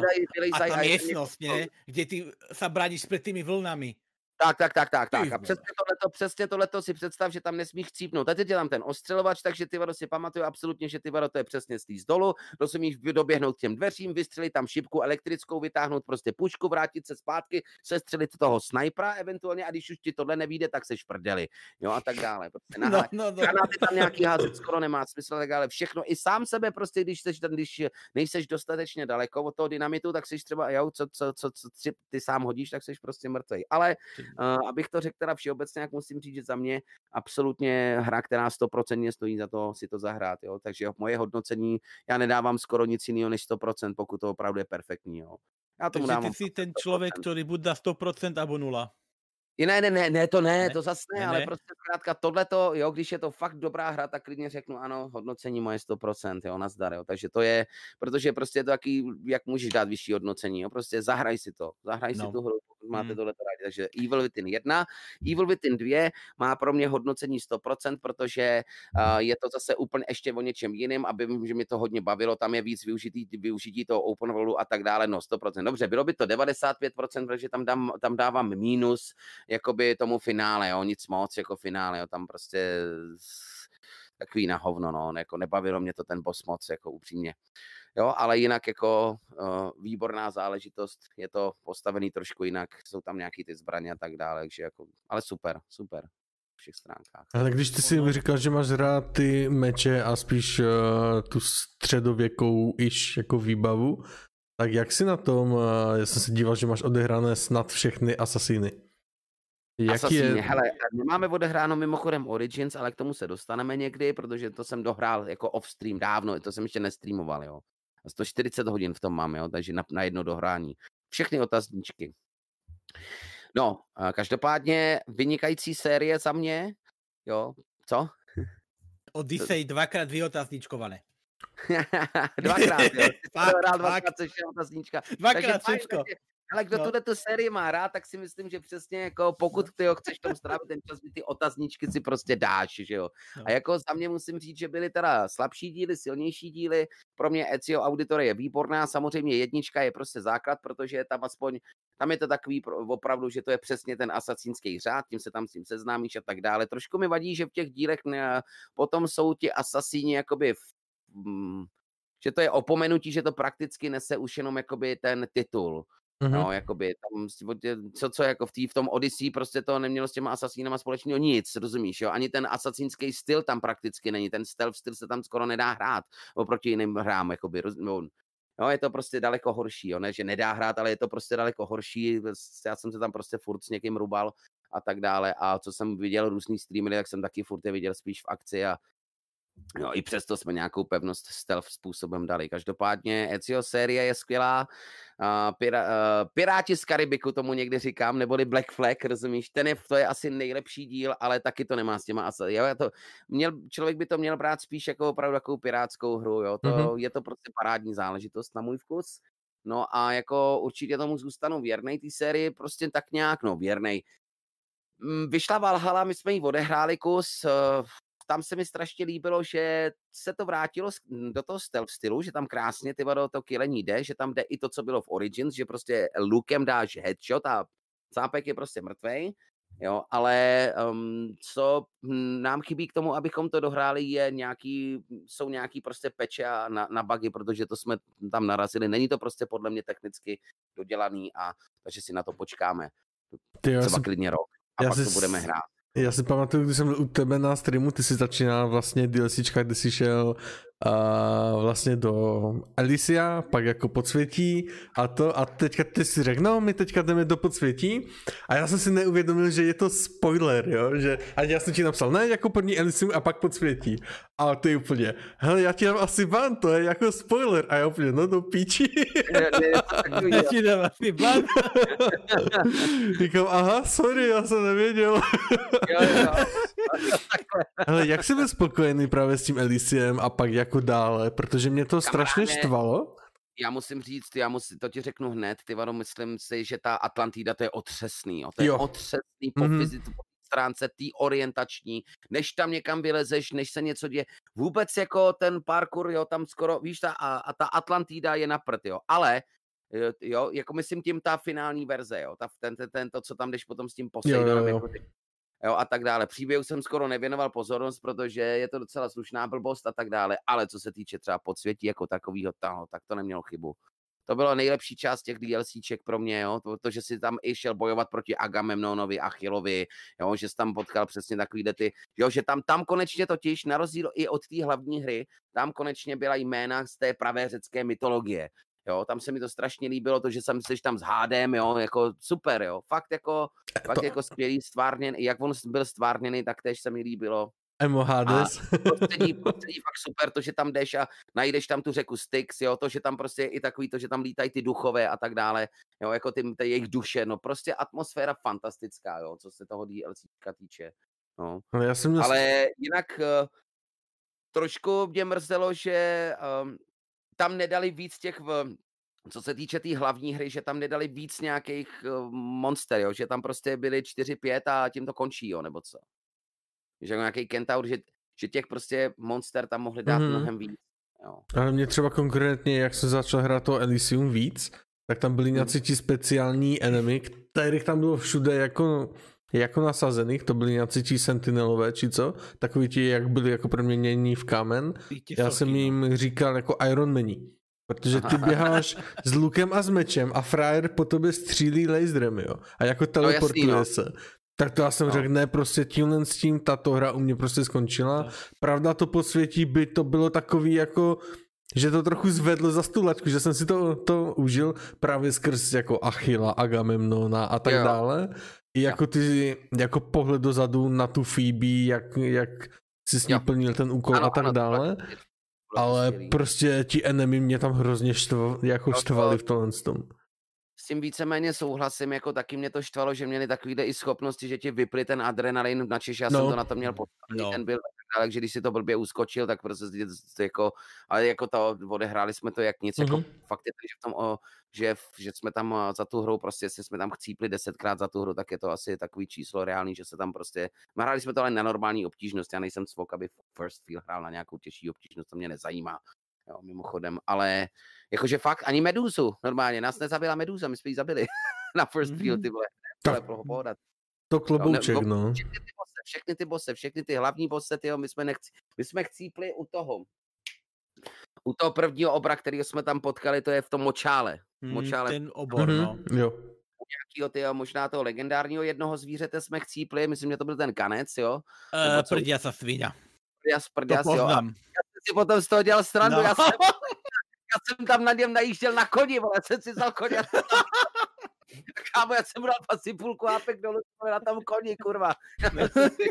a ta miestnosť, kde ty sa bráníš před tými vlnami. Tak, tak, tak, tak, tak. A přesně tohleto, přesně tohleto si představ, že tam nesmíš chcípnout. Teď dělám ten ostřelovač, takže ty vado si pamatuju absolutně, že ty vado to je přesně z z dolu, rozumíš, doběhnout k těm dveřím, vystřelit tam šipku elektrickou, vytáhnout prostě pušku, vrátit se zpátky, sestřelit toho snajpera eventuálně a když už ti tohle nevíde, tak se šprdeli. Jo, a tak dále. Prostě *laughs* no, no, no. Granáty tam nějaký házet skoro nemá smysl, tak ale všechno i sám sebe prostě, když, seš, když nejseš dostatečně daleko od toho dynamitu, tak jsi třeba, jo, co, co, co, co, co ty sám hodíš, tak jsi prostě mrtvý. Ale Uh, abych to řekl teda všeobecně, jak musím říct, že za mě absolutně hra, která 100% stojí za to si to zahrát, jo. Takže moje hodnocení, já nedávám skoro nic jiného než 100%, pokud to opravdu je perfektní, jo. Já tomu Takže ty jsi ten člověk, který buď dá 100% nebo nula. Ne, ne, ne, ne, to ne, ne? to zase ne, ne, ale ne. prostě zkrátka tohleto, jo, když je to fakt dobrá hra, tak klidně řeknu ano, hodnocení moje 100%, jo, nazdar, jo, takže to je, protože prostě je to taky, jak můžeš dát vyšší hodnocení, jo, prostě zahraj si to, zahraj no. si tu hru, máte hmm. tohle rádi. Takže Evil Within 1. Evil Within 2 má pro mě hodnocení 100%, protože uh, je to zase úplně ještě o něčem jiným, aby že mi to hodně bavilo, tam je víc využitý, využití toho open worldu a tak dále, no 100%. Dobře, bylo by to 95%, protože tam, dám, tam dávám mínus jakoby tomu finále, jo, nic moc jako finále, jo, tam prostě takový na hovno, no, jako nebavilo mě to ten boss moc, jako upřímně. Jo, ale jinak jako uh, výborná záležitost, je to postavený trošku jinak, jsou tam nějaký ty zbraně a tak dále, takže jako, ale super, super všech stránkách. Ale když ty si říkal, že máš rád ty meče a spíš uh, tu středověkou iž jako výbavu, tak jak si na tom, uh, já jsem se díval, že máš odehrané snad všechny asasíny. Jaký je... hele, nemáme odehráno mimochodem Origins, ale k tomu se dostaneme někdy, protože to jsem dohrál jako off-stream dávno, to jsem ještě nestreamoval, jo. 140 hodin v tom mám, jo, takže na, na jedno dohrání. Všechny otazníčky. No, každopádně vynikající série za mě, jo, co? Odyssey dvakrát vyotazníčkované. *laughs* dvakrát, jo. *laughs* dvakrát, dvakrát, otazníčka. Dvakrát všechno. Ale kdo no. tuhle tu sérii má rád, tak si myslím, že přesně jako pokud ty ho chceš tam strávit ten čas, ty otazníčky si prostě dáš, že jo. No. A jako za mě musím říct, že byly teda slabší díly, silnější díly. Pro mě Ezio Auditore je výborná, samozřejmě jednička je prostě základ, protože je tam aspoň, tam je to takový opravdu, že to je přesně ten asasínský řád, tím se tam s tím seznámíš a tak dále. Trošku mi vadí, že v těch dílech ne, potom jsou ti asasíni jakoby v, mm, že to je opomenutí, že to prakticky nese už jenom jakoby ten titul Mm-hmm. No, jakoby tam, co, co jako v, tý, v tom Odyssey prostě to nemělo s těma asasínama společného nic, rozumíš, jo? Ani ten asasínský styl tam prakticky není, ten stealth styl se tam skoro nedá hrát oproti jiným hrám, jakoby, roz, no, Jo, je to prostě daleko horší, jo, ne, že nedá hrát, ale je to prostě daleko horší. Já jsem se tam prostě furt s někým rubal a tak dále. A co jsem viděl různý streamery, tak jsem taky furt je viděl spíš v akci a No i přesto jsme nějakou pevnost stealth způsobem dali. Každopádně Ezio série je skvělá. Uh, pira, uh, Piráti z Karibiku tomu někdy říkám, neboli Black Flag, rozumíš? Ten je, to je asi nejlepší díl, ale taky to nemá s těma asi. Jo, to, měl, člověk by to měl brát spíš jako opravdu takovou pirátskou hru, jo? To, mm-hmm. Je to prostě parádní záležitost na můj vkus. No a jako určitě tomu zůstanu věrnej té sérii, prostě tak nějak, no věrnej. Mm, vyšla Valhalla, my jsme ji odehráli kus, uh, tam se mi strašně líbilo, že se to vrátilo do toho stealth stylu, že tam krásně ty do to kilení jde, že tam jde i to, co bylo v Origins, že prostě lukem dáš headshot a cápek je prostě mrtvej, jo, ale um, co nám chybí k tomu, abychom to dohráli, je nějaký, jsou nějaký prostě peče na, na bugy, protože to jsme tam narazili. Není to prostě podle mě technicky dodělaný a takže si na to počkáme. Ty, Třeba jsem... klidně rok a já pak si... to budeme hrát. Já si pamatuju, když jsem byl u tebe na streamu, ty si začínal vlastně DLCčka, kdy jsi šel uh, vlastně do Elysia, pak jako podsvětí a to a teďka ty si řekl, no my teďka jdeme do podsvětí a já jsem si neuvědomil, že je to spoiler, jo, že a já jsem ti napsal, ne, jako první Elysium a pak podsvětí a ty úplně, hele, já ti dám asi ban, to je jako spoiler a já úplně, no do píči. *laughs* já ti dám asi ban. *laughs* Říkám, aha, sorry, já jsem nevěděl. Ale *laughs* jak jsi byl spokojený právě s tím Elysiem a pak jako dále, protože mě to strašně štvalo. Já musím říct, já musím, to ti řeknu hned, ty vado, myslím si, že ta Atlantida to je otřesný, jo. to je jo. otřesný po mm-hmm. fyzice, po stránce tý orientační, než tam někam vylezeš, než se něco děje. Vůbec jako ten parkour, jo, tam skoro, víš, ta, a, a ta Atlantida je na prd, jo, ale jo, jako myslím tím ta finální verze, jo, ta, ten, ten, ten, to, co tam jdeš potom s tím Poseidonem. Jako jo, a tak dále. Příběhu jsem skoro nevěnoval pozornost, protože je to docela slušná blbost a tak dále, ale co se týče třeba podsvětí jako takového, no, tak to nemělo chybu. To byla nejlepší část těch DLCček pro mě, jo, to, to že si tam i šel bojovat proti Agamemnonovi, Achillovi, jo, že jsi tam potkal přesně takový ty, jo, že tam, tam konečně totiž, na rozdíl i od té hlavní hry, tam konečně byla jména z té pravé řecké mytologie, Jo, tam se mi to strašně líbilo, to, že jsem se tam s hádem, jo, jako super, jo. Fakt jako, to... fakt jako skvělý stvárněný, jak on byl stvárněný, tak tež se mi líbilo. Emo Hades. Prostředí, *laughs* prostředí fakt super, to, že tam jdeš a najdeš tam tu řeku Styx, jo, to, že tam prostě je i takový to, že tam lítají ty duchové a tak dále, jo, jako ty, ty jejich duše, no prostě atmosféra fantastická, jo, co se toho DLCka týče, no. Ale, já jsem měl... Ale jinak uh, trošku mě mrzelo, že um, tam nedali víc těch, v, co se týče té tý hlavní hry, že tam nedali víc nějakých uh, monster, jo? že tam prostě byly 4-5 a tím to končí, jo, nebo co. Že jako nějaký kentaur, že, že těch prostě monster tam mohli dát mm-hmm. mnohem víc. Jo. Ale mě třeba konkrétně, jak jsem začal hrát to Elysium víc, tak tam byli mhm. nějací ti speciální enemy, kterých tam bylo všude jako jako nasazených, to byli nějací ti sentinelové, či co? Takový ti, jak byli jako proměnění v kámen. Já jsem jim říkal jako Iron Mani. Protože ty běháš s lukem a s mečem a frajer po tobě střílí laserem, jo. A jako no, teleportuje no, jasný, no. se. Tak to já jsem no. řekl, ne, prostě tímhle s tím tato hra u mě prostě skončila. Pravda to posvětí by to bylo takový jako že to trochu zvedlo za stulačku, že jsem si to, to užil právě skrz jako Achila, Agamemnona a tak jo. dále. I jako ty, jako pohled dozadu na tu Phoebe, jak, jak si s ní jo. plnil ten úkol ano, a tak ano, dále. Ale prostě ti enemy mě tam hrozně štv, jako štvali v tomhle tom s tím víceméně souhlasím, jako taky mě to štvalo, že měli takovýhle i schopnosti, že ti vyply ten adrenalin, načež já no. jsem to na to měl postavený, no. ten byl ale když si to blbě uskočil, tak prostě jako, ale jako to, odehráli jsme to jak nic, mm-hmm. jako fakt je to, že v tom, o, že, že jsme tam za tu hru, prostě jestli jsme tam chcípli desetkrát za tu hru, tak je to asi takový číslo reálný, že se tam prostě, hráli jsme to ale na normální obtížnost, já nejsem svok, aby First Feel hrál na nějakou těžší obtížnost, to mě nezajímá, jo, mimochodem, ale jakože fakt ani Meduzu, normálně, nás nezabila Meduza, my jsme ji zabili *laughs* na First Feel, mhm. ty vole, tak, to klobouček, no. no. *laughs* Všechny ty bose, všechny ty bose, všechny ty hlavní bose, tyjo, my jsme, nechci, my jsme chcípli u toho, U toho prvního obra, kterého jsme tam potkali, to je v tom močále. Mm, Močále. ten obor, no. Mhm, jo. Nějakýho, tyjo, možná toho legendárního jednoho zvířete jsme chcípli, myslím, že to byl ten kanec, jo. Uh, Nebo co? prdia sa svinia. Prďas, To jo. A poznám. já jsem si potom z toho dělal strandu, No. já, jsem, já jsem tam na něm najížděl na koni, vole, jsem si vzal koně. *laughs* *laughs* Kámo, já jsem dal asi půlku ápek dolů, na tom koni, kurva. Já jsem si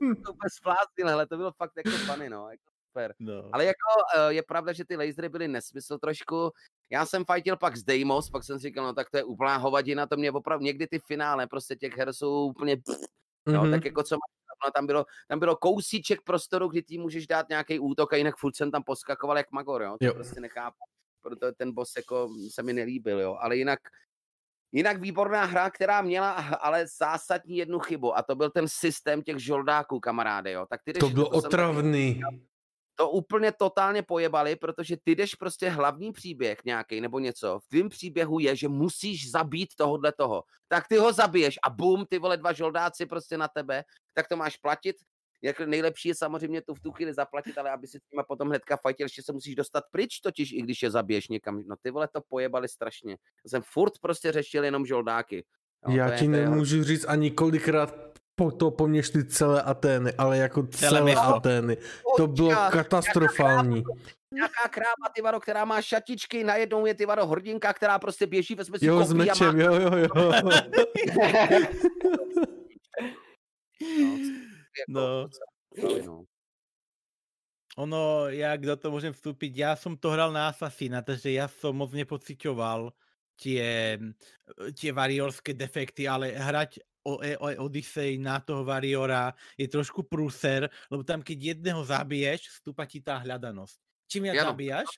to úplně splácnil, hele, to bylo fakt jako funny, no. Jako super. No. Ale jako eh, je pravda, že ty lasery byly nesmysl trošku. Já jsem fajtil pak s Deimos, pak jsem si říkal, no tak to je úplná hovadina, to mě opravdu, někdy ty finále prostě těch her jsou úplně, no, Mhm. tak jako co máš, no, tam bylo, tam bylo kousíček prostoru, kdy ty můžeš dát nějaký útok a jinak furt jsem tam poskakoval jak magor, jo, to Jo. prostě nechápu, proto ten boss jako se mi nelíbil, jo, ale jinak, jinak výborná hra, která měla ale zásadní jednu chybu a to byl ten systém těch žoldáků, kamaráde, jo, tak ty jdeš, To bylo taky- otravný. to úplně totálně pojebali, protože ty jdeš prostě hlavní příběh nějaký nebo něco. V tvém příběhu je, že musíš zabít tohohle toho. Tak ty ho zabiješ a bum, ty vole dva žoldáci prostě na tebe, tak to máš platit. Jak nejlepší je samozřejmě to v tu chvíli zaplatit, ale aby si s nima potom hnedka fajtil, ještě se musíš dostat pryč, totiž i když je zabiješ někam. No ty vole to pojebali strašně. Já jsem furt prostě řešil jenom žoldáky. No, Já je- ti je nemůžu říct ani kolikrát po to po mně šly celé Atény, ale jako celé. Atény. To bylo katastrofální. nějaká kráva, ty vado, která má šatičky, najednou je ty vado hrdinka, která prostě běží, vezme si Jo, s a má mečem, jo, jo, jo. *laughs* *laughs* No. No. no. Ono, jak do toho môžem vstúpiť, ja som to hral na Assassina, takže ja som moc nepociťoval tie, tie variorské defekty, ale hrať o, o, o Odyssey na toho variora je trošku prúser, lebo tam keď jedného zabiješ, vstúpa ti tá hľadanosť. Čím viac Áno. zabíjaš,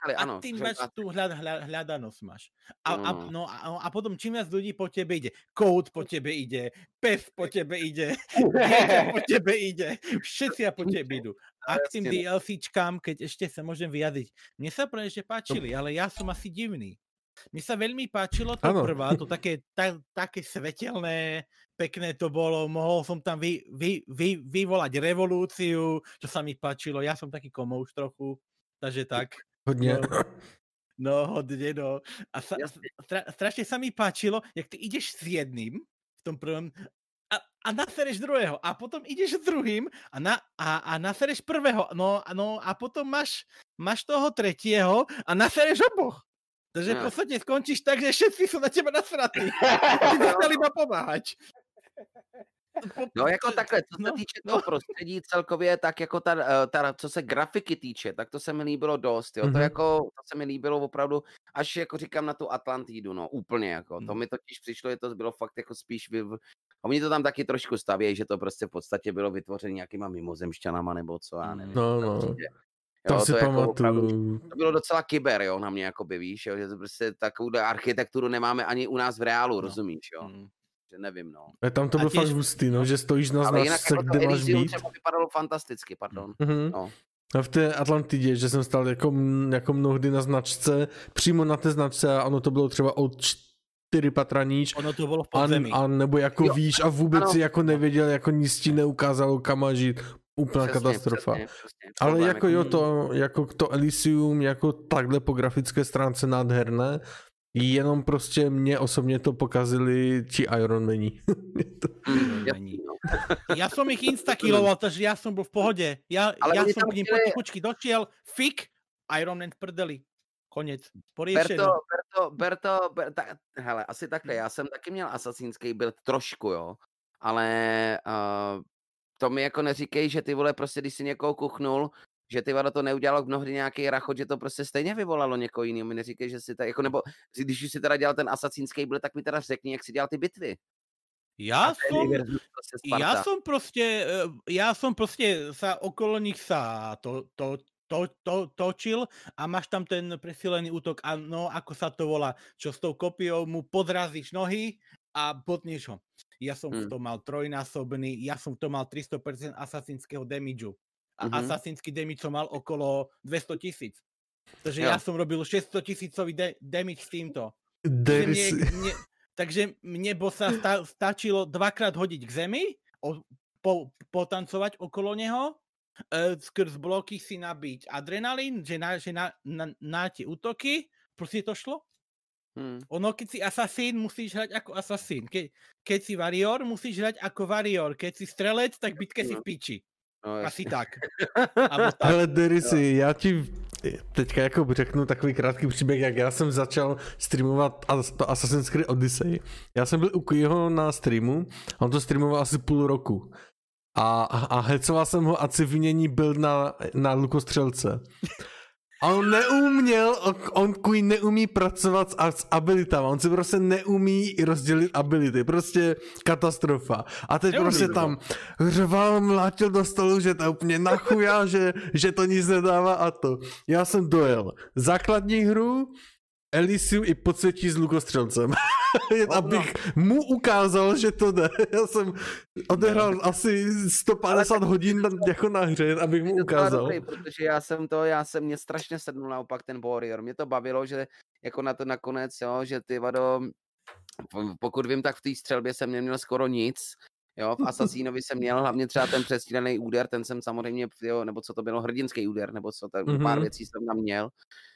Ale a ano, tým že- viac a- tú hľad, hľad, hľadanosť máš. A, a, No. no, a, a potom čím viac ľudí po tebe ide, kód po *laughs* tebe ide, pes po tebe ide, *laughs* po tebe ide, všetci a po *laughs* tebe idú. A k tým no. DLCčkám, keď ešte sa môžem vyjadriť, mne sa práve že páčili, ale ja som asi divný. Mne sa veľmi páčilo to Áno. prvá, to také, ta, také svetelné, pekné to bolo, mohol som tam vy, vy, vy, vyvolať revolúciu, čo sa mi páčilo, ja som taký komouš trochu, takže tak. Hodně. No. *laughs* No, hodne, no. A sa, stra, strašne sa mi páčilo, jak ty ideš s jedným v tom prvom a, a nasereš druhého a potom ideš s druhým a, na, a, a nasereš prvého, no, a- no a potom máš, máš toho tretieho a nasereš oboch. Takže v No. podstate skončíš tak, že všetci sú na teba nasratí. *laughs* Ty dostali iba pomáhať. No jako takhle, co se No, týče no. toho prostředí celkově, tak jako ta, eh, ta, co se grafiky týče, tak to se mi líbilo dost, jo, to Mhm. jako, to se mi líbilo opravdu, až jako říkám na tu Atlantidu, no, úplně jako, to Mm. mi totiž přišlo, že to bylo fakt jako spíš, vy, oni to tam taky trošku stavějí, že to prostě v podstatě bylo vytvořené nějakýma mimozemšťanama, nebo co, já nevím. No, to no. přijde. To Jo, si jako opravdu- pamatuju. to bylo docela kyber, jo, na mě, jakoby, víš, jo, že to prostě takovou architekturu nemáme ani u nás v reálu, No. rozumíš, jo, Mm. Že nevím, no. A tam to A bylo fakt hustý, no, že stojíš na Ale jinak značce, jako to kde máš Elysium být. třeba vypadalo fantasticky, pardon. Mhm. No. A v té Atlantidě, že jsem stál jako, jako mnohdy na značce, přímo na té značce a ono to bylo třeba o čtyři patra níž, Ono to bolo v a, podzemí. a nebo jako Jo, víš a vůbec ano. si jako nevěděl, jako nic ti neukázalo kam má žít. Úplná Přesně, katastrofa. přesně, přesně. Ale Problém, jako jo, to, jako to Elysium, jako takhle po grafické stránce nádherné, jenom prostě mě osobně to pokazili ti Iron Mani. *laughs* Mm, no. Ja som ich instakiloval, takže ja som bol v pohode. Ja, Ale ja som k ním chtěli- potichučky došiel, fik, Iron Man v prdeli. Konec. Ber Poriešené. to, ber to, ber to, ber, ta, hele, asi takhle, já jsem taky měl asasínský build trošku, jo, ale uh, to mi jako neříkej, že ty vole prostě, když si někoho kuchnul, že ty vole to neudělalo mnohdy nějaký rachot, že to prostě stejně vyvolalo někoho jiného. Mi neříkej, že si tak, jako, nebo když už si teda dělal ten asasínský build, tak mi teda řekni, jak si dělal ty bitvy. Som, Versus prostě ja Sparta. som proste, eh, ja som proste sa okolo nich sa to, to, to, to, točil a máš tam ten presilený útok a no, ako sa to volá, čo s tou kopiou mu podrazíš nohy a potneš ho. Ja som v Mm. tom mal trojnásobný, ja som v tom mal 300% asasínskeho damageu. A Mhm. asasínsky damage som mal okolo 200 tisíc. Takže Jo. ja som robil 600 tisícový de- damage s týmto. Mne, mne, takže mne bossa sta, stačilo dvakrát hodiť k zemi, o, po, potancovať okolo neho uh, skrz bloky si nabít adrenalin, že na, že na, na, na ti útoky, prostě to šlo. Hmm. Ono, keď si asasín, musíš hrať ako asasín. Ke, keď si varior, musíš hrať ako varior. Keď si strelec, tak bitke si v piči. No, Asi tak. *laughs* Ale Derisy, já ti teďka jako řeknu takový krátký příběh, jak já jsem začal streamovat to Assassin's Creed Odyssey. Já jsem byl u Kujiho na streamu, a on to streamoval asi půl roku. A, a hecoval jsem ho a si vymění byl na, na lukostřelce. A on neuměl, on Queen neumí pracovat s, s abilitama, on si prostě neumí rozdělit ability, prostě katastrofa. A teď Neumí, prostě tam řval, mlátil do stolu, že to úplně nachuja, že, že to nic nedává a to. Já jsem dojel základní hru, Elysium i podsvětí s lukostřelcem. *laughs* Jen abych mu ukázal, že to jde. *laughs* Já jsem odehrál asi 150 hodin na, jako na hře, abych mu ukázal. Dobrý, protože já jsem to, já jsem mě strašně sednul naopak ten Warrior. Mě to bavilo, že jako na to nakonec, jo, že ty vado, po- pokud vím, tak v té střelbě jsem neměl skoro nic. Jo, v Assassinovi jsem měl hlavně třeba ten přestřílený úder, ten jsem samozřejmě, jo, nebo co to bylo, hrdinský úder, nebo co, tam, mm-hmm. pár Mhm. věcí jsem tam měl,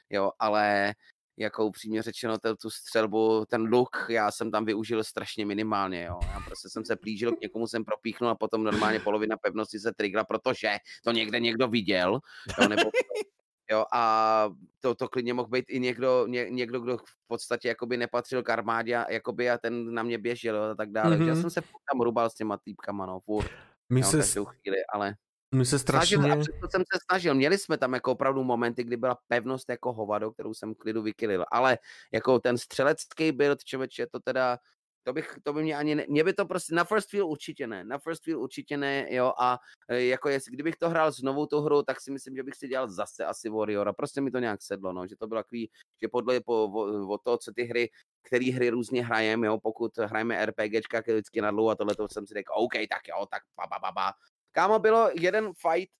jo, ale jako upřímně řečeno, tu, tu střelbu, ten look, já jsem tam využil strašně minimálně, jo. Já prostě jsem se plížil, k někomu jsem propíchnul a potom normálně polovina pevnosti se trigla, protože to někde někdo viděl, jo, nebo *laughs* Jo, a to, to klidně mohl být i někdo, ně, někdo, kdo v podstatě jakoby nepatřil k armádě a, jakoby a ten na mě běžel jo, a tak dále. Mm-hmm. Já jsem se tam rubal s těma týpkama, no, furt, My jo, se, každou chvíli, ale my se snažil, strašně... a přesto jsem se snažil. Měli jsme tam jako opravdu momenty, kdy byla pevnost jako hovado, kterou jsem klidu vykylil, ale jako ten střelecký build, člověče, to teda, to, bych, to by mě ani, ne, mě by to prostě, na first feel určitě ne, na first feel určitě ne, jo, a e, jako jestli, kdybych to hrál znovu tu hru, tak si myslím, že bych si dělal zase asi Warriora, prostě mi to nějak sedlo, no, že to bylo takový, že podle po, o, o to, co ty hry, které hry různě hrajeme, jo, pokud hrajeme RPGčka, vždycky na dlouho a tohle to jsem si řekl, OK, tak jo, tak ba, ba, ba, ba. Kámo, bylo jeden fight,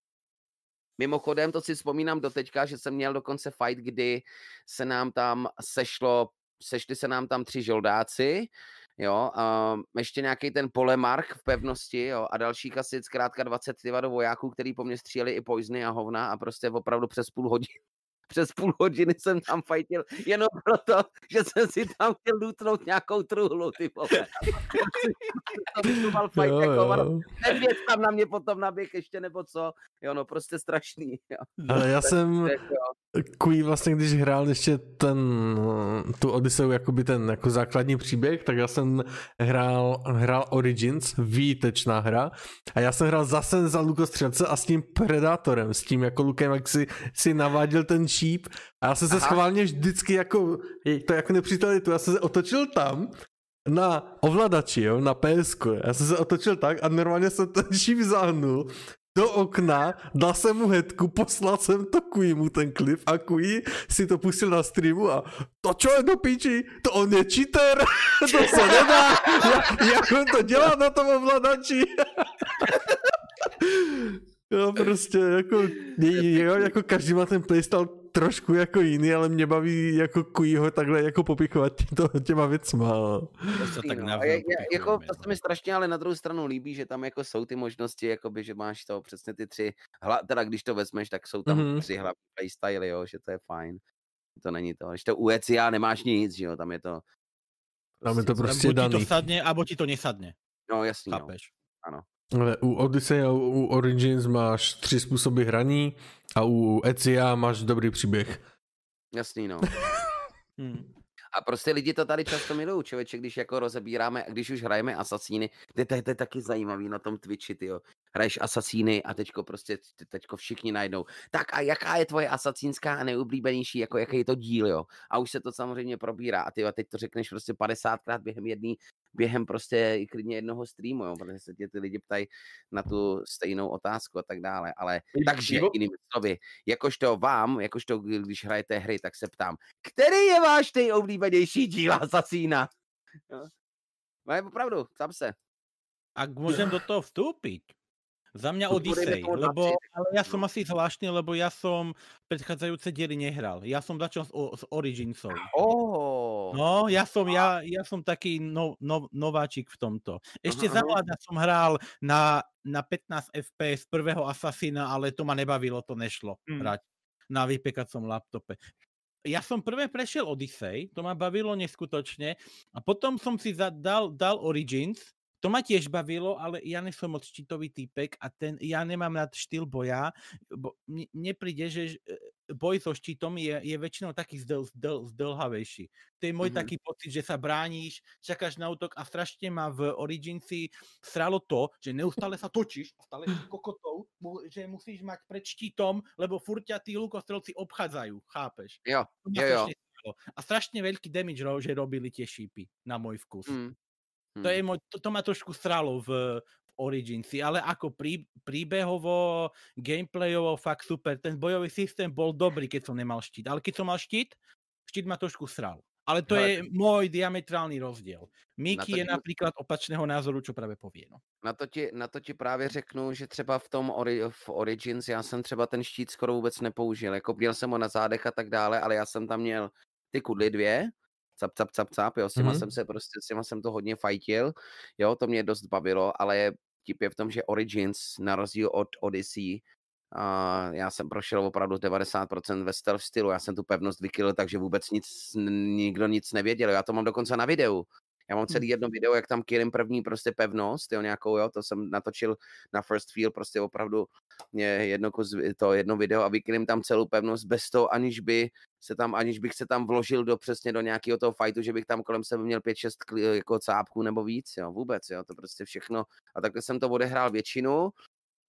Mimochodem, to si vzpomínám do teďka, že jsem měl dokonce fight, kdy se nám tam sešlo, sešli se nám tam tři žoldáci, jo, um, ještě nějaký ten polemark v pevnosti, jo, a dalších asi zkrátka 20 tyva do vojáků, který po mně stříleli i poizny a hovna a prostě opravdu přes půl hodiny přes půl hodiny jsem tam fajtil jenom proto, že jsem si tam chtěl lutnout nějakou truhlu, ty vole. fight Jo, jako. Medvěd tam na mě potom naběh ještě nebo co. Jo, no prostě strašný. Jo. Ale já jsem Tak jo. Kui vlastně, když hrál ještě ten, tu Odysseu, jakoby ten jako základní příběh, tak já jsem hrál, hrál Origins, výtečná hra, a já jsem hrál zase za lukostřelce a s tím Predátorem, s tím jako lukem, jak si, si navádil ten šíp a já jsem se Aha. schválně vždycky jako, to jako nepřítelitu, já jsem se otočil tam, na ovladači, jo, na PS. Já jsem se otočil tak a normálně jsem ten šíp zahnul do okna, dal jsem mu hetku, poslal jsem to Kuimu ten klip a Kui si to pustil na streamu a to čo je do piči, to on je cheater, *laughs* to se nedá, jak, jak on to dělá na tom ovladači. *laughs* Jo, prostě jako, jo, jako každý má ten playstyle trošku jako jiný, ale mě baví jako Kuiho takhle jako popichovat to, těma věcma. no. To se tak no. A navzájem je, je, jako, popichujeme, to se no. mi strašně ale na druhou stranu líbí, že tam jako jsou ty možnosti, jakoby, že máš to přesně ty tři, hla, teda když to vezmeš, tak jsou tam Mhm. mm-hmm. tři hlavní playstyly, jo, že to je fajn. To není to. Když to u ECA nemáš nic, že jo, tam je to... Tam je to Tam prostě buď ti to daný. sadne, alebo ti to nesadne. No jasný, no. Chápeš? Ale u Odyssey a u Origins máš tři způsoby hraní a u Ezia máš dobrý příběh. Jasný, no. *laughs* Hm. A prostě lidi to tady často milují, člověče, když jako rozebíráme, a když už hrajeme asasíny, to, je- to, je- to je taky zajímavý na tom Twitchi, tyjo. Hraješ asasíny a teďko prostě, te- teďko všichni najdou. Tak a jaká je tvoje asasínská a nejoblíbenější, jako jaký je to díl, jo? A už se to samozřejmě probírá a ty jo, teď to řekneš prostě 50krát během jedný, během prostě i klidně jednoho streamu, jo? Protože se tě ty lidi ptají na tu stejnou otázku a tak dále, ale takže jinými slovy, jakožto vám, jakožto když hrajete hry, tak se ptám, který je váš nejoblíbenější díl Asasína? No je opravdu, tam se. Ak môžem do toho vstúpiť, za mňa Odyssey, lebo 20, ale ja som no. asi zvláštny, lebo ja som predchádzajúce diely nehral. Ja som začal s, o, s Originsov. Oh, No, ja som, ja, ja som taký no, no, nováčik v tomto. Ešte Aha, za mladá som hral na, na 15 FPS prvého Assassina, ale to ma nebavilo, to nešlo Mm. hrať na vypekacom laptope. Ja som prvé prešiel Odyssey, to ma bavilo neskutočne a potom som si dal, dal Origins, to ma tiež bavilo, ale ja nesom moc štítový typek a ten, ja nemám rád štýl boja, bo mne, príde, že e, boj so štítom je, je väčšinou taký zdl, zdl, zdlhavejší. To je môj Mhm. taký pocit, že sa bráníš, čakáš na útok a strašne ma v Originsi sralo to, že neustále sa točíš a stále si kokotou, že musíš mať pred štítom, lebo furt ťa tí lukostrelci obchádzajú, chápeš? Jo, jo, jo. A strašne veľký damage že robili tie šípy, na môj vkus. Mm. To, je môj, to, to ma trošku sralo v, v Originsi, ale ako prí, príbehovo, gameplayovo fakt super. Ten bojový systém bol dobrý, keď som nemal štít, ale keď som mal štít, štít ma trošku sral. Ale to Hele, je môj diametrálny rozdiel. Miki to je ti- napríklad opačného názoru, čo práve povie. No. Na to, ti, na to ti právě řeknu, že třeba v tom ori, v Origins já jsem třeba ten štít skoro vůbec nepoužil. Jako měl jsem ho na zádech a tak dále, ale já jsem tam měl ty kudly dvě, cap, cap, cap, cap, jo, s těma Mhm. jsem se prostě, s těma jsem to hodně fajtil, jo, to mě dost bavilo, ale tip je v tom, že Origins, na rozdíl od Odyssey, a já jsem prošel opravdu 90% ve stealth stylu, já jsem tu pevnost vykylil, takže vůbec nic, nikdo nic nevěděl, já to mám dokonce na videu, já mám celý jedno video, jak tam killím první prostě pevnost, jo, nějakou, jo, to jsem natočil na First Feel, prostě opravdu je jedno, kus, to jedno video a vykillím tam celou pevnost bez toho, aniž by se tam, aniž bych se tam vložil do přesně do nějakého toho fightu, že bych tam kolem sebe měl 5-6 kli- jako cápků nebo víc, jo, vůbec, jo, to prostě všechno. A takhle jsem to odehrál většinu,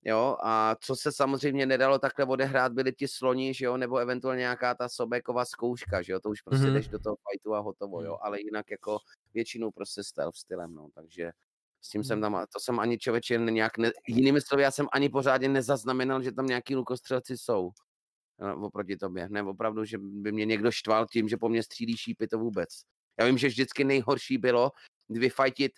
jo, a co se samozřejmě nedalo takhle odehrát, byly ti sloni, že jo, nebo eventuálně nějaká ta sobeková zkouška, že jo, to už prostě Mhm. mm-hmm. jdeš do toho fightu a hotovo, jo, ale jinak jako většinou prostě stealth stylem, no, takže s tím jsem tam, a to jsem ani člověče nějak, ne, jinými slovy, já jsem ani pořádně nezaznamenal, že tam nějaký lukostřelci jsou no, oproti tobě, ne, opravdu, že by mě někdo štval tím, že po mně střílí šípy, to vůbec. Já vím, že vždycky nejhorší bylo vyfajtit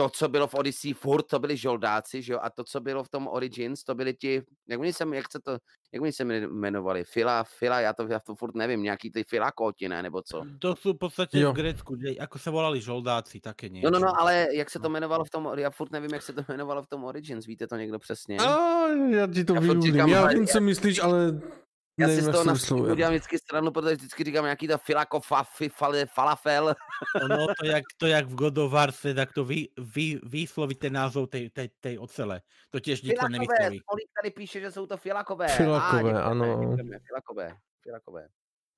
to, co bylo v Odyssey, furt to byli žoldáci, že jo, a to, co bylo v tom Origins, to byli ti, jak oni se, jak se to, jak oni se jmenovali, Fila, Fila, já to, já to furt nevím, nějaký ty Filakoti, ne, nebo co. To sú v podstate Jo. v Grécku, že ako sa volali žoldáci, také No, niečo. no, no, ale jak se to No. jmenovalo v tom, já furt nevím, jak se to jmenovalo v tom Origins, víte to někdo přesně? A já ti to Já furt vyjúdím. říkám, Já vím, já- co myslíš, ale Já si z toho na udělám vždycky stranu, protože vždycky říkám nějaký to filako, fa, fi, fale, falafel. No to jak, to jak v God of War se takto vy, vy, vysloví ten názov tej, tej, tej ocele. To nikto Filakové, nevysloví. Polík tady píše, že jsou to filakové. Filakové, děkujeme, ano. Filakové, filakové.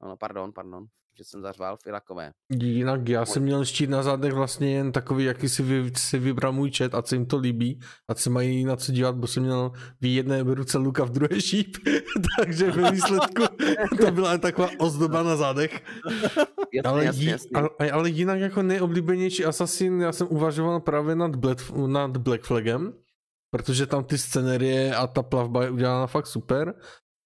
Ano, pardon, pardon, že jsem zařval, filakové. Jinak já jsem měl štít na zádech vlastně jen takový, jaký si, vy, si vybral můj chat, ať se jim to líbí, ať se mají na co dívat, bo jsem měl v jedné ruce luka, v druhé šíp, *laughs* takže ve výsledku *laughs* to byla jen taková ozdoba na zádech. Jasně, Ale, jasně, jí, jasně. ale, ale jinak jako nejoblíbenější Assassin, já jsem uvažoval právě nad Black, nad Black Flagem, protože tam ty scenérie a ta plavba je udělána fakt super,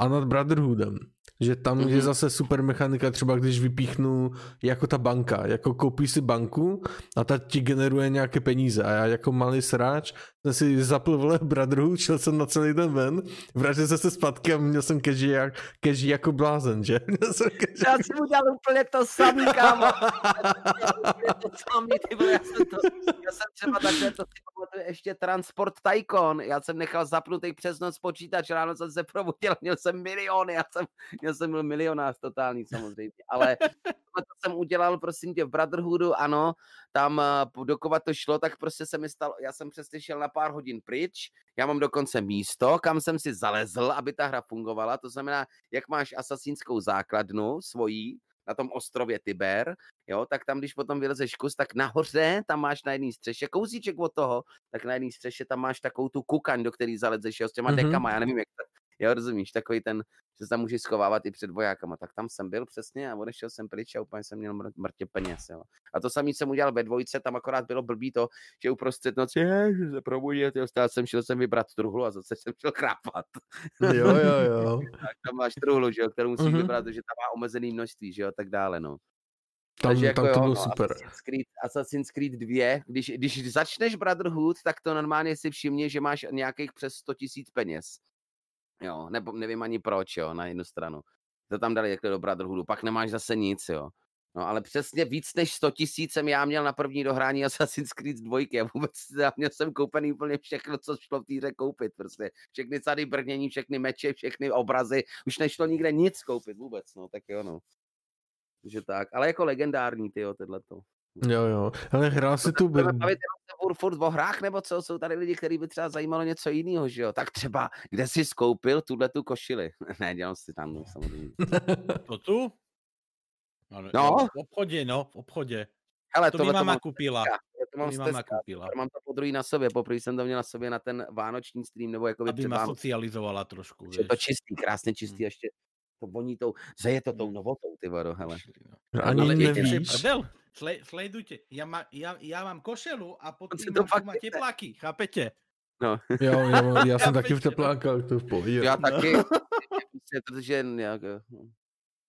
a nad Brotherhoodem. Že tam mm-hmm. je Mhm. zase super mechanika, třeba když vypíchnu jako ta banka, jako koupíš si banku a ta ti generuje nějaké peníze a já jako malý sráč jsem si zapl vole Brotherhood, šel jsem na celý den ven, vrátil jsem se zpátky a měl jsem keži, jak, keži jako blázen, že? *laughs* Měl jsem keži Já jsem udělal úplně to samý, kámo. Úplně to samý, ty vole, já jsem, to, já jsem třeba takhle, to si pamatuju, ještě Transport Tycoon, já jsem nechal zapnutý přes noc počítač, ráno jsem se probudil, měl jsem miliony, já jsem, já jsem byl milionář totální samozřejmě, *laughs* ale to jsem udělal, prosím tě, v Brotherhoodu, ano, tam eh, dokovat to šlo, tak prostě se mi stalo, já jsem přesně šel na pár hodin pryč, já mám dokonce místo, kam jsem si zalezl, aby ta hra fungovala, to znamená, jak máš asasínskou základnu svojí, na tom ostrově Tiber, jo, tak tam, když potom vylezeš kus, tak nahoře tam máš na jedné střeše, kousíček od toho, tak na jedné střeše tam máš takovou tu kukaň, do který zalezeš, jo, s těma Mhm. mm-hmm. dekama, já nevím, jak to, jo, rozumíš, takový ten, že se tam můžeš schovávat i před vojákama, tak tam jsem byl přesně a odešel jsem pryč a úplně jsem měl mr- mrtě peněz, jo. A to samý jsem udělal ve dvojce, tam akorát bylo blbý to, že uprostřed noci, je, že se probudil, jo, stál jsem, šel jsem vybrat truhlu a zase jsem šel chrápat. Jo, jo, jo. *laughs* Tak tam máš truhlu, že jo, kterou musíš mm-hmm. vybrat, že tam má omezený množství, že jo, tak dále, no. Tam, Takže jako tam to jo, bylo no, super. Assassin's Creed, Assassin's Creed 2, když, když začneš Brotherhood, tak to normálně si všimni, že máš nějakých přes 100 tisíc peněz. Jo, nebo nevím ani proč, jo, na jednu stranu. To tam dali jakhle do Brotherhoodu, pak nemáš zase nic, jo. No ale přesně víc než 100 tisíc jsem já měl na první dohrání Assassin's Creed 2 a vůbec já měl jsem koupený úplně všechno, co šlo v týře koupit. Prostě všechny sady brnění, všechny meče, všechny obrazy, už nešlo nikde nic koupit vůbec, no tak jo no. Takže tak, ale jako legendární ty jo, tohleto. Jo, jo. Ale hrál si tu... Bavit furt, furt o hrách, nebo co? Jsou tady lidi, kteří by třeba zajímalo něco jiného, že jo? Tak třeba, kde jsi skoupil tuhle tu košili? *laughs* ne, dělám si tam, no, samozřejmě. To tu? No, No. V obchodě, no, v obchodě. Hele, To mi mama mám, kupila. to mám mama kupila. mám to po druhý na sobě, poprvé jsem to měl na sobě na ten vánoční stream, nebo jako Aby před ma socializovala trošku, Je to čistý, krásně čistý, Hmm. ještě to voní tou, zeje to tou Hmm. novotou, ty vado, hele. Ani Ale viete, Že nevíš. prdel, sle, sledujte, ja, ma, ja, ja mám košelu a to mám fakt fakt tepláky, chápete? No, Jo, jo, *laughs* já jsem taky v no. teplákách, to v pohodě. já No. taky, *laughs* prostě, protože nějak, no.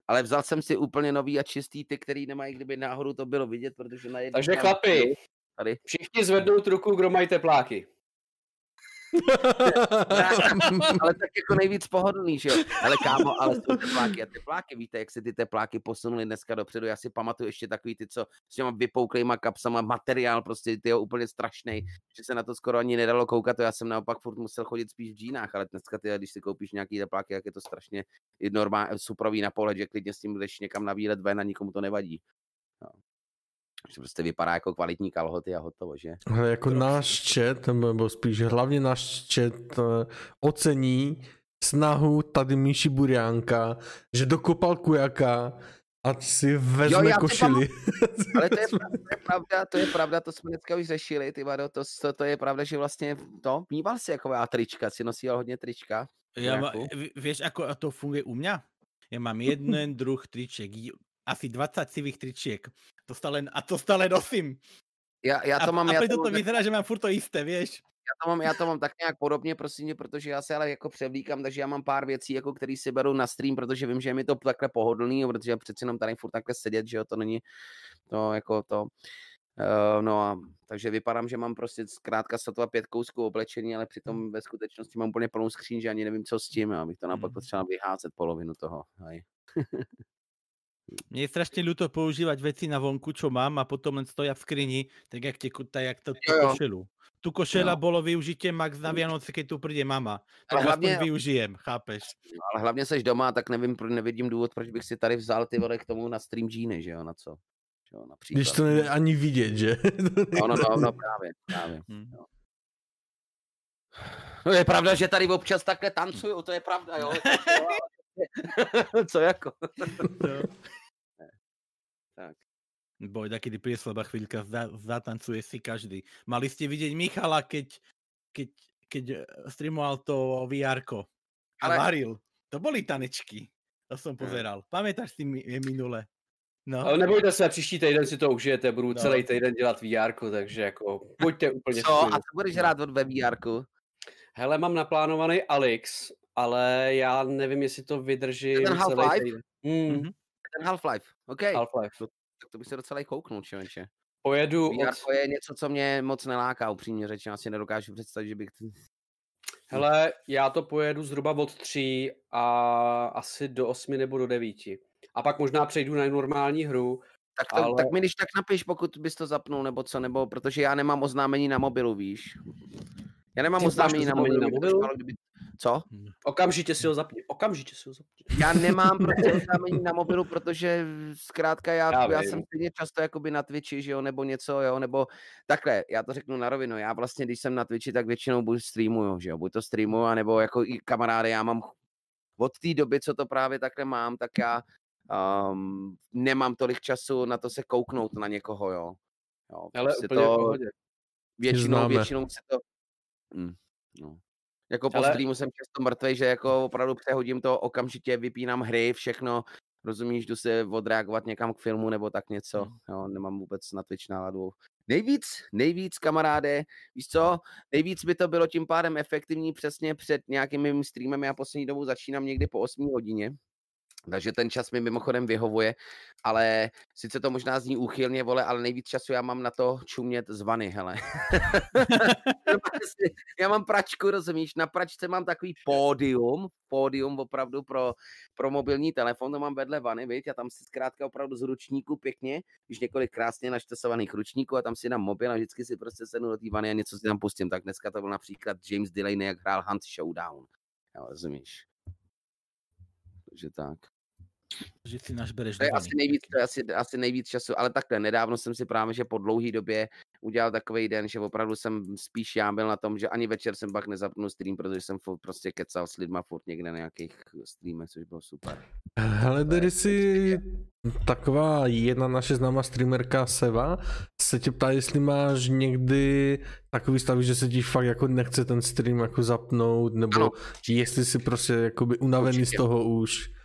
ale vzal jsem si úplně nový a čistý, ty, který nemají, kdyby náhodou to bylo vidět, protože na jednom Takže chlapi, Tady. všichni zvednout ruku, kdo mají tepláky. *laughs* ale tak jako nejvíc pohodlný, že jo. Ale kámo, ale jsou tepláky a tepláky, víte, jak se ty tepláky posunuly dneska dopředu. Já si pamatuju ještě takový ty, co s těma vypouklýma kapsama, materiál prostě, ty úplně strašný, že se na to skoro ani nedalo koukat. To já jsem naopak furt musel chodit spíš v džínách, ale dneska ty, když si koupíš nějaký tepláky, jak je to strašně normální, suprový na pohled, že klidně s tím jdeš někam na výlet ven a nikomu to nevadí. Že prostě vypadá jako kvalitní kalhoty a hotovo, že? Ale jako náš chat, nebo spíš hlavně náš chat eh, ocení snahu tady Míši Buriánka, že dokopal kujaka a si vezme já si košili. *laughs* Ale to je, pravda, to je pravda, to je pravda, to jsme dneska už řešili, ty vado, to, to, to je pravda, že vlastně to, mýval si jako já trička, si nosil hodně trička. Ja ma, Nejakú? vi- vieš, ako to funguje u mňa? Ja mám jeden *laughs* druh tričiek, j- asi 20 sivých tričiek. To stále, a to stále nosím. Já, já A, to mám, a já preto to, to vyzerá, že mám furt to isté, vieš. já, to mám, já to mám tak nějak podobně, prosím mě, protože já se ale jako převlíkám, takže já mám pár věcí, jako který si beru na stream, protože vím, že je mi to takhle pohodlný, protože přeci jenom tady furt takhle sedět, že jo, to není to jako to. Uh, no a takže vypadám, že mám prostě zkrátka sotva pět kousků oblečení, ale přitom ve skutečnosti mám úplně plnou skříň, že ani nevím, co s tím, abych to naopak Mhm. potřeboval vyházet polovinu toho. *laughs* Mne je strašne ľúto používať veci na vonku, čo mám a potom len stoja v skrini, tak jak, te, tak jak to, Jo, jo. košelu. Tu košela Jo. bolo využitie max na Vianoce, keď tu príde mama. Ale Tak hlavne- využijem, chápeš? No, ale hlavně seš doma, tak nevím, pro- nevidím důvod, proč bych si tady vzal ty vole k tomu na stream džíny, že jo, na co? Že jo, například. Když to nejde ani vidět, že? No, no, no, no *laughs* právě, právě. Hm. No je pravda, že tady občas takhle tancuju, to je pravda, jo. *laughs* *laughs* Co jako? Tak. Boj, kedy príde slabá chvíľka, za, zatancuje si každý. Mali ste vidieť Michala, keď, keď, keď eh, streamoval to vr a Ale- varil. To boli tanečky. To som Hm. pozeral. Pamätáš si mi, je minule? No. Ale nebojte se, příští týden si to užijete, budu No. celý týden dělat VR, takže jako pojďte úplně Co? A co budeš hrát od ve VR? Hele, mám naplánovaný Alex, ale já nevím, jestli to vydržím Ten celý Half-Life? týden. Hmm, Mhm. Ten Half-Life, OK. Half-Life. Tak to bych se docela i kouknul, člověče. Pojedu VR od, je něco, co mě moc neláká, upřímně řečeno. Asi nedokážu představit, že bych... *laughs* hele, já to pojedu zhruba od tří a asi do osmi nebo do devíti. A pak možná přejdu na normální hru. Tak, to, Ale- tak mi když tak napiš, pokud bys to zapnul, nebo co, nebo protože já nemám oznámení na mobilu, víš. Já nemám oznámení na mobilu. na to mobilu? kdyby... Co? Okamžitě si ho zapni, okamžitě si ho zapni. Já nemám *laughs* prostě oznámení na mobilu, protože zkrátka já, Já já, vím. jsem stejně často jakoby na Twitchi, že jo, nebo něco, jo, nebo takhle, já to řeknu na rovinu, já vlastně, když jsem na Twitchi, tak většinou buď streamuju, že jo, buď to streamuju, anebo jako i kamarády, já mám od té doby, co to právě takhle mám, tak já um, nemám tolik času na to se kouknout na někoho, jo. jo Ale prostě úplně v pohodě. většinou, většinou se to... Mm, no. Jako po Ale- streamu jsem často mrtvej, že jako opravdu přehodím to, okamžitě vypínám hry, všechno, rozumíš, jdu se odreagovat někam k filmu nebo tak něco, Hmm. jo, nemám vůbec na Twitch náladu. Nejvíc, nejvíc kamaráde, víš co, nejvíc by to bylo tím pádem efektivní přesně před nějakým mým streamem, já poslední dobu začínám někdy po 8 hodině, Takže ten čas mi mimochodem vyhovuje, ale sice to možná zní úchylně, vole, ale nejvíc času já mám na to čumět z vany, hele. *laughs* *laughs* já mám pračku, rozumíš, na pračce mám takový pódium, pódium opravdu pro, pro mobilní telefon, to mám vedle vany, viď, a tam si zkrátka opravdu z ručníku pěkně, když několik krásně naštesovaných ručníků a tam si dám mobil a vždycky si prostě sednu do té vany a něco si tam pustím. Tak dneska to byl například James Delaney, jak hrál Hunt Showdown. Jo, rozumíš? Takže tak. Že si našbereš To je asi nejvíc, to je asi, asi nejvíc času, ale takhle, nedávno jsem si právě, že po dlouhé době udělal takový den, že opravdu jsem spíš já byl na tom, že ani večer jsem pak nezapnul stream, protože jsem furt prostě kecal s lidma furt někde na nějakých streamech, což bylo super. Hele, tady si taková jedna naše známá streamerka Seva se tě ptá, jestli máš někdy takový stav, že se ti fakt jako nechce ten stream jako zapnout, nebo ano. jestli si prostě jakoby unavený Určitě. z toho už.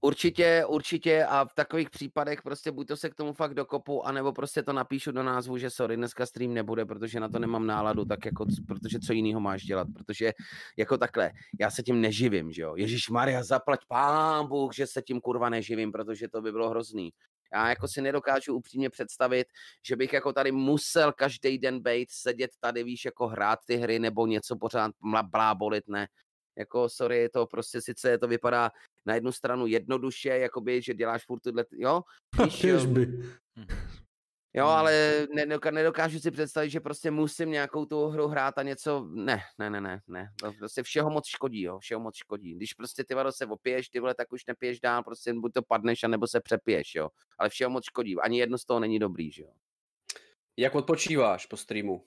Určitě, určitě a v takových případech prostě buď to se k tomu fakt dokopu, anebo prostě to napíšu do názvu, že sorry, dneska stream nebude, protože na to nemám náladu, tak jako, protože co jiného máš dělat, protože jako takhle, já se tím neživím, že jo, Ježíš Maria, zaplať pán Bůh, že se tím kurva neživím, protože to by bylo hrozný. Já jako si nedokážu upřímně představit, že bych jako tady musel každý den být, sedět tady, víš, jako hrát ty hry nebo něco pořád blábolit, ne. Jako, sorry, to prostě sice to vypadá na jednu stranu jednoduše, jakoby, že děláš furt tyhle, jo? *laughs* Jo, by. Jo, ale nedokážu si představit, že prostě musím nějakou tu hru hrát a něco, ne, ne, ne, ne, ne, to prostě všeho moc škodí, jo, všeho moc škodí. Když prostě ty vado se opiješ, ty vole, tak už nepiješ dál, prostě buď to padneš, anebo se přepiješ, jo, ale všeho moc škodí, ani jedno z toho není dobrý, že jo. Jak odpočíváš po streamu?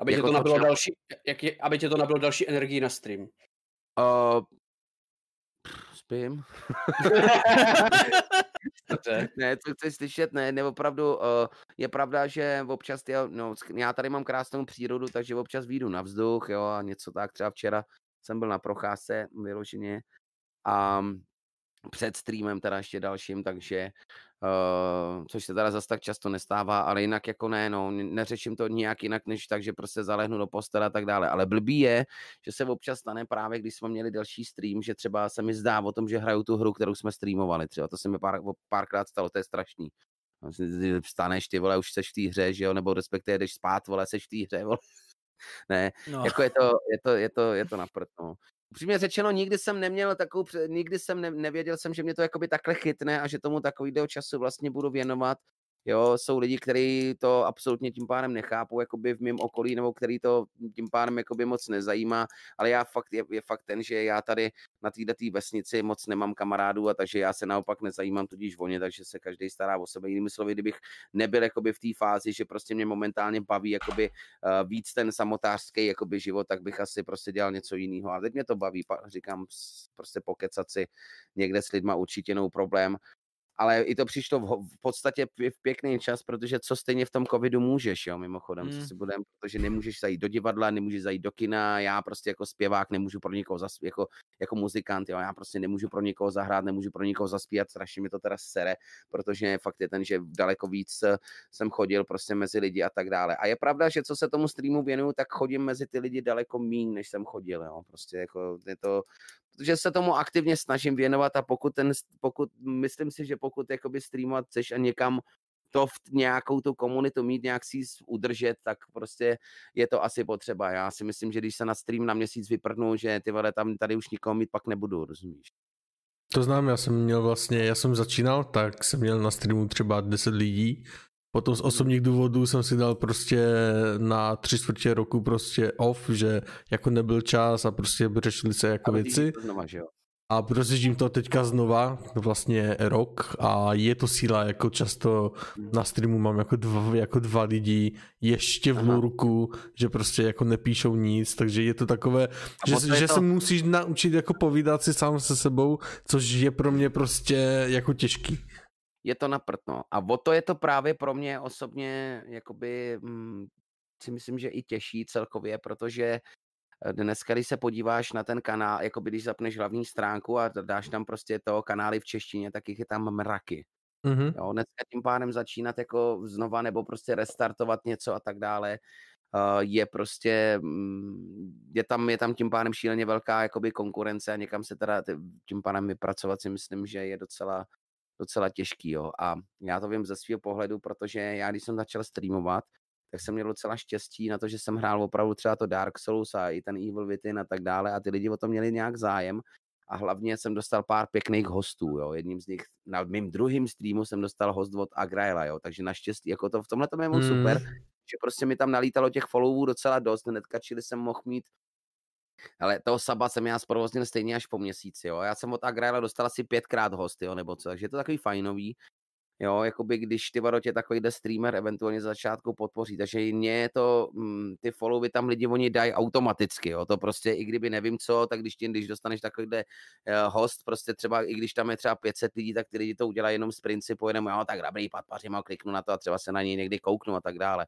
Aby, tě to, nabilo další, jak je, aby tě to nabilo další energii na stream. Uh, spím. *laughs* ne, co chci slyšet, ne, ne, opravdu uh, je pravda, že občas, já, no, já tady mám krásnou přírodu, takže občas výjdu na vzduch, jo, a něco tak, třeba včera jsem byl na procházce vyloženě a před streamem teda ještě dalším, takže uh, což se teda zase tak často nestává, ale jinak jako ne, no, neřeším to nijak jinak, než tak, že prostě zalehnu do postele a tak dále. Ale blbý je, že se občas stane právě, když jsme měli další stream, že třeba se mi zdá o tom, že hraju tu hru, kterou jsme streamovali, třeba to se mi pár, párkrát stalo, to je strašný. Vstaneš, ty vole, už seš v té hře, že jo, nebo respektive jdeš spát, vole, seš v té hře, vole. *laughs* ne, no. jako je to, je to, je to, je to naprt, no upřímně řečeno, nikdy jsem neměl takovou, nikdy jsem ne, nevěděl jsem, že mě to jakoby takhle chytne a že tomu takovýho času vlastně budu věnovat Jo, jsou lidi, kteří to absolutně tím pádem nechápou jakoby v mém okolí, nebo který to tím pádem jakoby moc nezajímá, ale já fakt, je, je fakt ten, že já tady na této vesnici moc nemám kamarádů a takže já se naopak nezajímám tudíž o ně, takže se každý stará o sebe. Jinými slovy, kdybych nebyl jakoby v té fázi, že prostě mě momentálně baví jakoby uh, víc ten samotářský jakoby život, tak bych asi prostě dělal něco jiného. A teď mě to baví, říkám, prostě pokecat si někde s lidma určitě no problém ale i to přišlo v, v podstatě v pěkný čas, protože co stejně v tom covidu můžeš, jo, mimochodem, mm. co hmm. si budem, protože nemůžeš zajít do divadla, nemůžeš zajít do kina, já prostě jako zpěvák nemůžu pro někoho zas, jako, jako muzikant, jo, já prostě nemůžu pro někoho zahrát, nemůžu pro někoho zaspívat, strašně mi to teda sere, protože fakt je ten, že daleko víc eh, jsem chodil prostě mezi lidi a tak dále. A je pravda, že co se tomu streamu věnuju, tak chodím mezi ty lidi daleko méně, než jsem chodil, jo, prostě jako je to, protože se tomu aktivně snažím věnovat a pokud ten, pokud, myslím si, že pokud jakoby streamovat chceš a někam to v nějakou tu komunitu mít, nějak si udržet, tak prostě je to asi potřeba. Já si myslím, že když se na stream na měsíc vyprdnu, že ty vole tam tady už nikoho mít pak nebudu, rozumíš? To znám, já jsem měl vlastně, já jsem začínal, tak jsem měl na streamu třeba 10 lidí Potom z osobních důvodů jsem si dal prostě na tři čtvrtě roku prostě off, že jako nebyl čas a prostě řešili se jako věci. Znova, že jo? A prosežím to teďka znova, vlastně rok a je to síla, jako často hmm. na streamu mám jako dva, jako dva lidi ještě v Aha. lurku, že prostě jako nepíšou nic, takže je to takové, že, to že to... se musíš naučit jako povídat si sám se sebou, což je pro mě prostě jako těžký je to naprtno. A o to je to právě pro mě osobně, jakoby, hm, si myslím, že i těžší celkově, protože eh, dneska, když se podíváš na ten kanál, jako když zapneš hlavní stránku a dáš tam prostě to kanály v češtině, tak jich je tam mraky. Mm-hmm. Jo, dneska tím pádem začínat jako znova nebo prostě restartovat něco a tak dále, uh, je prostě, um, je tam, je tam tím pádem šíleně velká jakoby konkurence a někam se teda tím pádem vypracovat si myslím, že je docela, docela těžký, jo. A já to vím ze svého pohledu, protože já, když jsem začal streamovat, tak jsem měl docela štěstí na to, že jsem hrál opravdu třeba to Dark Souls a i ten Evil Within a tak dále a ty lidi o to měli nějak zájem a hlavně jsem dostal pár pěkných hostů, jo. Jedním z nich, na mým druhým streamu jsem dostal host od Agraela, jo, takže naštěstí, jako to v tomhle to je moc hmm. super, že prostě mi tam nalítalo těch followů docela dost, hnedka, čili jsem mohl mít ale toho Saba jsem já zprovoznil stejně až po měsíci, jo. Já jsem od Agraela dostal asi pětkrát hosty, jo, nebo co, takže je to takový fajnový. Jo, jakoby když ty tě takovýhle streamer eventuálně za začátku podpoří, takže mě to, mm, ty followy tam lidi oni dají automaticky, jo, to prostě i kdyby nevím co, tak když, tě, když dostaneš takovýhle uh, host, prostě třeba i když tam je třeba 500 lidí, tak ty lidi to udělají jenom z principu, jenom jo, tak dobrý, padpařím a kliknu na to a třeba se na něj někdy kouknu a tak dále.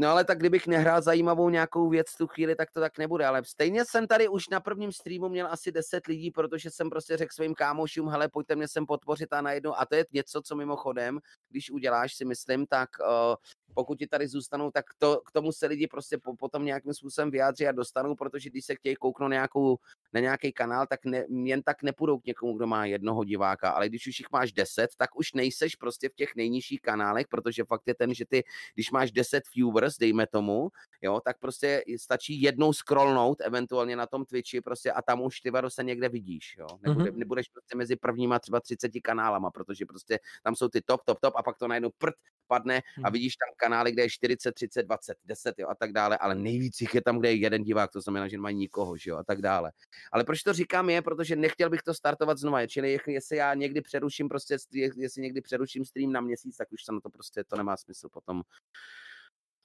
No ale tak kdybych nehrál zajímavou nějakou věc tu chvíli, tak to tak nebude. Ale stejně jsem tady už na prvním streamu měl asi 10 lidí, protože jsem prostě řekl svým kámošům, hele, pojďte mě sem podpořit a najednou. A to je něco, co mimochodem, když uděláš, si myslím, tak uh, pokud ti tady zůstanou, tak to, k tomu se lidi prostě po, potom nějakým způsobem vyjádří a dostanou, protože když se chtějí kouknout nějakou, na nějaký kanál, tak ne, jen tak nepůjdou k někomu, kdo má jednoho diváka, ale když už jich máš deset, tak už nejseš prostě v těch nejnižších kanálech, protože fakt je ten, že ty, když máš deset viewers, dejme tomu, jo, tak prostě stačí jednou scrollnout, eventuálně na tom Twitchi prostě a tam už ty se někde vidíš, jo. Nebude, mm-hmm. Nebudeš prostě mezi prvníma třeba 30 kanálama, protože prostě tam jsou ty top, top, top a pak to najednou prd padne a mhm. vidíš tam kanály, kde je 40, 30, 20, 10 jo, a tak dále, ale nejvíc jich je tam, kde je jeden divák, to znamená, že nemají nikoho, že jo, a tak dále. Ale proč to říkám je, protože nechtěl bych to startovat znova, čili jestli já někdy přeruším prostě, jestli někdy přeruším stream na měsíc, tak už se na to prostě, to nemá smysl potom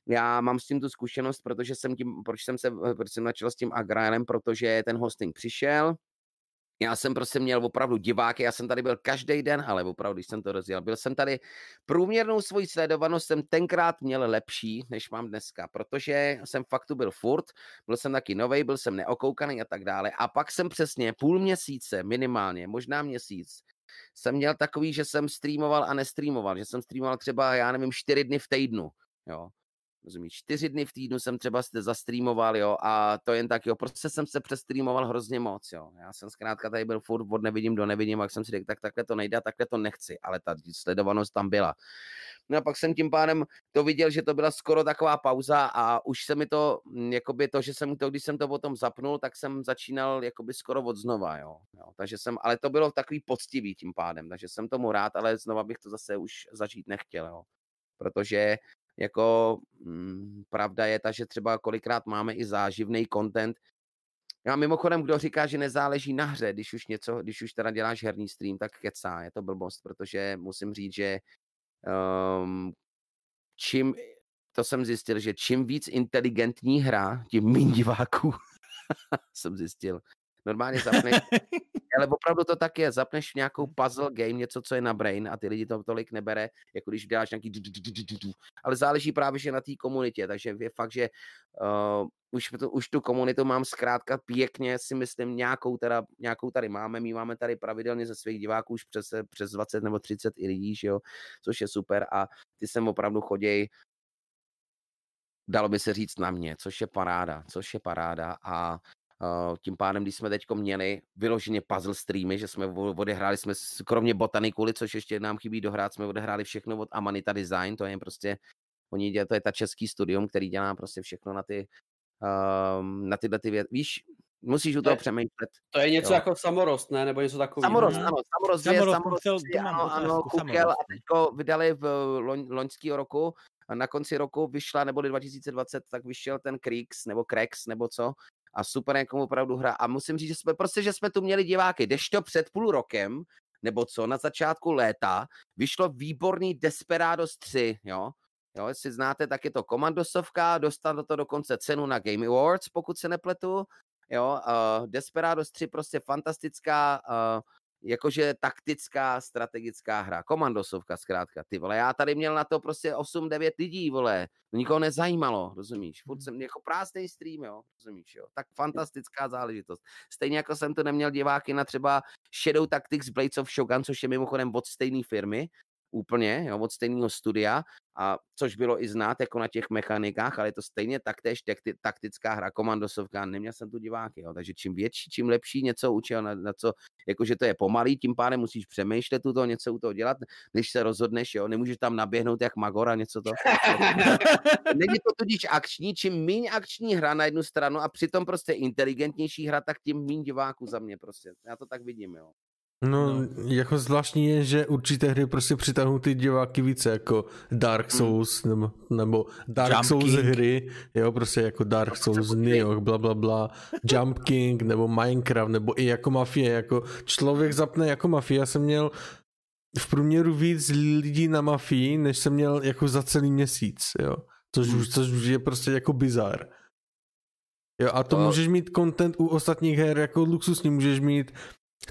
já mám s tím tu zkušenost, protože jsem tím, proč jsem se, proč jsem začal s tím Agraelem, protože ten hosting přišel, já jsem prostě měl opravdu diváky, já jsem tady byl každý den, ale opravdu, když jsem to rozjel, byl jsem tady, průměrnou svoji sledovanost jsem tenkrát měl lepší, než mám dneska, protože jsem faktu byl furt, byl jsem taky novej, byl jsem neokoukaný a tak dále. A pak jsem přesně půl měsíce, minimálně, možná měsíc, jsem měl takový, že jsem streamoval a nestreamoval, že jsem streamoval třeba, já nevím, čtyři dny v týdnu, jo rozumíš, čtyři dny v týdnu jsem třeba zastreamoval, jo, a to jen tak, jo, prostě jsem se přestreamoval hrozně moc, jo. Já jsem zkrátka tady byl furt od nevidím do nevidím, jak jsem si řekl, tak takhle to nejde, takhle to nechci, ale ta sledovanost tam byla. No a pak jsem tím pádem to viděl, že to byla skoro taková pauza a už se mi to, mm, jakoby to, že jsem to, když jsem to potom zapnul, tak jsem začínal jakoby skoro od znova, jo. jo. Takže jsem, ale to bylo takový poctivý tím pádem, takže jsem tomu rád, ale znova bych to zase už zažít nechtěl, jo. Protože jako mm, pravda je ta, že třeba kolikrát máme i záživný content. Já mimochodem, kdo říká, že nezáleží na hře, když už něco, když už teda děláš herní stream, tak kecá, je to blbost, protože musím říct, že um, čím, to jsem zjistil, že čím víc inteligentní hra, tím méně diváků *laughs* jsem zjistil. Normálně zapneš, *laughs* ale opravdu to tak je, zapneš nějakou puzzle game, něco, co je na brain a ty lidi to tolik nebere, jako když děláš nějaký ale záleží právě, že na té komunitě, takže je fakt, že uh, už, to, už tu komunitu mám zkrátka pěkně, si myslím, nějakou, teda, nějakou tady máme, my máme tady pravidelně ze svých diváků už přes, přes 20 nebo 30 i lidí, že jo, což je super. A ty sem opravdu chodějí dalo by se říct na mě, což je paráda, což je paráda. A tím pádem, když jsme teď měli vyloženě puzzle streamy, že jsme odehráli jsme, kromě botanikuly, což ještě nám chybí dohrát, jsme odehráli všechno od Amanita Design, to je prostě, oni dělají, to je ta český studium, který dělá prostě všechno na ty, um, na tyhle ty věci. Víš, musíš u toho přemýšlet. To je něco jo. jako samorost, ne? Nebo něco takového. Samorost, ano, samorost, samorost, samorost, samorost ano, ano, Kukel a teďko vydali v loň, loňského roku, a na konci roku vyšla, nebo 2020, tak vyšel ten Krix, nebo Krex, nebo co, a super jako opravdu hra. A musím říct, že jsme prostě, že jsme tu měli diváky, to před půl rokem, nebo co, na začátku léta, vyšlo výborný Desperados 3, jo, Jo, jestli znáte, tak je to komandosovka, dostalo to dokonce cenu na Game Awards, pokud se nepletu. Jo, uh, Desperados 3 prostě fantastická uh, jakože taktická, strategická hra, komandosovka zkrátka, ty vole, já tady měl na to prostě 8-9 lidí, vole, to nikoho nezajímalo, rozumíš, furt jsem jako prázdný stream, jo, rozumíš, jo, tak fantastická záležitost. Stejně jako jsem to neměl diváky na třeba Shadow Tactics Blades of Shogun, což je mimochodem od stejné firmy, úplně, jo, od stejného studia, a což bylo i znát jako na těch mechanikách, ale je to stejně taktéž takti, taktická hra, komandosovka, neměl jsem tu diváky, jo, takže čím větší, čím lepší něco učil, na, na co, jakože to je pomalý, tím pádem musíš přemýšlet tu to, něco u toho dělat, než se rozhodneš, jo, nemůžeš tam naběhnout jak Magora, něco to. *laughs* Není to tudíž akční, čím méně akční hra na jednu stranu a přitom prostě inteligentnější hra, tak tím méně diváků za mě prostě. Já to tak vidím, jo. No, no, jako zvláštní je, že určité hry prostě přitahují ty diváky více, jako Dark hmm. Souls, mm. nebo, nebo Dark Jump Souls King. hry, jo, prostě jako Dark Souls, Nioh, bla, bla, bla, Jump King, nebo Minecraft, nebo i jako Mafie, jako člověk zapne jako Mafie, já jsem měl v průměru víc lidí na Mafii, než jsem měl jako za celý měsíc, jo, což, mm. což už je prostě jako bizar. Jo, a to no. můžeš mít content u ostatních her jako luxusní, můžeš mít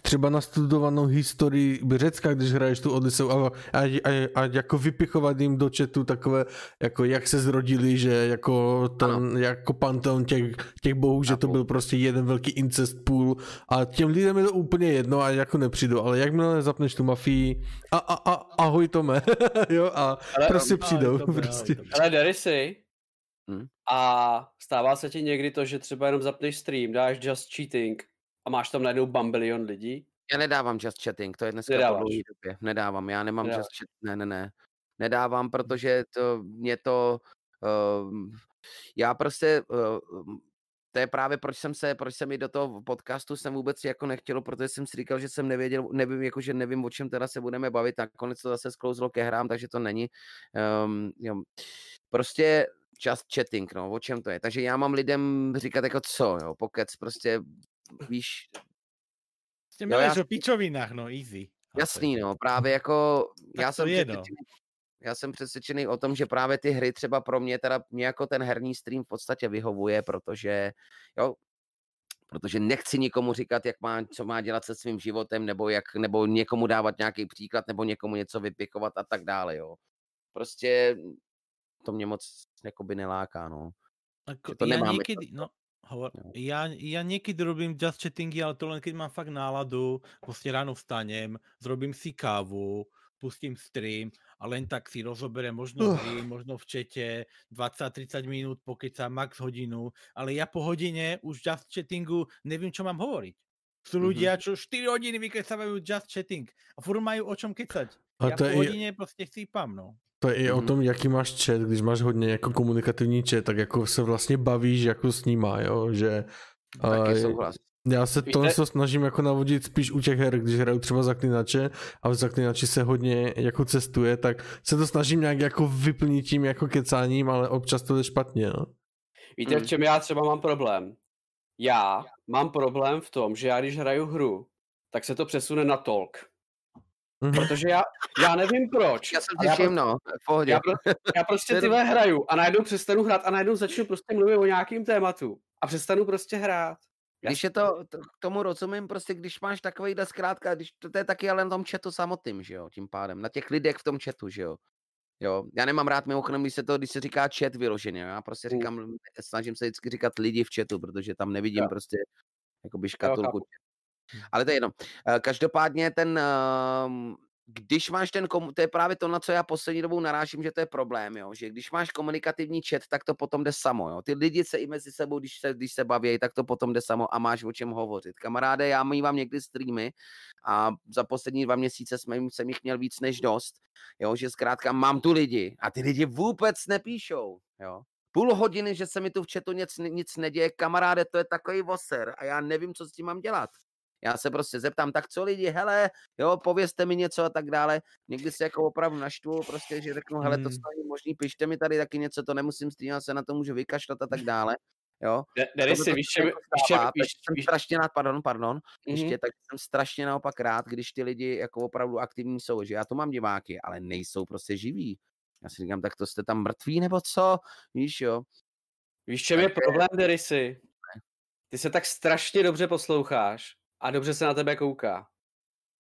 třeba nastudovanou historii Řecka, když hraješ tu Odiseu a, a, a, a jako vypichovat jim do chatu takové, jako jak se zrodili, že jako, ten, jako panteon těch, těch bohů, že to byl prostě jeden velký incest pool a těm lidem je to úplně jedno a jako nepřijdu, ale jakmile zapneš tu mafii a, a, a ahoj Tome, *laughs* jo, a ale, prostě přijdou. Ale, prostě. ale Derisy, hmm? a stává se ti někdy to, že třeba jenom zapneš stream, dáš just cheating a máš tam najednou bambilion lidí? Já nedávám just chatting, to je dneska Nedáváš. po dlouhý době. Nedávám, já nemám Nedáváš. just chat, ne, ne, ne. Nedávám, protože to, mě to, uh, já prostě, uh, to je právě proč jsem se, proč jsem i do toho podcastu jsem vůbec jako nechtěl, protože jsem si říkal, že jsem nevěděl, nevím, jako, že nevím, o čem teda se budeme bavit, nakonec to zase sklouzlo ke hrám, takže to není. Um, jo. Prostě just chatting, no, o čem to je. Takže já mám lidem říkat jako co, jo, pokec, prostě víš... Prostě mluvíš o pičovinách, no, easy. Jasný, no, právě jako... Tak já jsem je, no. Já jsem přesvědčený o tom, že právě ty hry třeba pro mě, teda mě jako ten herní stream v podstatě vyhovuje, protože jo, protože nechci nikomu říkat, jak má, co má dělat se svým životem, nebo, jak, nebo někomu dávat nějaký příklad, nebo někomu něco vypikovat a tak dále, jo. Prostě to mě moc jakoby neláká, no. Ako, to já někdy, no, Hovor, ja, ja niekedy robím just chattingy, ale to len keď mám fakt náladu, proste ráno vstanem, zrobím si kávu, pustím stream a len tak si rozoberiem možno hry, možno v čete 20-30 minút, sa max hodinu, ale ja po hodine už just chattingu nevím, čo mám hovoriť. Sú mhm. ľudia, čo 4 hodiny vykresávajú just chatting a furt majú o čom kecať. A ja to po hodine je... proste chcípam, no. To je i mm. o mhm. tom, jaký máš chat, když máš hodně jako komunikativní chat, tak jako se vlastně bavíš jako s nima, jo, že... Taky souhlas. Já se to se snažím jako navodit spíš u těch her, když hraju třeba zaklinače a v zaklinači se hodně jako cestuje, tak se to snažím nějak jako vyplnit tím jako kecáním, ale občas to je špatně, no. Víte, v hmm. čem já třeba mám problém? Já mám problém v tom, že já když hraju hru, tak se to přesune na talk. Mhm. Protože já, já nevím proč. Já jsem si všiml, no, v pohodě. Já, pro, já prostě tyhle hraju a najednou přestanu hrát a najednou začnu prostě mluvit o nějakým tématu a přestanu prostě hrát. Když je to, to, k tomu rozumím, prostě když máš takovýhle zkrátka, když to, to je taky ale na tom chatu samotným, že jo, tím pádem, na těch lidech v tom chatu, že jo. Jo, já nemám rád mimochodem, když se to, když se říká chat vyloženě, já prostě mm. říkám, snažím se vždycky říkat lidi v chatu, protože tam nevidím jo. prostě jakoby škatulku. Jo, ale to je jenom. Eh, každopádně ten, ehm, když máš ten, to je právě to, na co já poslední dobou narážím, že to je problém, jo? že když máš komunikativní chat, tak to potom jde samo. Jo? Ty lidi se i mezi sebou, když se, když se baví, tak to potom jde samo a máš o čem hovořit. Kamaráde, já mývám někdy streamy a za poslední dva měsíce jsme, jsem jich měl víc než dost, jo? že zkrátka mám tu lidi a ty lidi vůbec nepíšou. Jo? Půl hodiny, že se mi tu v chatu nic, nic neděje, kamaráde, to je takový voser a já nevím, co s tím mám dělat. Já se prostě zeptám, tak co lidi, hele, jo, povězte mi něco a tak dále. Někdy se jako opravdu naštvu, prostě, že řeknu, hele, to hmm. není možný, pište mi tady taky něco, to nemusím stříhat, se na to můžu vykašlat a tak dále. Jo. Dary si, víš, jako víš, víš, jsem strašně rád, pardon, pardon, mm-hmm. ještě, tak jsem strašně naopak rád, když ty lidi jako opravdu aktivní jsou, že já to mám diváky, ale nejsou prostě živí. Já si říkám, tak to jste tam mrtví nebo co, víš jo. Víš, čem je problém, Derisy? Ty se tak strašně dobře posloucháš, a dobře se na tebe kouká.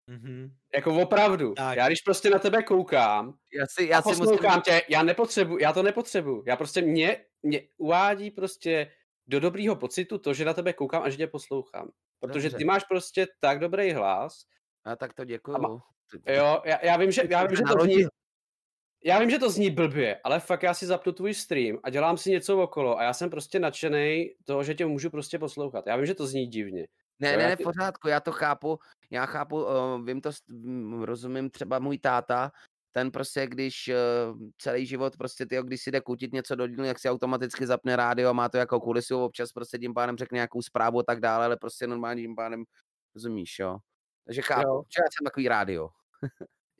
Mm-hmm. Jako opravdu. Tak. Já když prostě na tebe koukám já si, já a si musím... tě, já nepotřebuji, já to nepotřebuji. Já prostě mě, mě uvádí prostě do dobrýho pocitu to, že na tebe koukám a že tě poslouchám. Protože Dobře. ty máš prostě tak dobrý hlas. A tak to děkuju. A, Jo, já, já vím, že, já vím, že to zní, já vím, že to zní blbě, ale fakt já si zapnu tvůj stream a dělám si něco okolo a já jsem prostě nadšený toho, že tě můžu prostě poslouchat. Já vím, že to zní divně. Ne, ne, ne, v pořádku, já to chápu, já chápu, uh, vím to, rozumím třeba můj táta, ten prostě, když uh, celý život prostě, tyjo, když si jde kutit něco do dílny, jak si automaticky zapne rádio a má to jako kulisu, občas prostě tím pádem řekne nějakou zprávu a tak dále, ale prostě normálně tím pádem, rozumíš, jo. Takže chápu, jo. já jsem takový rádio.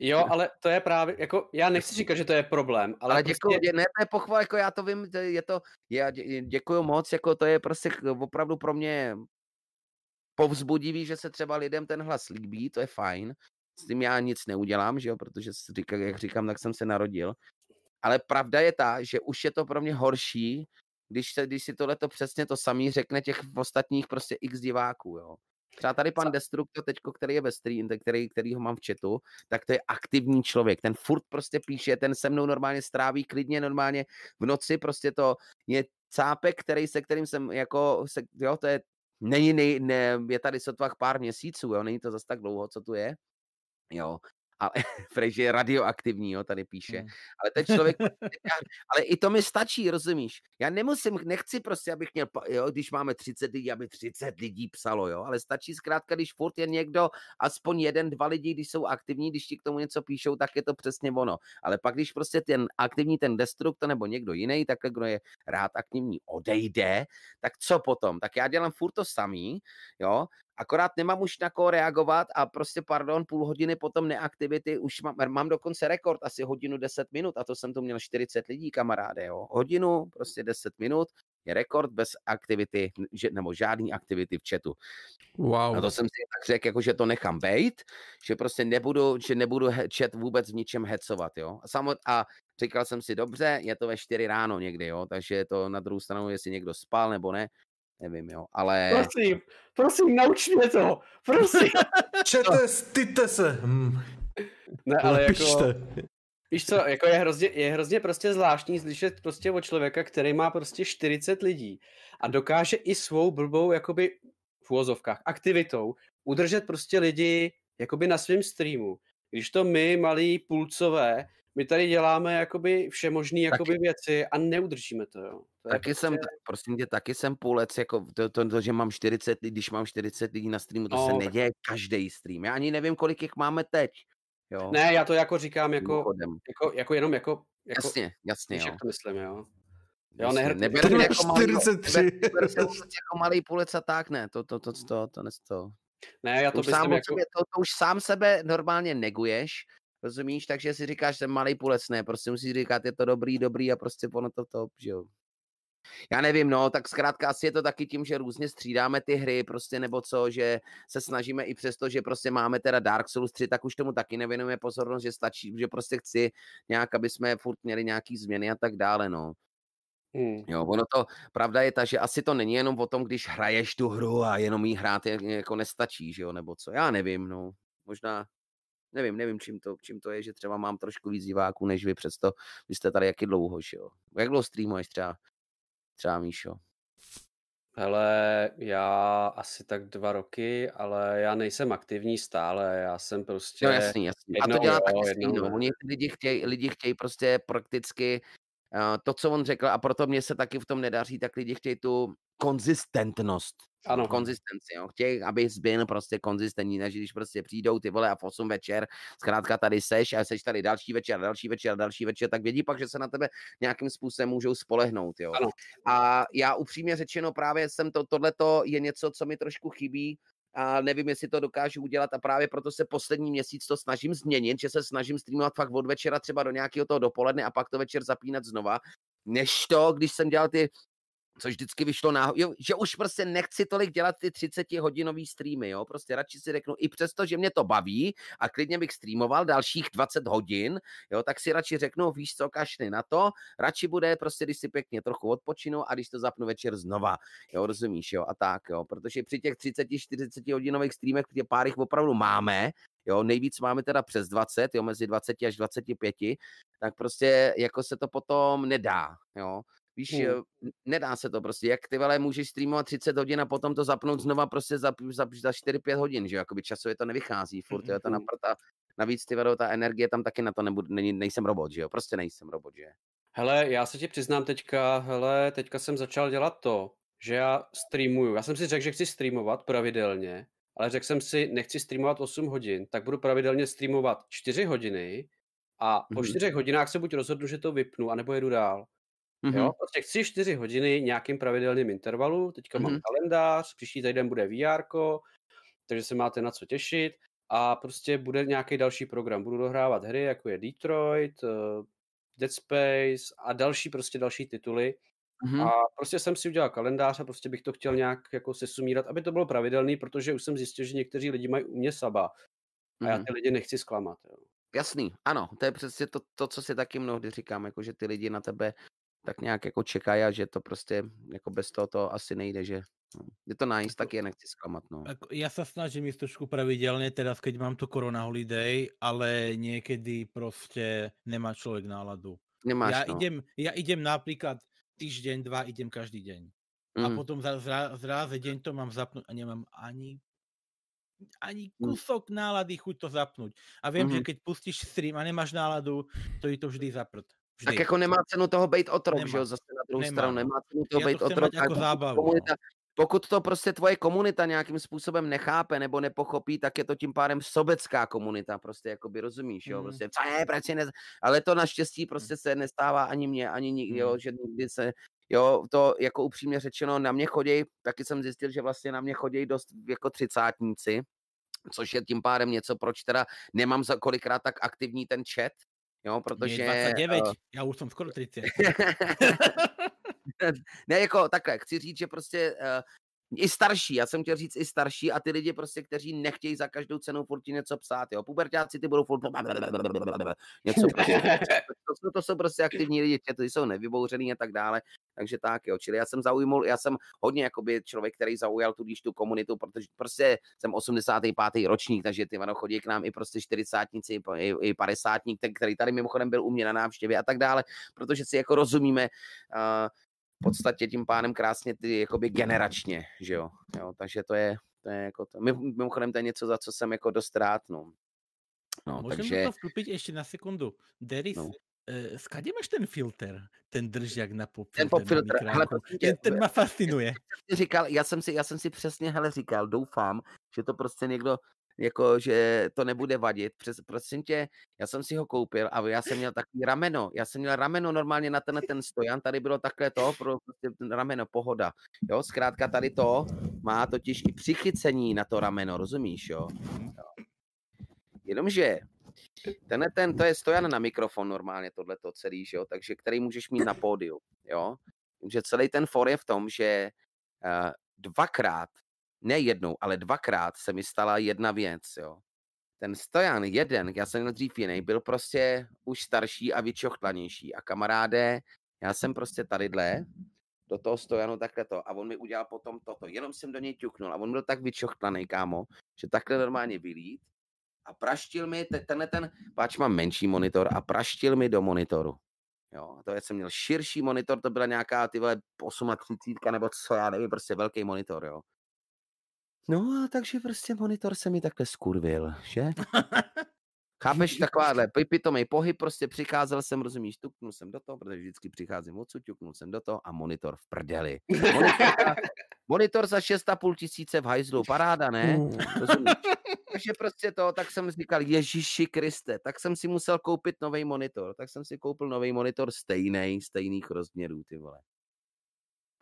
Jo, ale to je právě, jako já nechci říkat, že to je problém, ale, ale děkuji, prostě... ne, to je pochval, jako já to vím, je to, já děkuji moc, jako to je prostě opravdu pro mě povzbudivý, že se třeba lidem ten hlas líbí, to je fajn, s tím já nic neudělám, že jo, protože jak říkám, tak jsem se narodil. Ale pravda je ta, že už je to pro mě horší, když, se, když si tohleto přesně to samý řekne těch ostatních prostě x diváků, jo. Třeba tady pan Destructor teďko, který je ve stream, který, který ho mám v chatu, tak to je aktivní člověk. Ten furt prostě píše, ten se mnou normálně stráví klidně, normálně v noci prostě to je cápek, který, se kterým jsem jako, se, jo, to je, není, ne, je tady sotva pár měsíců, jo, není to zase tak dlouho, co tu je, jo, ale *laughs* Frej, je radioaktivní, jo, tady píše. Hmm. Ale ten člověk, ale i to mi stačí, rozumíš? Já nemusím, nechci prostě, abych měl, jo, když máme 30 lidí, aby 30 lidí psalo, jo, ale stačí zkrátka, když furt je někdo, aspoň jeden, dva lidi, když jsou aktivní, když ti k tomu něco píšou, tak je to přesně ono. Ale pak, když prostě ten aktivní, ten destruktor nebo někdo jiný, tak kdo je rád aktivní, odejde, tak co potom? Tak já dělám furt to samý, jo, akorát nemám už na koho reagovat a prostě, pardon, půl hodiny potom neaktivity, už mám, mám dokonce rekord, asi hodinu 10 minut a to jsem tu měl 40 lidí, kamaráde, jo. Hodinu, prostě 10 minut, je rekord bez aktivity, že, nebo žádný aktivity v chatu. Wow. A to jsem si tak řekl, jako, že to nechám bejt, že prostě nebudu, že nebudu chat vůbec v ničem hecovat, jo. A, samot, a říkal jsem si, dobře, je to ve 4 ráno někdy, jo, takže to na druhou stranu, jestli někdo spal nebo ne, nevím, jo, ale... Prosím, prosím, nauč mě to, prosím. *laughs* Čete, styďte se. Hmm. Ne, ale jako... Víš co, jako je hrozně, je hrozně prostě zvláštní slyšet prostě od člověka, který má prostě 40 lidí a dokáže i svou blbou, jakoby v úvozovkách, aktivitou udržet prostě lidi jakoby na svém streamu. Když to my, malí půlcové, my tady děláme jakoby všemožné jakoby věci a neudržíme to, jo. To taky prostě... jsem, prosím tě, taky jsem půlec, jako to, to, to, že mám 40 lidí, když mám 40 lidí na streamu, to no, se neděje každý stream. Já ani nevím, kolik jich máme teď. Jo. Ne, já to jako říkám jako, jako, jako jenom jako, jako jasně, jasně, jo. jak to myslím, jo. Jo, nehr... neber to jako 43. Malý, neber, neber jako malý půlec a tak, ne, to, to, to, to, to, to, to. Ne, já to, to sám jako... Sebe, to, to už sám sebe normálně neguješ, Rozumíš? Takže si říkáš, že malý půlec, ne, prostě musíš říkat, je to dobrý, dobrý a prostě ono to to, že jo. Já nevím, no, tak zkrátka asi je to taky tím, že různě střídáme ty hry, prostě nebo co, že se snažíme i přesto, že prostě máme teda Dark Souls 3, tak už tomu taky nevěnujeme pozornost, že stačí, že prostě chci nějak, aby jsme furt měli nějaký změny a tak dále, no. Hmm. Jo, ono to, pravda je ta, že asi to není jenom o tom, když hraješ tu hru a jenom jí hrát jako nestačí, že jo, nebo co, já nevím, no. Možná, nevím, nevím, čím to, čím to je, že třeba mám trošku víc diváků než vy, přesto vy jste tady jaký dlouho, že jo. Jak dlouho streamuješ třeba, třeba Míšo? Hele, já asi tak dva roky, ale já nejsem aktivní stále, já jsem prostě... No jasný, jasný. Jednou, a to dělá jo, taky stejně, no. Oni lidi chtějí, lidi chtějí prostě prakticky uh, to, co on řekl, a proto mě se taky v tom nedaří, tak lidi chtějí tu konzistentnost. Ano. Konzistenci, jo. Chtějí, aby byl prostě konzistentní, než když prostě přijdou ty vole a v 8 večer, zkrátka tady seš a seš tady další večer, další večer, další večer, tak vědí pak, že se na tebe nějakým způsobem můžou spolehnout, jo. Ano. A já upřímně řečeno právě jsem to, tohleto je něco, co mi trošku chybí, a nevím, jestli to dokážu udělat a právě proto se poslední měsíc to snažím změnit, že se snažím streamovat fakt od večera třeba do nějakého toho dopoledne a pak to večer zapínat znova, než to, když jsem dělal ty což vždycky vyšlo na, jo, že už prostě nechci tolik dělat ty 30 hodinový streamy, jo, prostě radši si řeknu, i přesto, že mě to baví a klidně bych streamoval dalších 20 hodin, jo, tak si radši řeknu, víš co, kašny na to, radši bude prostě, když si pěkně trochu odpočinu a když to zapnu večer znova, jo, rozumíš, jo, a tak, jo, protože při těch 30-40 hodinových streamech, kde pár jich opravdu máme, jo, nejvíc máme teda přes 20, jo, mezi 20 až 25, tak prostě jako se to potom nedá, jo. Víš, hmm. nedá se to prostě. Jak ty vele můžeš streamovat 30 hodin a potom to zapnout znova prostě za, za, za 4-5 hodin, že jo? Jakoby časově to nevychází, furt je to na prta. navíc ty vado, ta energie tam taky na to nebude, není, nejsem robot, že jo, prostě nejsem robot, že Hele, já se ti přiznám teďka, hele, teďka jsem začal dělat to, že já streamuju. Já jsem si řekl, že chci streamovat pravidelně, ale řekl jsem si, nechci streamovat 8 hodin, tak budu pravidelně streamovat 4 hodiny a po Mhm. 4 hodinách se buď rozhodnu, že to vypnu, anebo jedu dál. Mhm. Jo, prostě chci 4 hodiny nějakým pravidelným intervalu, teďka mám Mhm. kalendář, příští týden bude VR, takže se máte na co těšit a prostě bude nějaký další program. Budu dohrávat hry, jako je Detroit, eh, Dead Space a další prostě další tituly. Mhm. A prostě jsem si udělal kalendář a prostě bych to chtěl nějak jako sesumírat, aby to bylo pravidelný, protože už jsem zjistil, že někteří lidi mají u mě saba a já Mhm. ty lidi nechci zklamat. Jo. Jasný, ano, to je přesně to, to, co si taky mnohdy říkám, jako že ty lidi na tebe tak nějak jako čekají a že to prostě jako bez toho to asi nejde, že no. je to nice, taky je nechci zklamat, no. Ja sa snažím ísť trošku pravidelne teraz, keď mám tu korona holiday, ale niekedy proste nemá človek náladu. Nemáš, ja, no. idem, ja idem napríklad týždeň, dva, idem každý deň. A Mhm. potom za, zra, zráze deň to mám zapnúť a nemám ani ani Mm. kusok nálady chuť to zapnúť. A viem, že Mhm. keď pustíš stream a nemáš náladu, to je to vždy zaprd. Vždy. Tak jako nemá cenu toho být otrok, že Nemá. jo, zase na druhou Nemá, stranu, no. nemá cenu toho Já být to otrok. jako zábavu, no. komunita, pokud to prostě tvoje komunita nějakým způsobem nechápe nebo nepochopí, tak je to tím pádem sobecká komunita, prostě jakoby rozumíš, jo, Mm. prostě, co je, proč ne... Ale to naštěstí prostě se nestává ani mně, ani nikdy, jo, Mm. že nikdy se, jo, to jako upřímně řečeno, na mě chodí, taky jsem zjistil, že vlastně na mě chodí dost jako třicátníci, což je tím pádem něco, proč teda nemám za kolikrát tak aktivní ten chat, jo, Protože, je 29, eh, já už jsem skoro 30. *laughs* ne, jako takhle, chci říct, že prostě uh, i starší, já jsem chtěl říct i starší a ty lidi prostě, kteří nechtějí za každou cenu furt něco psát, jo, pubertáci ty budou furt *laughs* něco prostě, to, jsou, to jsou prostě aktivní lidi, ty jsou nevybouřený a tak dále, takže tak, jo, čili já jsem zaujmul, já jsem hodně jakoby člověk, který zaujal tudíž tu komunitu, protože prostě jsem 85. ročník, takže ty ano, chodí k nám i prostě čtyřicátníci, i, i padesátník, ten, který tady mimochodem byl u mě na návštěvě a tak dále, protože si jako rozumíme, uh, podstatě tím pádem krásně ty jakoby generačně, že jo, jo takže to je, to je jako to. Mimo- Mimochodem to je něco, za co jsem jako dost rád, no. No, Můžem takže, do toho vstúpiť ešte na sekundu. Deris, No. uh, skade máš ten filter? Ten držák na pop ten pop filtr, hele, Ten, ten ma fascinuje. si říkal, já jsem si, já jsem si přesně, hele, říkal, doufám, že to prostě někdo, jako, že to nebude vadit. Přes, prosím tě, já jsem si ho koupil a já jsem měl takový rameno, já jsem měl rameno normálně na ten, ten stojan, tady bylo takhle to, pro prostě ten rameno, pohoda. Jo, zkrátka tady to má totiž i přichycení na to rameno, rozumíš, jo? jo. Jenomže tenhle ten, to je stojan na mikrofon normálně, tohleto celý, že jo, takže který můžeš mít na pódiu, jo. Že celý ten for je v tom, že uh, dvakrát, ne jednou, ale dvakrát se mi stala jedna věc, jo. Ten stojan, jeden, já jsem dřív jiný, byl prostě už starší a vyčochtlanější. A kamaráde, já jsem prostě tadyhle, do toho stojanu takhle to a on mi udělal potom toto. Jenom jsem do něj ťuknul a on byl tak vyčochtlaný, kámo, že takhle normálně vylít a praštil mi, te- tenhle ten, páč mám menší monitor a praštil mi do monitoru. Jo, to jsem měl širší monitor, to byla nějaká ty vole 38 nebo co, já nevím, prostě velký monitor, jo. No a takže prostě monitor se mi takhle skurvil, že? Chápeš, *laughs* takováhle pi- pitomej pohyb, prostě přicházel jsem, rozumíš, tuknul jsem do toho, protože vždycky přicházím odsud, tuknul jsem do toho a monitor v prdeli. Monitor, za- *laughs* monitor za 6,5 tisíce v hajzlu, paráda, ne? Rozumíš? *laughs* Takže prostě to, tak jsem říkal, Ježíši Kriste, tak jsem si musel koupit nový monitor. Tak jsem si koupil nový monitor stejný, stejných rozměrů, ty vole.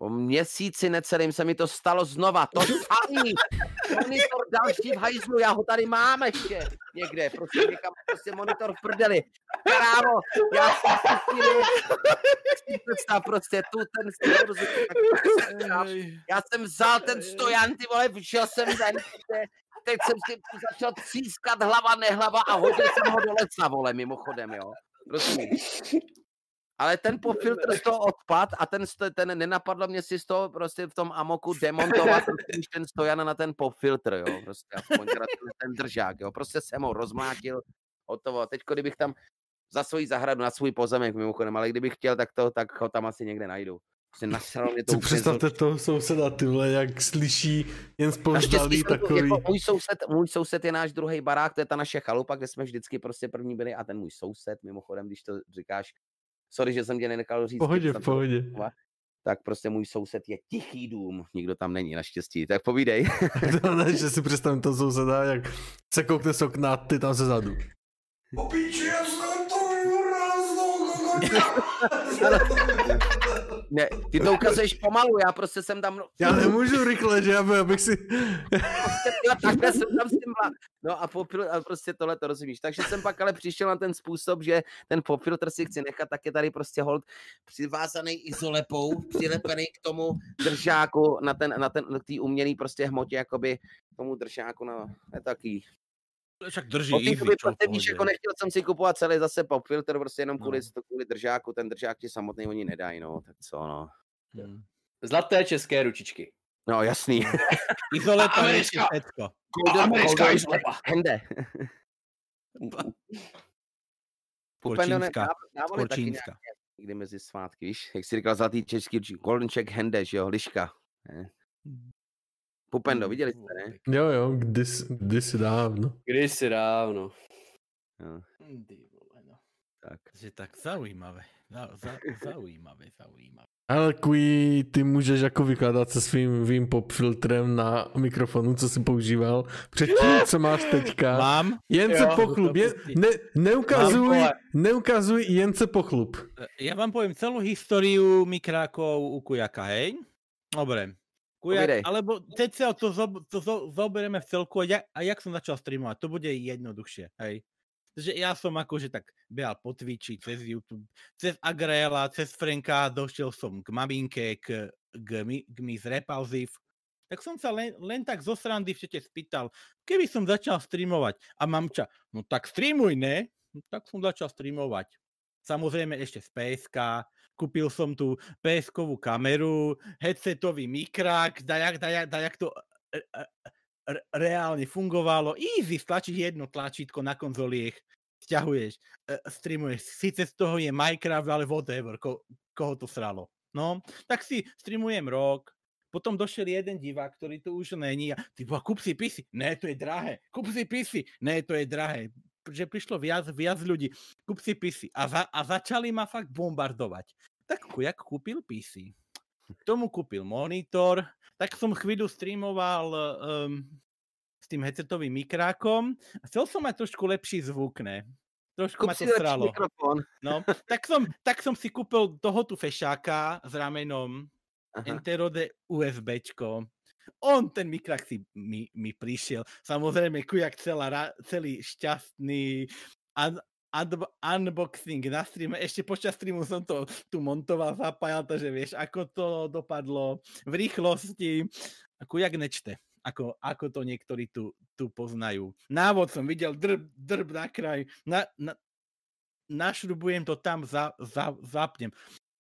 Po měsíci necelým se mi to stalo znova, to samý. Monitor další v hajzlu, já ho tady mám ještě někde, prostě někam, prostě monitor v prdeli. Krávo, já jsem si si představ prostě tu ten já jsem vzal ten stojan, ty vole, vyšel jsem ven, prostě, teď jsem si začal třískat hlava, nehlava a hodil jsem ho do lesa, vole, mimochodem, jo. Rozumíš? Ale ten *laughs* pofiltr z toho odpad a ten, ten nenapadlo mě si z toho prostě v tom amoku demontovat *laughs* prostě ten stojan na ten pofiltr, jo, prostě aspoň ten, držák, jo, prostě jsem ho rozmlátil, hotovo. Teďko, kdybych tam za svoji zahradu, na svůj pozemek mimochodem, ale kdybych chtěl, tak to, tak ho tam asi někde najdu. Prostě nasralo mě *laughs* to úplně představte toho souseda, ty vole, jak slyší jen jsou to- takový. Jako můj, soused, můj soused je náš druhý barák, to je ta naše chalupa, kde jsme vždycky prostě první byli a ten můj soused, mimochodem, když to říkáš, sorry, že jsem tě nenechal říct. Pohodě, v pohodě. Tak prostě můj soused je tichý dům, nikdo tam není naštěstí, tak povídej. *laughs* To ne, že si *laughs* představím toho souseda, jak se koukne z okna, ty tam ze zadu. Opiči, já jsem to *laughs* Ne, ty to ukazuješ pomalu, já prostě jsem tam, Já nemůžu rychle, že aby, abych si... prostě, já takhle jsem tam s tím No a, popil, a prostě tohle to rozumíš. Takže jsem pak ale přišel na ten způsob, že ten popfiltr si chci nechat, tak je tady prostě hold přivázaný izolepou, přilepený k tomu držáku na ten, na ten, na té umělý prostě hmotě, jakoby tomu držáku, no, je taky. Však drží Po easy, čo prostě víš, jako nechtěl jsem si kupovat celý zase popfiltr, prostě jenom kvůli, No. kvůli držáku, ten držák ti samotný oni nedají, no, tak co, no. Hm. Zlaté české ručičky. No jasný. *laughs* Izoleta Americká. Golden- Americká izolepa. Hende. Ne- Korčínska. Korčínska. někdy mezi svátky, víš, jak jsi říkal zlatý český Golden Check Hende, že jo, liška. Pupendo, viděli jste, ne? Jo, jo, kdysi, kdysi dávno. Kdysi dávno. No, vole, no. tak. Že tak zaujímavé. Za, za, zaujímavé, zaujímavé. Ale Kui, ty můžeš jako vykládat se svým vým pop filtrem na mikrofonu, co jsi používal předtím, co máš teďka. Mám, Jen se Jo, pochlup, to jen, ne, neukazuj, vole. neukazuj, jen se pochlup. ja vám poviem celú históriu mikrákov u Kujaka, hej? Dobre. Kujak, alebo cca to, zo, to zo, zoberieme v celku a, ja, a jak som začal streamovať, to bude jednoduchšie, hej? Takže ja som akože tak behal po Twitchi, cez YouTube, cez Agrela, cez Franka, došiel som k maminke, k, k, mi- k Miss Repulsive, tak som sa len, len tak zo srandy v čete spýtal, keby som začal streamovať a mamča, no tak streamuj, ne? No, tak som začal streamovať. Samozrejme ešte z PSK, kúpil som tú PSkovú kameru, headsetový mikrák, dajak, dajak, dajak to e, e, re- reálne fungovalo. Easy, stlačíš jedno tlačítko na konzoliech, stiahuješ, e, streamuješ. Sice z toho je Minecraft, ale whatever, ko, koho to sralo. No, tak si streamujem rok, potom došiel jeden divák, ktorý tu už není a ty kúp si PC. Ne, to je drahé. Kúp si PC. Ne, to je drahé. Že prišlo viac, viac ľudí. Kúp si PC. A, za, a začali ma fakt bombardovať. Tak jak kúpil PC. K tomu kúpil monitor, tak som chvíľu streamoval um, s tým headsetovým mikrákom. A chcel som mať trošku lepší zvuk, ne? Trošku Kup ma to mikrofon. No, tak som, tak som si kúpil toho tu fešáka s ramenom, Aha. Enterode USBčko. On ten mikrák si mi, mi prišiel. Samozrejme, kujak celá, celý šťastný. Un, un, unboxing na streame. Ešte počas streamu som to tu montoval, zapájal, takže vieš, ako to dopadlo v rýchlosti. Kujak nečte. Ako, ako to niektorí tu, tu poznajú. Návod som videl, drb, drb na kraj. Na, na, našrubujem to tam, za, za, zapnem.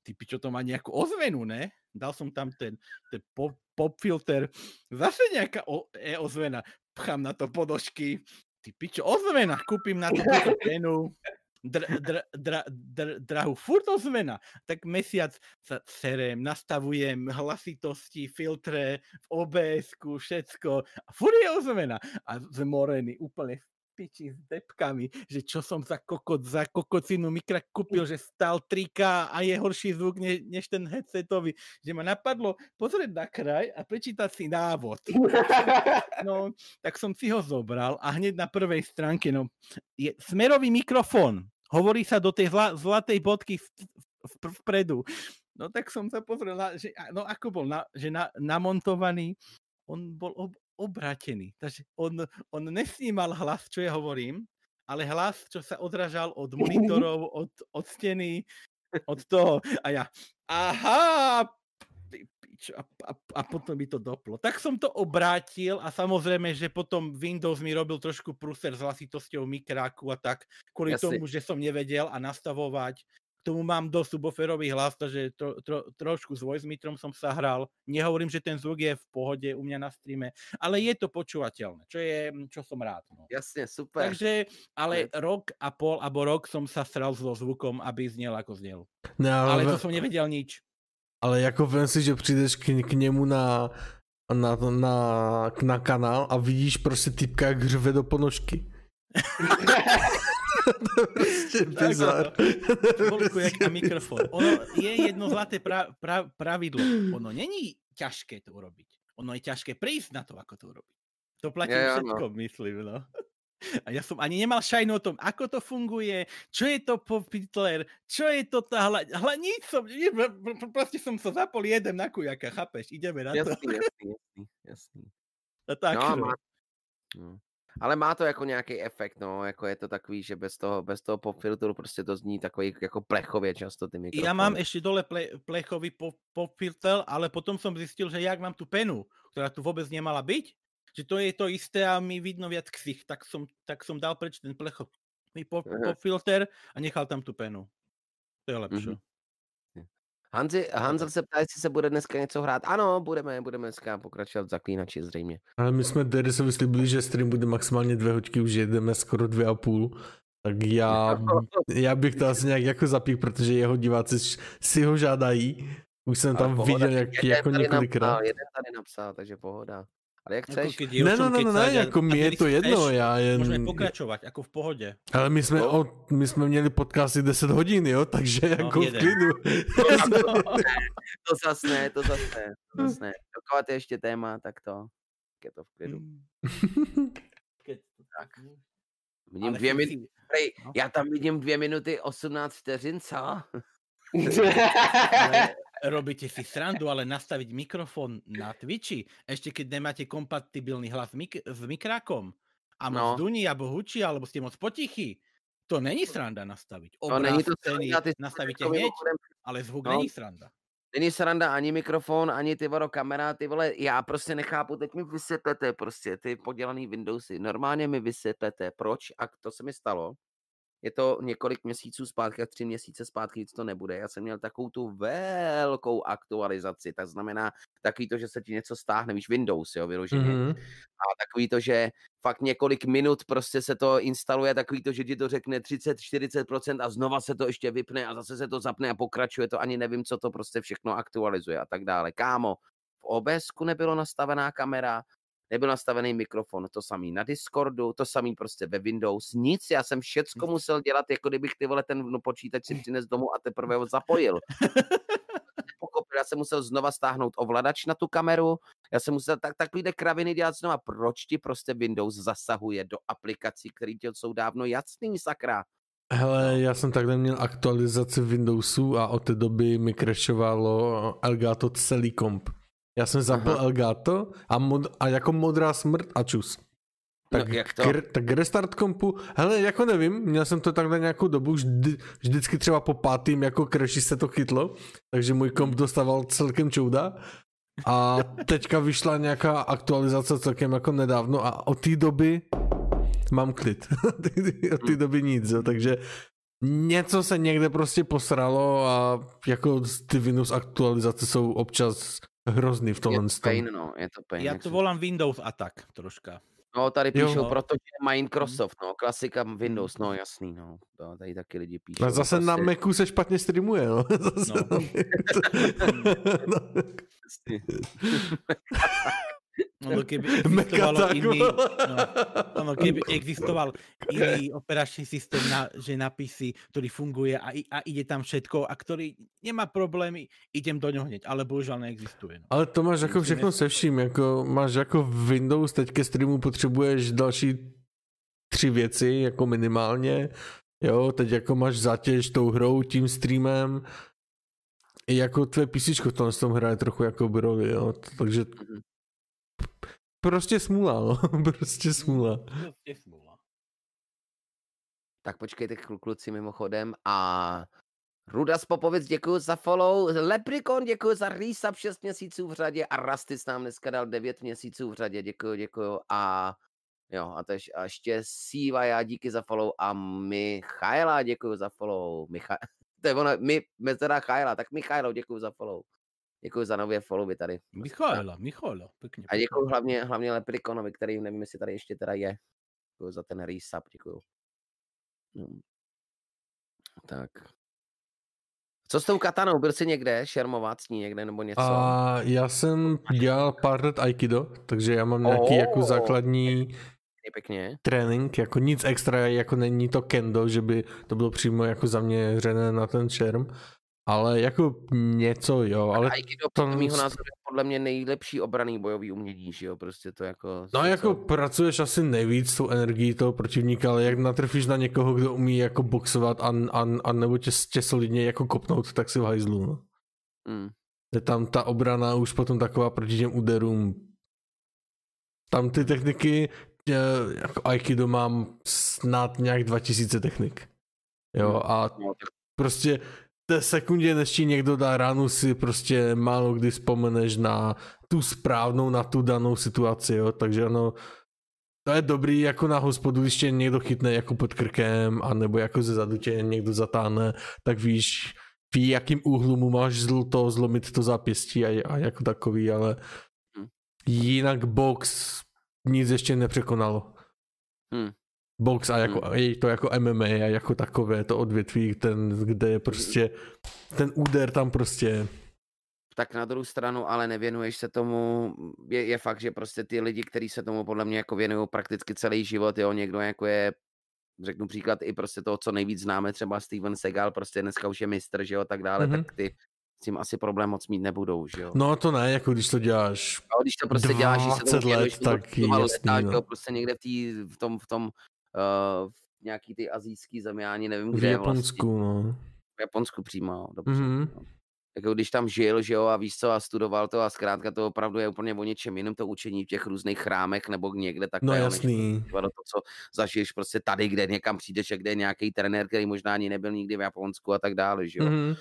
Ty pičo, to má nejakú ozvenu, ne? Dal som tam ten, ten pop, pop filter. Zase nejaká o, e, ozvena. Pchám na to podošky. Ty pičo, ozvena. Kúpim na to *laughs* cenu. Dr, dr, dr, dr, drahu, furt ozvena. Tak mesiac sa serem, nastavujem hlasitosti, filtre, v obs všetko. A furt je ozvena. A zmorený, úplne v piči s depkami, že čo som za kokot, za kokocinu mikrak kúpil, že stal 3K a je horší zvuk ne, než ten headsetový. Že ma napadlo pozrieť na kraj a prečítať si návod. *laughs* No, tak som si ho zobral a hneď na prvej stránke, no, je smerový mikrofón. Hovorí sa do tej zla, zlatej bodky v, v, vpredu. No tak som sa pozrel, že, no ako bol, na, že na, namontovaný, on bol ob, obrátený. Takže on, on nesnímal hlas, čo ja hovorím, ale hlas, čo sa odrážal od *laughs* monitorov, od, od steny, od toho. A ja, aha, pič, a, a, a potom by to doplo. Tak som to obrátil a samozrejme, že potom Windows mi robil trošku prúser s hlasitosťou mikráku a tak, kvôli Jasne. tomu, že som nevedel a nastavovať. K tomu mám dosť subwooferový hlas, takže tro, tro, trošku s voice metrom som sa hral. Nehovorím, že ten zvuk je v pohode u mňa na streame, ale je to počúvateľné, čo je, čo som rád. No. Jasně, super. Takže, ale rok a pol, alebo rok som sa sral so zvukom, aby znel ako znel. Ne, ale, Ale to som nevedel nič. ale jako vem si, že přijdeš k, k němu na, na, na, na kanál a vidíš prostě typka, jak hřve do ponožky. *laughs* to je prostě bizar. Volku, jak na mikrofon. Ono je jedno zlaté pra, pra, pravidlo. Ono není ťažké to urobiť. Ono je ťažké prísť na to, ako to urobiť. To platí jo, všetko, myslím, no. A ja som ani nemal šajnu o tom, ako to funguje, čo je to popitler, čo je to tá hla... hla nič som, proste som sa zapol jeden na kujaka, chápeš? Ideme na to. Jasný, jasný, jasný, jasný. A tak, No, no, má, no. Ale má to jako nějaký efekt, no, jako je to takový, že bez toho, bez toho popfiltru prostě to zní takový jako plechově často ty mikrofony. Ja mám ešte dole ple, plechový pop, popfilter, ale potom som zistil, že jak mám tu penu, ktorá tu vôbec nemala byť, že to je to isté a mi vidno viac ksich, tak som, tak som dal preč ten plechový pop, popfilter a nechal tam tu penu. To je lepšie. Mhm. Hanzi, Hanzel se ptá, jestli se bude dneska něco hrát. Ano, budeme, budeme dneska pokračovat v zaklínači zřejmě. Ale my jsme Derisovi slibili, že stream bude maximálně dvě hoďky, už jedeme skoro dvě a půl. Tak já, *laughs* já bych to asi nějak jako zapík, protože jeho diváci si ho žádají. Už jsem tam pohoda, viděl jak, jako několikrát. Napsal, jeden tady napsal, takže pohoda. Ale jak Ako chceš? Ne, dievčom no, no, no, kecať ne, a- jako a mi je to jedno, chceš, já jen... Môžeme pokračovať, ako v pohode. Ale my jsme, No. o, my jsme měli podcasty 10 hodin, jo, takže jako v jeden. klidu. *laughs* To zas ne, to zas ne, to zas ne. Dokud je ještě téma, tak to, tak je to v klidu. *laughs* Tak. Vidím dvě minuty, no. já tam vidím dvě minuty 18 vteřin, co? *laughs* robíte si srandu, ale nastaviť mikrofón na Twitchi, ešte keď nemáte kompatibilný hlas mik- s mikrákom a moc No. duní alebo hučí, alebo ste moc potichý, to není sranda nastaviť. To Obraz, není to scény sranda, nastavíte hneď, mimochodem, ale zvuk No. není sranda. Není sranda ani mikrofon, ani ty varo kamera, ty vole, já prostě nechápu, teď mi vysvětlete prostě ty podělaný Windowsy. Normálně mi vysvětlete, proč, a to se mi stalo. Je to několik měsíců zpátky, tři měsíce zpátky, nic to nebude. Já jsem měl takovou tu velkou aktualizaci, tak znamená takový to, že se ti něco stáhne, víš, Windows, jo, vyloženě. Mhm. A takový to, že fakt několik minut prostě se to instaluje, takový to, že ti to řekne 30-40% a znova se to ještě vypne a zase se to zapne a pokračuje to, ani nevím, co to prostě všechno aktualizuje a tak dále. Kámo, v OBSku nebylo nastavená kamera, nebyl nastavený mikrofon, to samý na Discordu, to samý prostě ve Windows, nic, já jsem všecko musel dělat, jako kdybych ty vole ten no, počítač si přines domů a teprve ho zapojil. *laughs* Pochopil, já jsem musel znova stáhnout ovladač na tu kameru, já jsem musel tak, takovýhle kraviny dělat znova. Proč ti prostě Windows zasahuje do aplikací, které ti jsou dávno jasný, sakra? Hele, já jsem takhle měl aktualizaci Windowsu a od té doby mi crashovalo Elgato celý komp. Já jsem zapl Aha. Elgato a, mod, a jako modrá smrt a čus. Tak, No, jak to? Kr, tak restart kompu, hele, jako nevím, měl jsem to takhle nějakou dobu, vždy, vždycky třeba po pátým jako crashy se to chytlo, takže můj komp dostával celkem čouda. A *laughs* teďka vyšla nějaká aktualizace celkem jako nedávno a od té doby mám klid. *laughs* od té doby nic, jo, takže něco se někde prostě posralo a jako ty Windows aktualizace jsou občas hrozný v Je tomhle to tom. pain, no, je to pain. Ja jak to volám Windows Attack troška. No, tady Jo. píšou, No. protože Microsoft, no, klasika Windows, no, jasný, no. To tady taky lidi píšou. A no, zase na prostě, Macu se špatně streamuje, no. *laughs* Zase No. *laughs* *laughs* na no. Prostě. No, keby *laughs* existovalo iný, no, ono, keby existoval iný operačný systém, na, že na PC, ktorý funguje a, a ide tam všetko a ktorý nemá problémy, idem do ňoho hneď, ale bohužel neexistuje. No. Ale to máš jako všechno se vším, jako máš jako Windows, teď ke streamu potřebuješ další tři věci, jako minimálně, jo, teď jako máš zátěž tou hrou, tím streamem, i jako tvé PC v tomhle tom hraje trochu jako roli, jo, takže Mhm. Prostě smůla, no, *laughs* prostě smůla. Proste smůla. Tak počkejte klu- kluci mimochodem. A Rudas Popovic, děkuji za follow, Leprikon, děkuji za resub 6 měsíců v řadě. A Rastis nám dneska dal 9 měsíců v řadě, děkuji, děkuji a jo, a, tež, a ještě Siva, já díky za follow. A Michaela, děkuji za follow, Micha... *laughs* to je ono, my, my teda Chaila, tak Michailo, děkuji za follow, děkuji za nově followy tady. Michaela, Michaela, pekne. A děkuji hlavně, hlavně Leprikonovi, který nevím, jestli tady ještě teda je. Děkuji za ten resub, děkuji. No. Tak. Co s tou katanou? Byl jsi někde šermovat s ní někde nebo něco? A já jsem dělal pár let Aikido, takže já mám nějaký oh. jako základní pěkně. trénink, jako nic extra, jako není to kendo, že by to bylo přímo jako zaměřené na ten šerm, ale jako něco jo, ale Aikido to... mýho názoru je podle mě nejlepší obraný bojový umění, že jo, prostě to jako... No jako pracuješ asi nejvíc s tou energií toho protivníka, ale jak natrfíš na někoho, kdo umí jako boxovat a, a, a nebo tě, tě solidně jako kopnout, tak si v hajzlu, no. Mm. Je tam ta obrana už potom taková proti těm úderům. Tam ty techniky, jako Aikido mám snad nějak 2000 technik. Jo, hmm. a no, prostě té sekundě, než ti někdo dá ránu, si prostě málo kdy vzpomeneš na tu správnou, na tu danou situaci, jo, takže ano, to je dobrý jako na hospodu, když tě někdo chytne jako pod krkem, anebo jako ze zadu tě někdo zatáhne, tak víš, ví, jakým úhlu mu máš zl to, zlomit to zápěstí a, a jako takový, ale hmm. jinak box nic ještě nepřekonalo. Hmm. Box a jako, hmm. to jako MMA a jako takové to odvětví, ten, kde je prostě ten úder tam prostě tak na druhou stranu ale nevěnuješ se tomu, je, je fakt, že prostě ty lidi, kteří se tomu podle mě jako věnují prakticky celý život, jo, někdo jako je, řeknu příklad i prostě toho, co nejvíc známe, třeba Steven Segal, prostě dneska už je mistr, že jo, tak dále, mm-hmm. tak ty s tím asi problém moc mít nebudou, že jo. No to ne, jako když to děláš no, když to prostě děláš, že se let, tak jasný, letáš, no. prostě někde v, tý, v tom, v tom uh, v nějaký ty azijský zemi, já ani nevím, kde V Japonsku, vlastně. no. V Japonsku přímo, dobře. Mm-hmm. No jako když tam žil, že jo, a víš co, a studoval to a zkrátka to opravdu je úplně o něčem jiném to učení v těch různých chrámech nebo někde tak. No jasný. To, to, co zažiješ prostě tady, kde někam přijdeš a kde je nějaký trenér, který možná ani nebyl nikdy v Japonsku a tak dále, že jo. Mm-hmm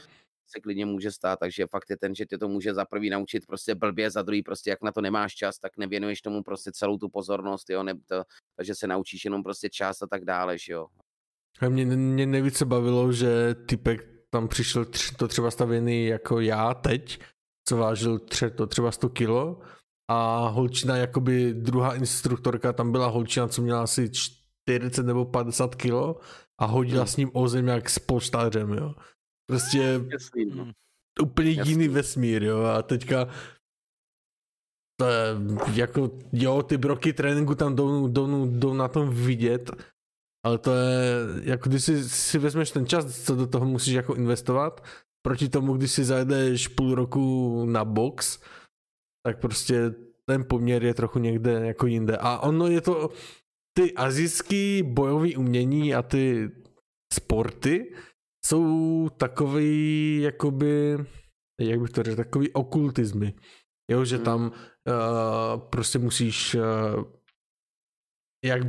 se klidně může stát, takže fakt je ten, že tě to může za prvý naučit prostě blbě, za druhý prostě jak na to nemáš čas, tak nevěnuješ tomu prostě celou tu pozornost, jo, ne, to, takže se naučíš jenom prostě čas a tak dále, že jo. A mě, mě nejvíce bavilo, že typek tam přišel tři, to třeba stavěný jako já teď, co vážil tře, to třeba 100 kilo a holčina, jakoby druhá instruktorka, tam byla holčina, co měla asi 40 nebo 50 kilo a hodila hmm. s ním o zem jak s polštářem, jo. Prostě Jasný, no. úplně Jasný. jiný vesmír, jo, a teďka to je, jako, jo, ty broky tréninku tam jdou, jdou, jdou na tom vidět, ale to je, jako když si, si vezmeš ten čas, co do toho musíš jako investovat, proti tomu, když si zajedeš půl roku na box, tak prostě ten poměr je trochu někde jako jinde. A ono je to, ty azijský bojový umění a ty sporty jsou takový, jakoby, jak bych to řekl, takový okultizmy. Jo, že hmm. tam uh, prostě musíš uh, jak,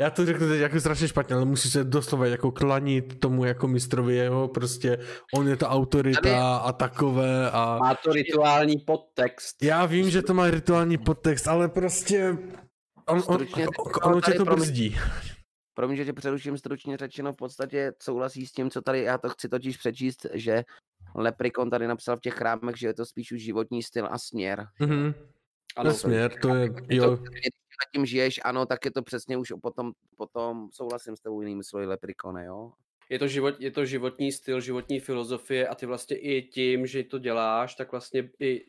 já to řeknu teď jako strašně špatně, ale musí se doslova jako klanit tomu jako mistrovi jeho, prostě on je ta autorita Tady a takové a... Má to rituální podtext. Já vím, že to má rituální podtext, ale prostě on, on, on, ono tě to brzdí. Promiň, že tě přeruším stručně řečeno, v podstatě souhlasí s tím, co tady, já to chci totiž přečíst, že Leprikon tady napsal v těch chrámech, že je to spíš už životní styl a směr. Mm-hmm. Ano, směr, to je, jo. To, nad tím žiješ, ano, tak je to přesně už potom, potom souhlasím s tebou jinými slovy leprikone, jo. Je to, život, je to životní styl, životní filozofie a ty vlastně i tím, že to děláš, tak vlastně i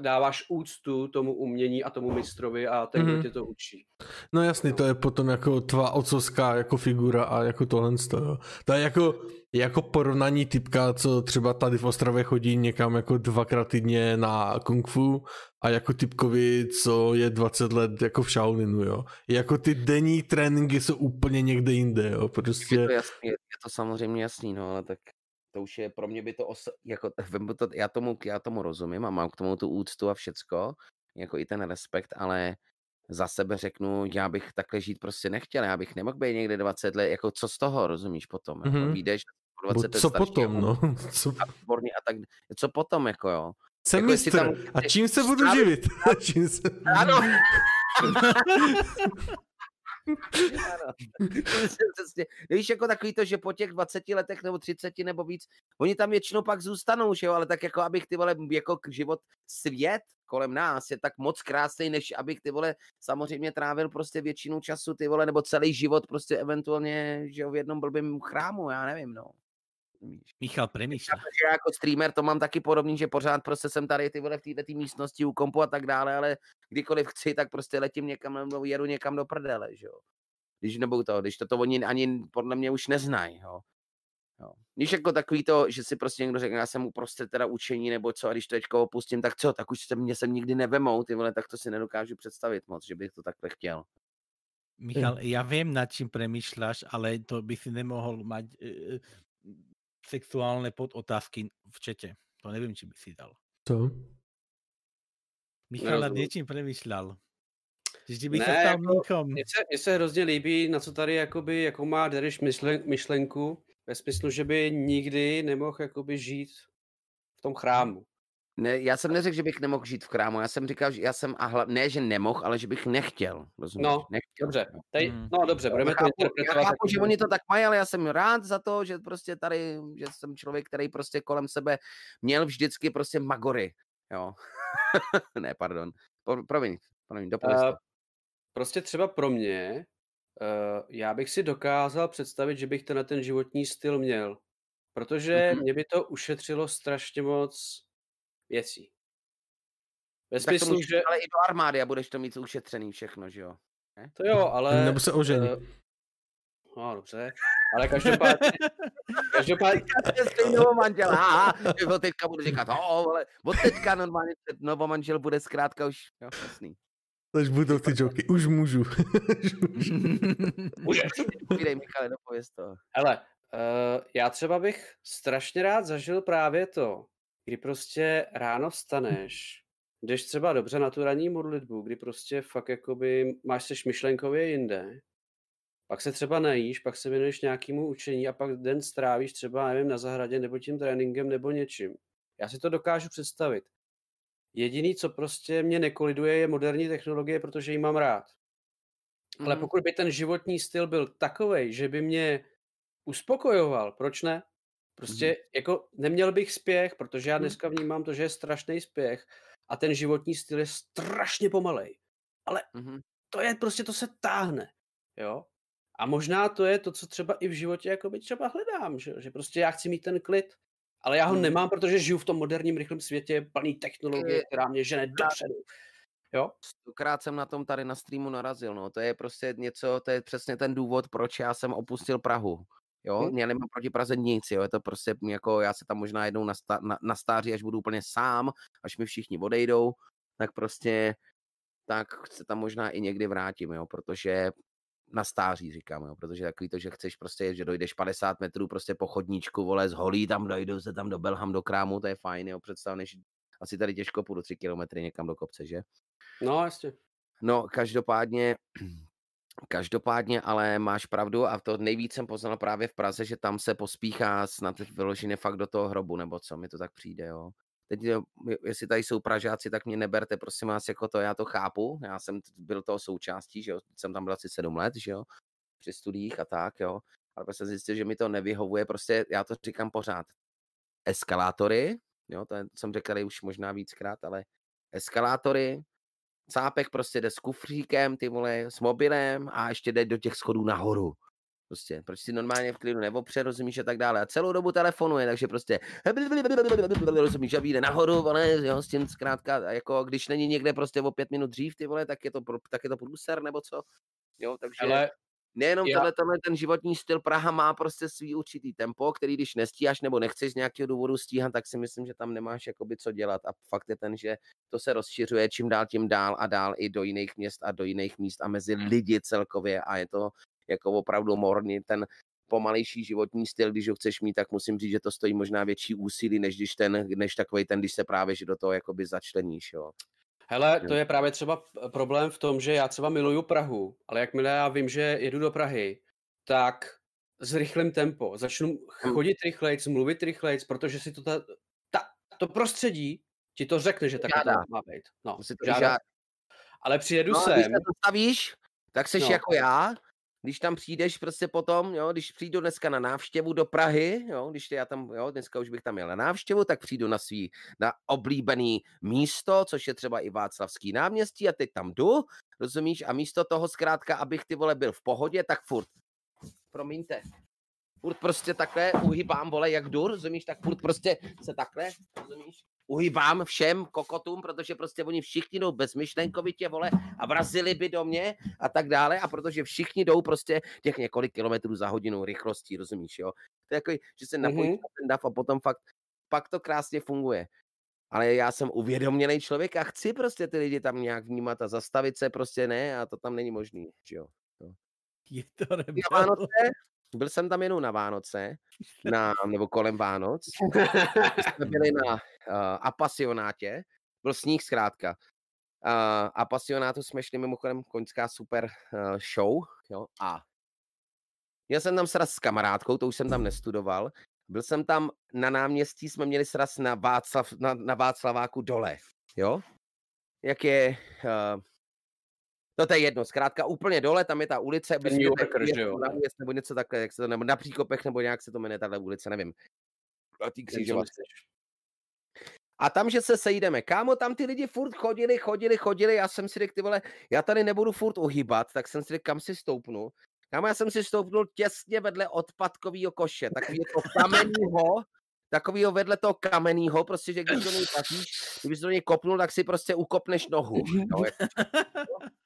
dáváš úctu tomu umění a tomu mistrovi a ten, mm-hmm. tě to učí. No jasný, to je potom jako tvá otcovská jako figura a jako tohle. To, to je jako jako porovnání typka, co třeba tady v Ostravě chodí někam jako dvakrát týdně na kung fu a jako typkovi, co je 20 let jako v Shaolinu, jo. Jako ty denní tréninky jsou úplně někde jinde, jo. Prostě... Je to jasný, je to samozřejmě jasný, no, ale tak to už je, pro mě by to, os, jako, *laughs* to já, tomu, já tomu rozumím a mám k tomu tu úctu a všecko, jako i ten respekt, ale za sebe řeknu, já bych takhle žít prostě nechtěl, já bych nemohl být někde 20 let, jako co z toho, rozumíš potom, mm-hmm. jako, vyjdeš 20 co potom, no? *laughs* Co... A, výborný a tak, co potom, jako jo. Jsem jako mistr. Tam... A čím se budu Stav... živit? čím se... Ano. *laughs* Víš, jako takový to, že po těch 20 letech nebo 30 nebo víc, oni tam většinou pak zůstanou, že jo, ale tak jako abych ty vole, jako život, svět kolem nás je tak moc krásný, než abych ty vole samozřejmě trávil prostě většinu času ty vole, nebo celý život prostě eventuálně, že jo, v jednom blbým chrámu, já nevím, no. Michal přemýšlá. Protože já jako streamer to mám taky podobný, že pořád prostě jsem tady ty vole v této místnosti u kompu a tak dále, ale kdykoliv chci, tak prostě letím někam nebo jedu někam do prdele, že jo. Když nebo to, když to, to oni ani podle mě už neznají, jo. Jo. Když jako takový to, že si prostě někdo řekne, já jsem uprostřed teda učení nebo co, a když to teďko opustím, tak co, tak už se mě sem nikdy nevemou, ty vole, tak to si nedokážu představit moc, že bych to takhle chtěl. Michal, já vím, nad čím přemýšláš, ale to by si nemohl mať uh, sexuálne podotázky v čete. To nevím, či by si dal. Co? Michal nad něčím přemýšlel. Že by Ne, se stal jako-. Mně se, mně se hrozně líbí, na co tady jakoby, jako má Deriš myšlen, myšlenku, ve smyslu, že by nikdy nemohl jakoby žít v tom chrámu. Ne, já jsem neřekl, že bych nemohl žít v krámu, já jsem říkal, že já jsem, a hla, ne, že nemohl, ale že bych nechtěl, rozumíš? No, nechtěl. Dobře, jo. tady, Hmm. no dobře, budeme já to chápu, já interpretovat. chápu, že oni to tak mají, ale já jsem rád za to, že prostě tady, že jsem člověk, který prostě kolem sebe měl vždycky prostě magory, jo. *laughs* ne, pardon. Pro, promiň, promiň, to. Prostě třeba pro mě, uh, já bych si dokázal představit, že bych ten ten životní styl měl. Protože Mhm. mě by to ušetřilo strašně moc věcí. Ve Tak to smyslu, můžeš že... ale i do armády a budeš to mít ušetřený všechno, že jo. To jo, ale... *laughs* Nebo se ožení. eh, no, dobře. Ale každopádně... *laughs* každopádně Stejného manžela, aha, že ho teďka budu říkat, oh, ale od teďka normálně ten novomanžel bude zkrátka už, jo, jasný. Teď budou ty joky. Už můžu. *laughs* můžeš. Povídej, Michale, dopověz to. Hele, uh, já třeba bych strašně rád zažil právě to, kdy prostě ráno vstaneš, jdeš třeba dobře na tu ranní modlitbu, kdy prostě fakt jakoby máš seš myšlenkově jinde, pak se třeba najíš, pak se věnuješ nějakému učení a pak den strávíš třeba, nevím, na zahradě nebo tím tréninkem nebo něčím. Já si to dokážu představit. Jediný, co prostě mě nekoliduje, je moderní technologie, protože ji mám rád. Ale Mhm. pokud by ten životní styl byl takový, že by mě uspokojoval, proč ne? Prostě Mhm. jako neměl bych spěch, protože já Mhm. dneska vnímám to, že je strašný spěch a ten životní styl je strašně pomalej. Mhm. To je prostě, to se táhne, jo? A možná to je to, co třeba i v životě jakoby třeba hledám, že, že prostě já chci mít ten klid, ale já ho Mhm. nemám, protože žiju v tom moderním rychlém světě plný technologie, která mě žene dopředu. Jo? Stokrát jsem na tom tady na streamu narazil, no. To je prostě něco, to je přesně ten důvod, proč já jsem opustil Prahu. Jo, Hm. já nemám proti Praze nic, jo, je to prostě jako, já se tam možná jednou na, sta, na, na stáří, až budu úplně sám, až mi všichni odejdou, tak prostě, tak se tam možná i někdy vrátím, jo, protože na stáří říkám, jo, protože takový to, že chceš prostě, že dojdeš 50 metrů prostě po chodníčku, vole, z holí tam dojdu se tam do Belham do krámu, to je fajn, jo, představ, než asi tady těžko půjdu 3 kilometry někam do kopce, že? No, jasně. No, každopádně, *clears throat* každopádně, ale máš pravdu a to nejvíc jsem poznal právě v Praze, že tam se pospíchá snad vyloženě fakt do toho hrobu, nebo co, mi to tak přijde, jo. Teď, jestli tady jsou Pražáci, tak mě neberte, prosím vás, jako to, já to chápu, já jsem byl toho součástí, že jo, jsem tam byl asi sedm let, že jo, při studiích a tak, jo, ale pak jsem zjistil, že mi to nevyhovuje, prostě já to říkám pořád, eskalátory, jo, to jsem řekl už možná víckrát, ale eskalátory, Cápek prostě jde s kufříkem, ty vole, s mobilem a ještě jde do těch schodů nahoru. Prostě, proč si normálně v klidu neopře, rozumíš a tak dále. A celou dobu telefonuje, takže prostě rozumíš a vyjde nahoru, vole, jo, s tím zkrátka, jako když není někde prostě o pět minut dřív, ty vole, tak je to, pro- tak je to průser, nebo co? Jo, takže Ale nejenom tenhle, tenhle ten životní styl Praha má prostě svý určitý tempo, který když nestíháš nebo nechceš z nějakého důvodu stíhat, tak si myslím, že tam nemáš jakoby co dělat. A fakt je ten, že to se rozšiřuje čím dál tím dál a dál i do jiných měst a do jiných míst a mezi lidi celkově a je to jako opravdu morný ten pomalejší životní styl, když ho chceš mít, tak musím říct, že to stojí možná větší úsilí, než když ten, než takový ten, když se právě že do toho jakoby začleníš, jo. Hele, to je právě třeba problém v tom, že já třeba miluju Prahu, ale jakmile já vím, že jedu do Prahy, tak zrychlím tempo, začnu chodit rychlejc, mluvit rychlejc, protože si to ta, ta, to prostředí ti to řekne, že tak to má být. No, Musí to žádá. Ale přijedu No, a když sem, se zastavíš, tak seš no. jako já, když tam přijdeš prostě potom, jo, když přijdu dneska na návštěvu do Prahy, jo, když já tam, jo, dneska už bych tam měl na návštěvu, tak přijdu na svý, na oblíbený místo, což je třeba i Václavský náměstí a teď tam jdu, rozumíš, a místo toho zkrátka, abych ty vole byl v pohodě, tak furt, promiňte, furt prostě takhle uhybám, vole, jak dur, rozumíš, tak furt prostě se takhle, rozumíš, uhybám všem kokotům, protože prostě oni všichni jdou bezmyšlenkovitě, vole, a vrazili by do mě a tak dále, a protože všichni jdou prostě těch několik kilometrů za hodinu rychlostí, rozumíš, jo. To je jako, že se napojíš Mhm. na ten dav a potom fakt, pak to krásně funguje. Ale já jsem uvědomělý člověk a chci prostě ty lidi tam nějak vnímat a zastavit se prostě ne a to tam není možný, že jo. Je to rebel. Vánoce, byl jsem tam jenom na Vánoce, na, *laughs* nebo kolem Vánoc. jsme byli *laughs* na uh, Apasionátě, byl sníh zkrátka. Uh, Apasionátu jsme šli mimochodem koňská super uh, show, jo, a měl jsem tam sraz s kamarádkou, to už jsem tam nestudoval. Byl jsem tam na náměstí, jsme měli sraz na, Václav, na, na Václaváku dole, jo. Jak je, uh, No to je jedno, zkrátka úplně dole, tam je ta ulice, New Yorker, že jo? náměst nebo něco takhle, jak se to, nebo na Příkopech, nebo nějak se to jmenuje tahle ulice, nevím. A ty myslíš. A tam, že se sejdeme. Kámo, tam ty lidi furt chodili, chodili, chodili, já jsem si řekl, ty vole, já tady nebudu furt ohýbat, tak jsem si řekl, kam si stoupnu. Kámo, já jsem si stoupnul těsně vedle odpadkového koše, takový to kamenýho, *laughs* takovýho vedle toho kamenýho, prostě, že když do něj patříš, kdybys do něj kopnul, tak si prostě ukopneš nohu. No, jak... *laughs*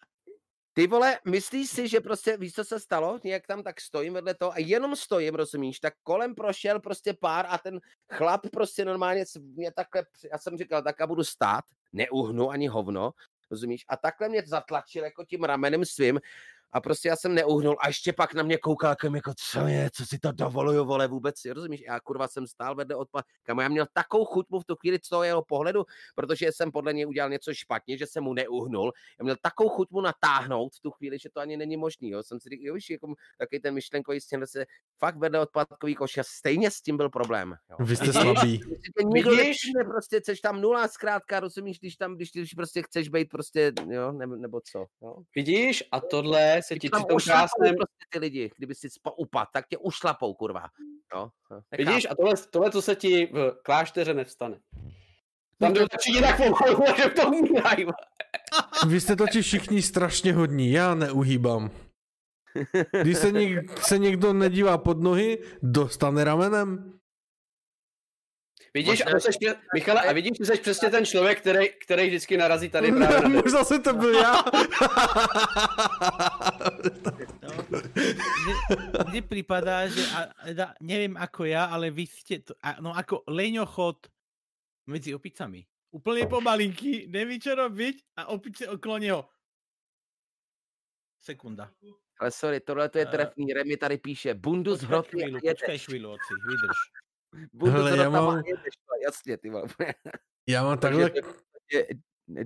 Ty vole, myslíš si, že prostě, víš, co se stalo? Jak tam tak stojím vedle toho a jenom stojím, rozumíš, tak kolem prošel prostě pár a ten chlap prostě normálně mě takhle, já jsem říkal, tak já budu stát, neuhnu ani hovno, rozumíš, a takhle mě zatlačil jako tím ramenem svým a prostě já jsem neuhnul a ještě pak na mě koukal jako, jako co je, co si to dovoluju, vole, vůbec, si rozumíš, já kurva jsem stál vedle odpad, kam já měl takovou chuť mu v tu chvíli z toho jeho pohledu, protože jsem podle něj udělal něco špatně, že jsem mu neuhnul, já měl takovou chuť mu natáhnout v tu chvíli, že to ani není možný, jo, jsem si říkal, jo, víš, jako takový ten myšlenkový stěn, se fakt vedle odpadkový koš a stejně s tím byl problém, jo. Vy jste Vidíš? slabý. Nikdo Vidíš? nevšimne, prostě chceš tam nula, zkrátka, rozumíš, když tam, když, když prostě chceš být prostě, jo, nebo, nebo co, jo. Vidíš, a tohle se ti při tom krásném... prostě ty lidi, kdyby si spa- upad, tak tě ušlapou, kurva. Jo, Vidíš, a tohle, tohle co se ti v klášteře nevstane. Tam to- jde točí jinak pomalu, že v tom umírají. Vy jste totiž všichni strašně hodní, já neuhýbám. Když se, něk, se někdo nedívá pod nohy, dostane ramenem. Vidíš, a Možná- to seš, přes- Michale, a vidíš, že jsi přesně ten člověk, který, který vždycky narazí tady *laughs* právě na Možná jsem to byl já. *laughs* No, mne, mne prípada, že a, da, neviem ako ja, ale vy ste to, a, no ako leňochod medzi opicami. Úplne pomalinky, neví čo robiť a opice okolo neho. Sekunda. Ale sorry, tohle to je Eh, trefný, Remy tady píše, bundu z hroty a jedeš. počkaj chvíľu, oci, vydrž. Bundu Hele, já mám- jedeš, jasně, ty vole. Já mám *laughs* takhle, je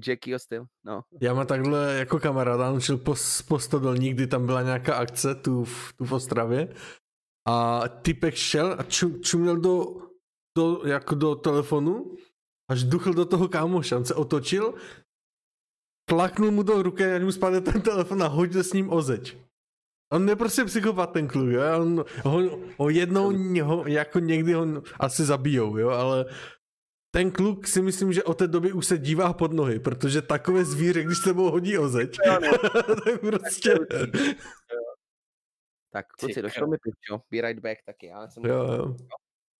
Jackieho styl, no. já mám takhle jako kamarád, on šel po, po stodolní, kdy tam byla nějaká akce tu v, tu v Ostravě a typek šel a ču, čuměl do, do, jako do telefonu až duchl do toho kámoše, on se otočil, tlaknul mu do ruky a mu spadl ten telefon a hodil s ním o zeď. On je prostě psychopat ten kluk, jo? On, ho, ho jednou ho, jako někdy ho asi zabijou, jo, ale ten kluk si myslím, že od té doby už se dívá pod nohy, protože takové zvíře, když se sebou hodí o zeď, *laughs* tak prostě... Tak kluci, došlo mi pičo, be right back taky, já jsem Jo, jo.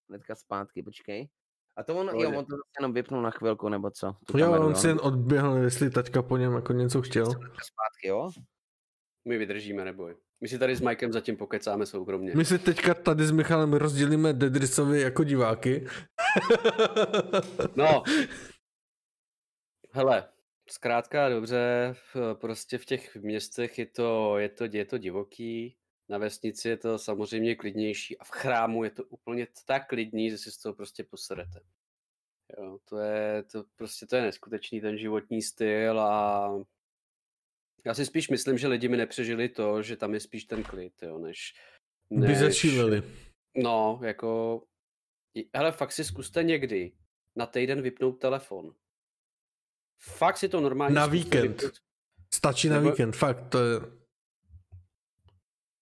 hnedka zpátky, počkej. A to on, jo, on to zase jenom vypnul na chvilku, nebo co? Tu Jo, kameru, on si jen odběhl, jestli taťka po něm jako něco chtěl. Zpátky, jo? My vydržíme, neboj. My si tady s Mikem zatím pokecáme soukromně. My si teďka tady s Michalem rozdělíme Dedrisovi jako diváky. No. Hele, zkrátka dobře, prostě v těch městech je to, je to, je to divoký, na vesnici je to samozřejmě klidnější a v chrámu je to úplně tak klidný, že si z toho prostě poserete. Jo, to je, to prostě to je neskutečný ten životní styl a já si spíš myslím, že lidi mi nepřežili to, že tam je spíš ten klid, jo, než, By zešíleli. No, jako, hele, fakt si zkuste někdy na týden vypnout telefon. Fakt si to normálně Na víkend. vypnout. Stačí na Nebo- víkend, fakt, to je...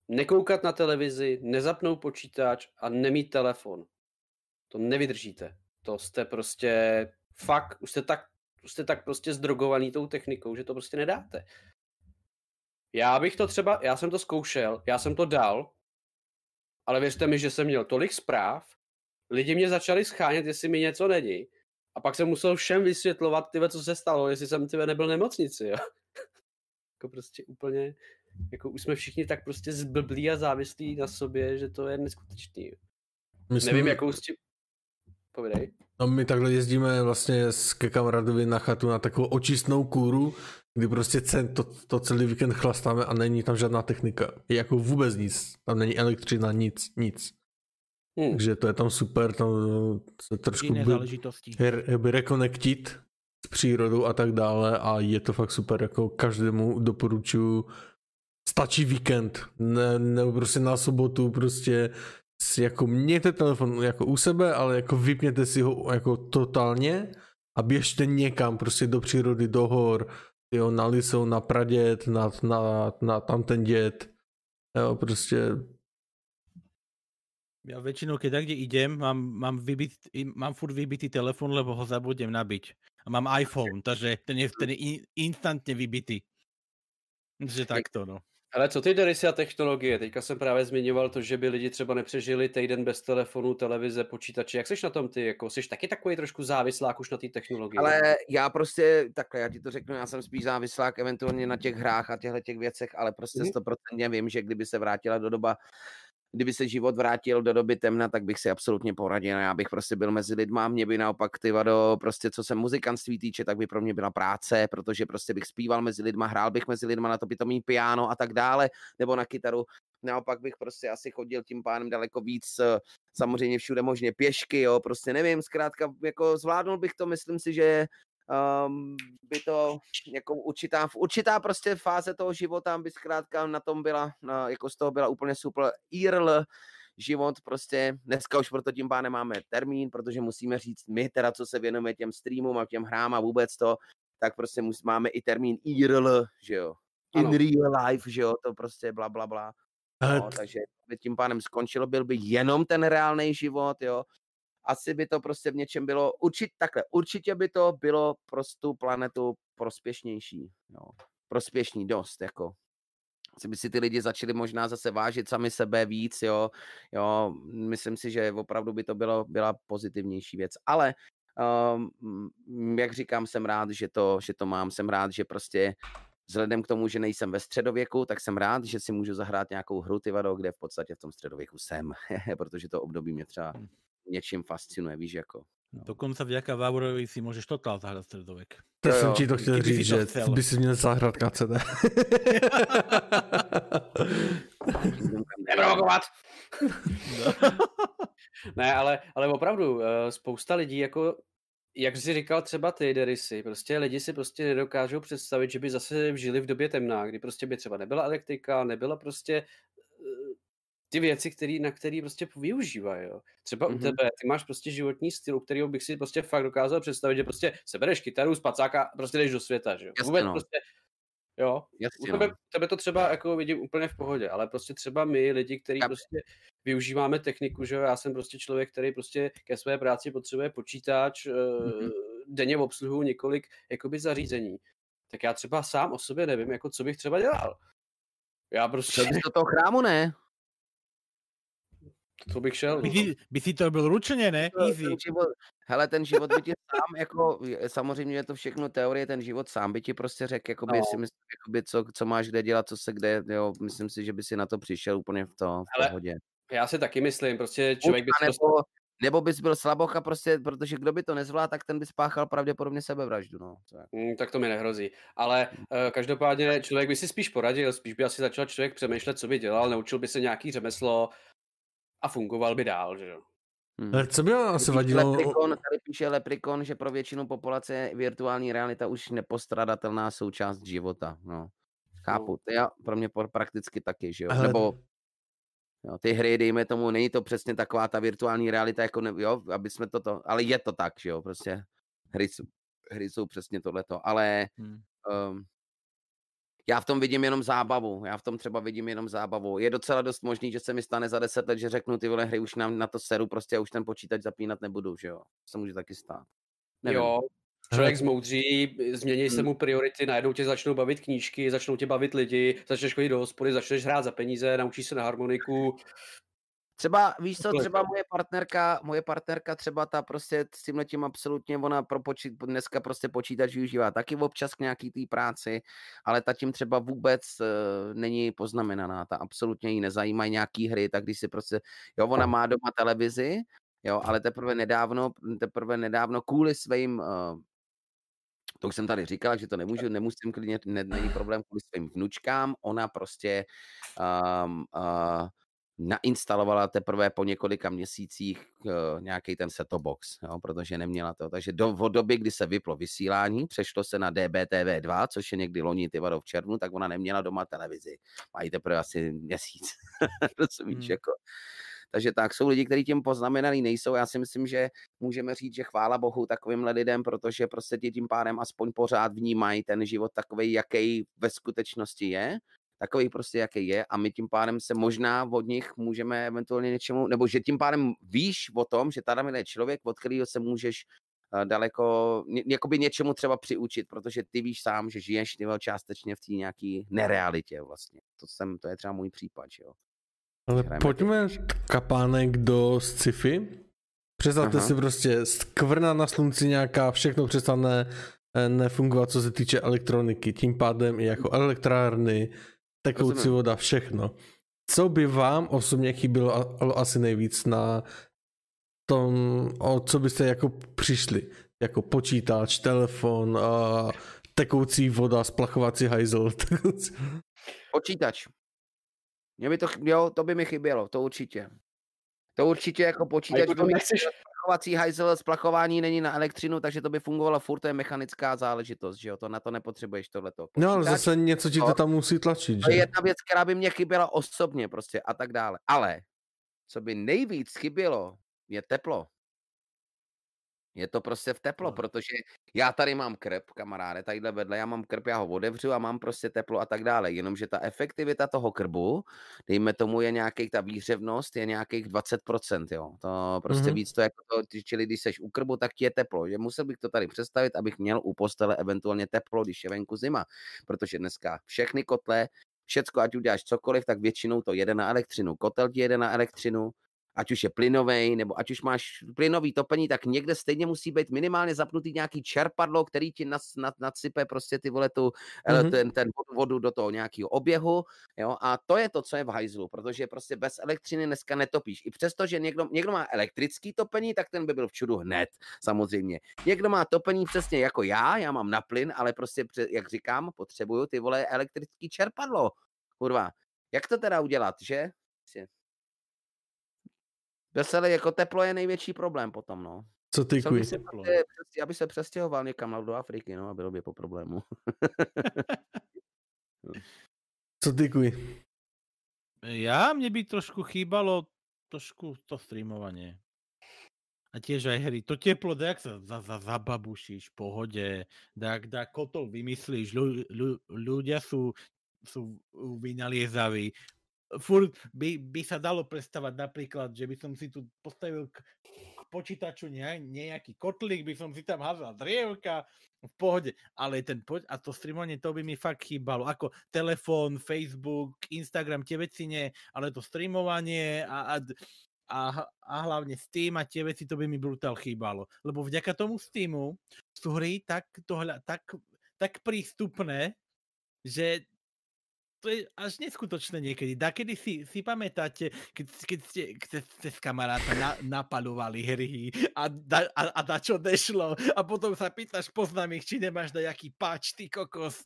Nekoukat na televizi, nezapnout počítač a nemít telefon. To nevydržíte. To jste prostě, fakt, už jste tak, už jste tak prostě zdrogovaný tou technikou, že to prostě nedáte. Já bych to třeba, já jsem to zkoušel, já jsem to dal ale věřte mi, že jsem měl tolik zpráv, lidi mě začali schánět, jestli mi něco není. A pak jsem musel všem vysvětlovat, tyve, co se stalo, jestli jsem tyve nebyl v nemocnici, jo. *laughs* jako prostě úplně, jako už jsme všichni tak prostě zblblí a závislí na sobě, že to je neskutečný. Jo. My jsme... Nevím, jakou s tím... Povídej. No my takhle jezdíme vlastně s ke kamarádovi na chatu na takovou očistnou kůru, kdy prostě cen, to, to celý víkend chlastáme a není tam žádná technika. Je jako vůbec nic. Tam není elektřina, nic, nic. Hmm. Takže to je tam super, tam se trošku by, rekonektit s přírodou a tak dále a je to fakt super, jako každému doporučuji stačí víkend, ne, ne prostě na sobotu prostě si jako mějte telefon jako u sebe, ale jako vypněte si ho jako totálně a běžte někam prostě do přírody, do hor, jo, na Lisou, na pradět, na, na, na tam ten dět, jo, prostě Ja väčšinou, keď kde idem, mám, mám, vybit, mám furt vybitý telefon, lebo ho zabudnem nabiť. A mám iPhone, takže ten je, ten je instantně vybitý. Takže takto, no. Ale co ty Derisy a technologie? Teďka jsem právě zmiňoval to, že by lidi třeba nepřežili týden bez telefonu, televize, počítače. Jak jsi na tom ty? Jako, jsi taky takový trošku závislák už na té technologii? Ale já prostě, takhle, já ti to řeknu, já jsem spíš závislák eventuálně na těch hrách a těchto těch věcech, ale prostě mhm. stoprocentně mm-hmm. vím, že kdyby se vrátila do doba kdyby se život vrátil do doby temna, tak bych si absolutně poradil. Já bych prostě byl mezi lidma, mě by naopak ty vado, prostě co se muzikantství týče, tak by pro mě byla práce, protože prostě bych zpíval mezi lidma, hrál bych mezi lidma na to pitomý piano a tak dále, nebo na kytaru. Naopak bych prostě asi chodil tím pánem daleko víc, eh, samozřejmě všude možně pěšky, jo, prostě nevím, zkrátka, jako zvládnul bych to, myslím si, že um, by to jako určitá, určitá prostě fáze toho života by zkrátka na tom byla, no, jako z toho byla úplně super IRL život prostě, dneska už proto tím pádem máme termín, protože musíme říct my teda, co se věnujeme těm streamům a těm hrám a vůbec to, tak prostě mus, máme i termín IRL, že jo, in ano. real life, že jo, to prostě bla, bla, bla. No, takže tím pádem skončilo, byl by jenom ten reálný život, jo, asi by to prostě v něčem bylo, určitě takhle, určitě by to bylo pro tu planetu prospěšnější, jo. prospěšný dost, jako. Asi by si ty lidi začali možná zase vážit sami sebe víc, jo, jo, myslím si, že opravdu by to bylo, byla pozitivnější věc, ale um, jak říkám, jsem rád, že to, že to mám, jsem rád, že prostě vzhledem k tomu, že nejsem ve středověku, tak jsem rád, že si můžu zahrát nějakou hru Tivado, kde v podstatě v tom středověku jsem, *laughs* protože to období mě třeba hm něčím fascinuje, víš, jako. No. Dokonce vďaka Vávorovi si můžeš totál zahrát středověk. To jo, jsem ti to chtěl říct, že by si měl zahrát KCD. *laughs* Neprovokovat! *laughs* ne, ale, ale opravdu, eh, spousta lidí jako jak jsi říkal třeba ty, Derisy, prostě lidi si prostě nedokážou představit, že by zase žili v době temná, kdy prostě by třeba nebyla elektrika, nebyla prostě ty věci, který, na které prostě využívají. Jo. Třeba mm-hmm. u tebe, ty máš prostě životní styl, u kterého bych si prostě fakt dokázal představit, že prostě sebereš kytaru, spacáka, prostě jdeš do světa, že jo. Jasně, Vůbec no. prostě, jo. Jasně, u tebe, no. tebe, to třeba jako vidím úplně v pohodě, ale prostě třeba my, lidi, kteří prostě využíváme techniku, že jo, já jsem prostě člověk, který prostě ke své práci potřebuje počítač, mm-hmm. denně obsluhu několik jakoby zařízení. Tak já třeba sám o sobě nevím, jako co bych třeba dělal. Já prostě... bys do toho chrámu, ne? To bych šel. By, si, no. by si to byl ručeně, ne? Easy. Ten život, hele, ten život by ti sám, jako, samozřejmě je to všechno teorie, ten život sám by ti prostě řekl, jakoby, no. si myslím, jakoby, co, co máš kde dělat, co se kde, jo, myslím si, že by si na to přišel úplně v, to, v pohodě. Já si taky myslím, prostě člověk by nebo, to... nebo bys byl slabocha, prostě, protože kdo by to nezvládl, tak ten by spáchal pravděpodobně sebevraždu. No. Mm, tak to mi nehrozí. Ale uh, každopádně člověk by si spíš poradil, spíš by asi začal člověk přemýšlet, co by dělal, naučil by se nějaký řemeslo, a fungoval by dál, že jo. Hmm. Co by asi vadilo? Leprikon, tady píše Leprikon, že pro většinu populace je virtuální realita už nepostradatelná součást života. No. Chápu, to já, pro mě prakticky taky, že jo. Ale... Nebo jo, ty hry, dejme tomu, není to přesně taková ta virtuální realita, jako ne, jo, aby jsme toto, ale je to tak, že jo, prostě hry, hry jsou přesně tohleto, ale hmm. um, já v tom vidím jenom zábavu. Já v tom třeba vidím jenom zábavu. Je docela dost možný, že se mi stane za deset let, že řeknu ty vole hry už nám na to seru, prostě a už ten počítač zapínat nebudu, že jo. To se může taky stát. Nevím. Jo, člověk zmoudří, změní hmm. se mu priority, najednou tě začnou bavit knížky, začnou tě bavit lidi, začneš chodit do hospody, začneš hrát za peníze, naučíš se na harmoniku. Třeba, víš co, třeba moje partnerka, moje partnerka třeba ta prostě s tímhle tím absolutně, ona pro počít, dneska prostě počítač využívá taky občas k nějaký té práci, ale ta tím třeba vůbec uh, není poznamenaná, ta absolutně jí nezajímají nějaký hry, tak když si prostě, jo, ona má doma televizi, jo, ale teprve nedávno, teprve nedávno kvůli svým uh, to už jsem tady říkal, že to nemůžu, nemusím klidně, ne, není problém kvůli svým vnučkám, ona prostě um, uh, nainstalovala teprve po několika měsících uh, nějaký ten set-top box, jo, protože neměla to. Takže do, od doby, kdy se vyplo vysílání, přešlo se na DBTV2, což je někdy loni ty v červnu, tak ona neměla doma televizi. Mají teprve asi měsíc. *laughs* Rozumíš, hmm. jako. Takže tak, jsou lidi, kteří tím poznamenaný nejsou. Já si myslím, že můžeme říct, že chvála Bohu takovýmhle lidem, protože prostě ti tím pádem aspoň pořád vnímají ten život takový, jaký ve skutečnosti je takový prostě, jaký je a my tím pádem se možná od nich můžeme eventuálně něčemu, nebo že tím pádem víš o tom, že tady je člověk, od kterého se můžeš eh, daleko, ně, jakoby něčemu třeba přiučit, protože ty víš sám, že žiješ ty částečně v té nějaký nerealitě vlastně. To, jsem, to je třeba můj případ, že jo. Ale Hrajeme pojďme kapánek do sci-fi. Představte Aha. si prostě skvrna na slunci nějaká, všechno přestane eh, nefungovat, co se týče elektroniky, tím pádem i jako elektrárny, tekoucí voda, všechno. Co by vám osobně chybělo asi nejvíc na tom, o co byste jako přišli? Jako počítač, telefon, a tekoucí voda, splachovací hajzel. *laughs* Počítač. Mě by to, jo, to by mi chybělo, to určitě. To určitě jako počítač, to nechceš... splachovací hajzel, splachování není na elektřinu, takže to by fungovalo furt, to je mechanická záležitost, že jo, to na to nepotřebuješ tohleto. Počítač, no ale zase něco ti to tam musí tlačit, že? To je jedna věc, která by mě chyběla osobně prostě a tak dále. Ale co by nejvíc chybělo, je teplo. Je to prostě v teplo, no. protože já tady mám krb, kamaráde, tadyhle vedle, já mám krb, já ho otevřu a mám prostě teplo a tak dále. Jenomže ta efektivita toho krbu, dejme tomu, je nějaký, ta výhřevnost je nějakých 20%, jo. To prostě mm-hmm. víc to jako to, čili když seš u krbu, tak ti je teplo. Že musel bych to tady představit, abych měl u postele eventuálně teplo, když je venku zima. Protože dneska všechny kotle, všecko, ať uděláš cokoliv, tak většinou to jede na elektřinu. Kotel ti jede na elektřinu, ať už je plynový, nebo ať už máš plynový topení, tak někde stejně musí být minimálně zapnutý nějaký čerpadlo, který ti nas, nad, nadsype prostě ty vole tu, mm-hmm. ten, ten vodu do toho nějakého oběhu, jo, a to je to, co je v hajzlu, protože prostě bez elektřiny dneska netopíš. I přesto, že někdo, někdo má elektrický topení, tak ten by byl v čudu hned, samozřejmě. Někdo má topení přesně jako já, já mám na plyn, ale prostě, jak říkám, potřebuju ty vole elektrický čerpadlo, kurva. Jak to teda udělat, že? Veselé jako teplo je největší problém potom, no. Co ty kuj? Aby se přestěhoval někam do Afriky, no a bylo by po problému. *laughs* Co ty kuj? Já, mě by trošku chýbalo trošku to streamovanie. A tiež aj hry. To teplo, jak sa za, za, zababušíš v pohode, jak da kotol vymyslíš, ľu, ľu, ľudia sú, sú vynaliezaví, furt by, by sa dalo predstavať napríklad, že by som si tu postavil k, k počítaču ne, nejaký kotlík, by som si tam házal drievka, v pohode, ale ten a to streamovanie, to by mi fakt chýbalo, ako telefón, Facebook, Instagram, tie veci nie, ale to streamovanie a, a, a, a hlavne Steam a tie veci, to by mi brutál chýbalo, lebo vďaka tomu Steamu sú hry tak, tohľa, tak, tak prístupné, že to je až neskutočné niekedy. Da, kedy si, si pamätáte, keď, keď ste, keď ste s kamaráta na, napalovali hry a, da, a, a da čo nešlo a potom sa pýtaš poznám ich, či nemáš nejaký páč, ty kokos.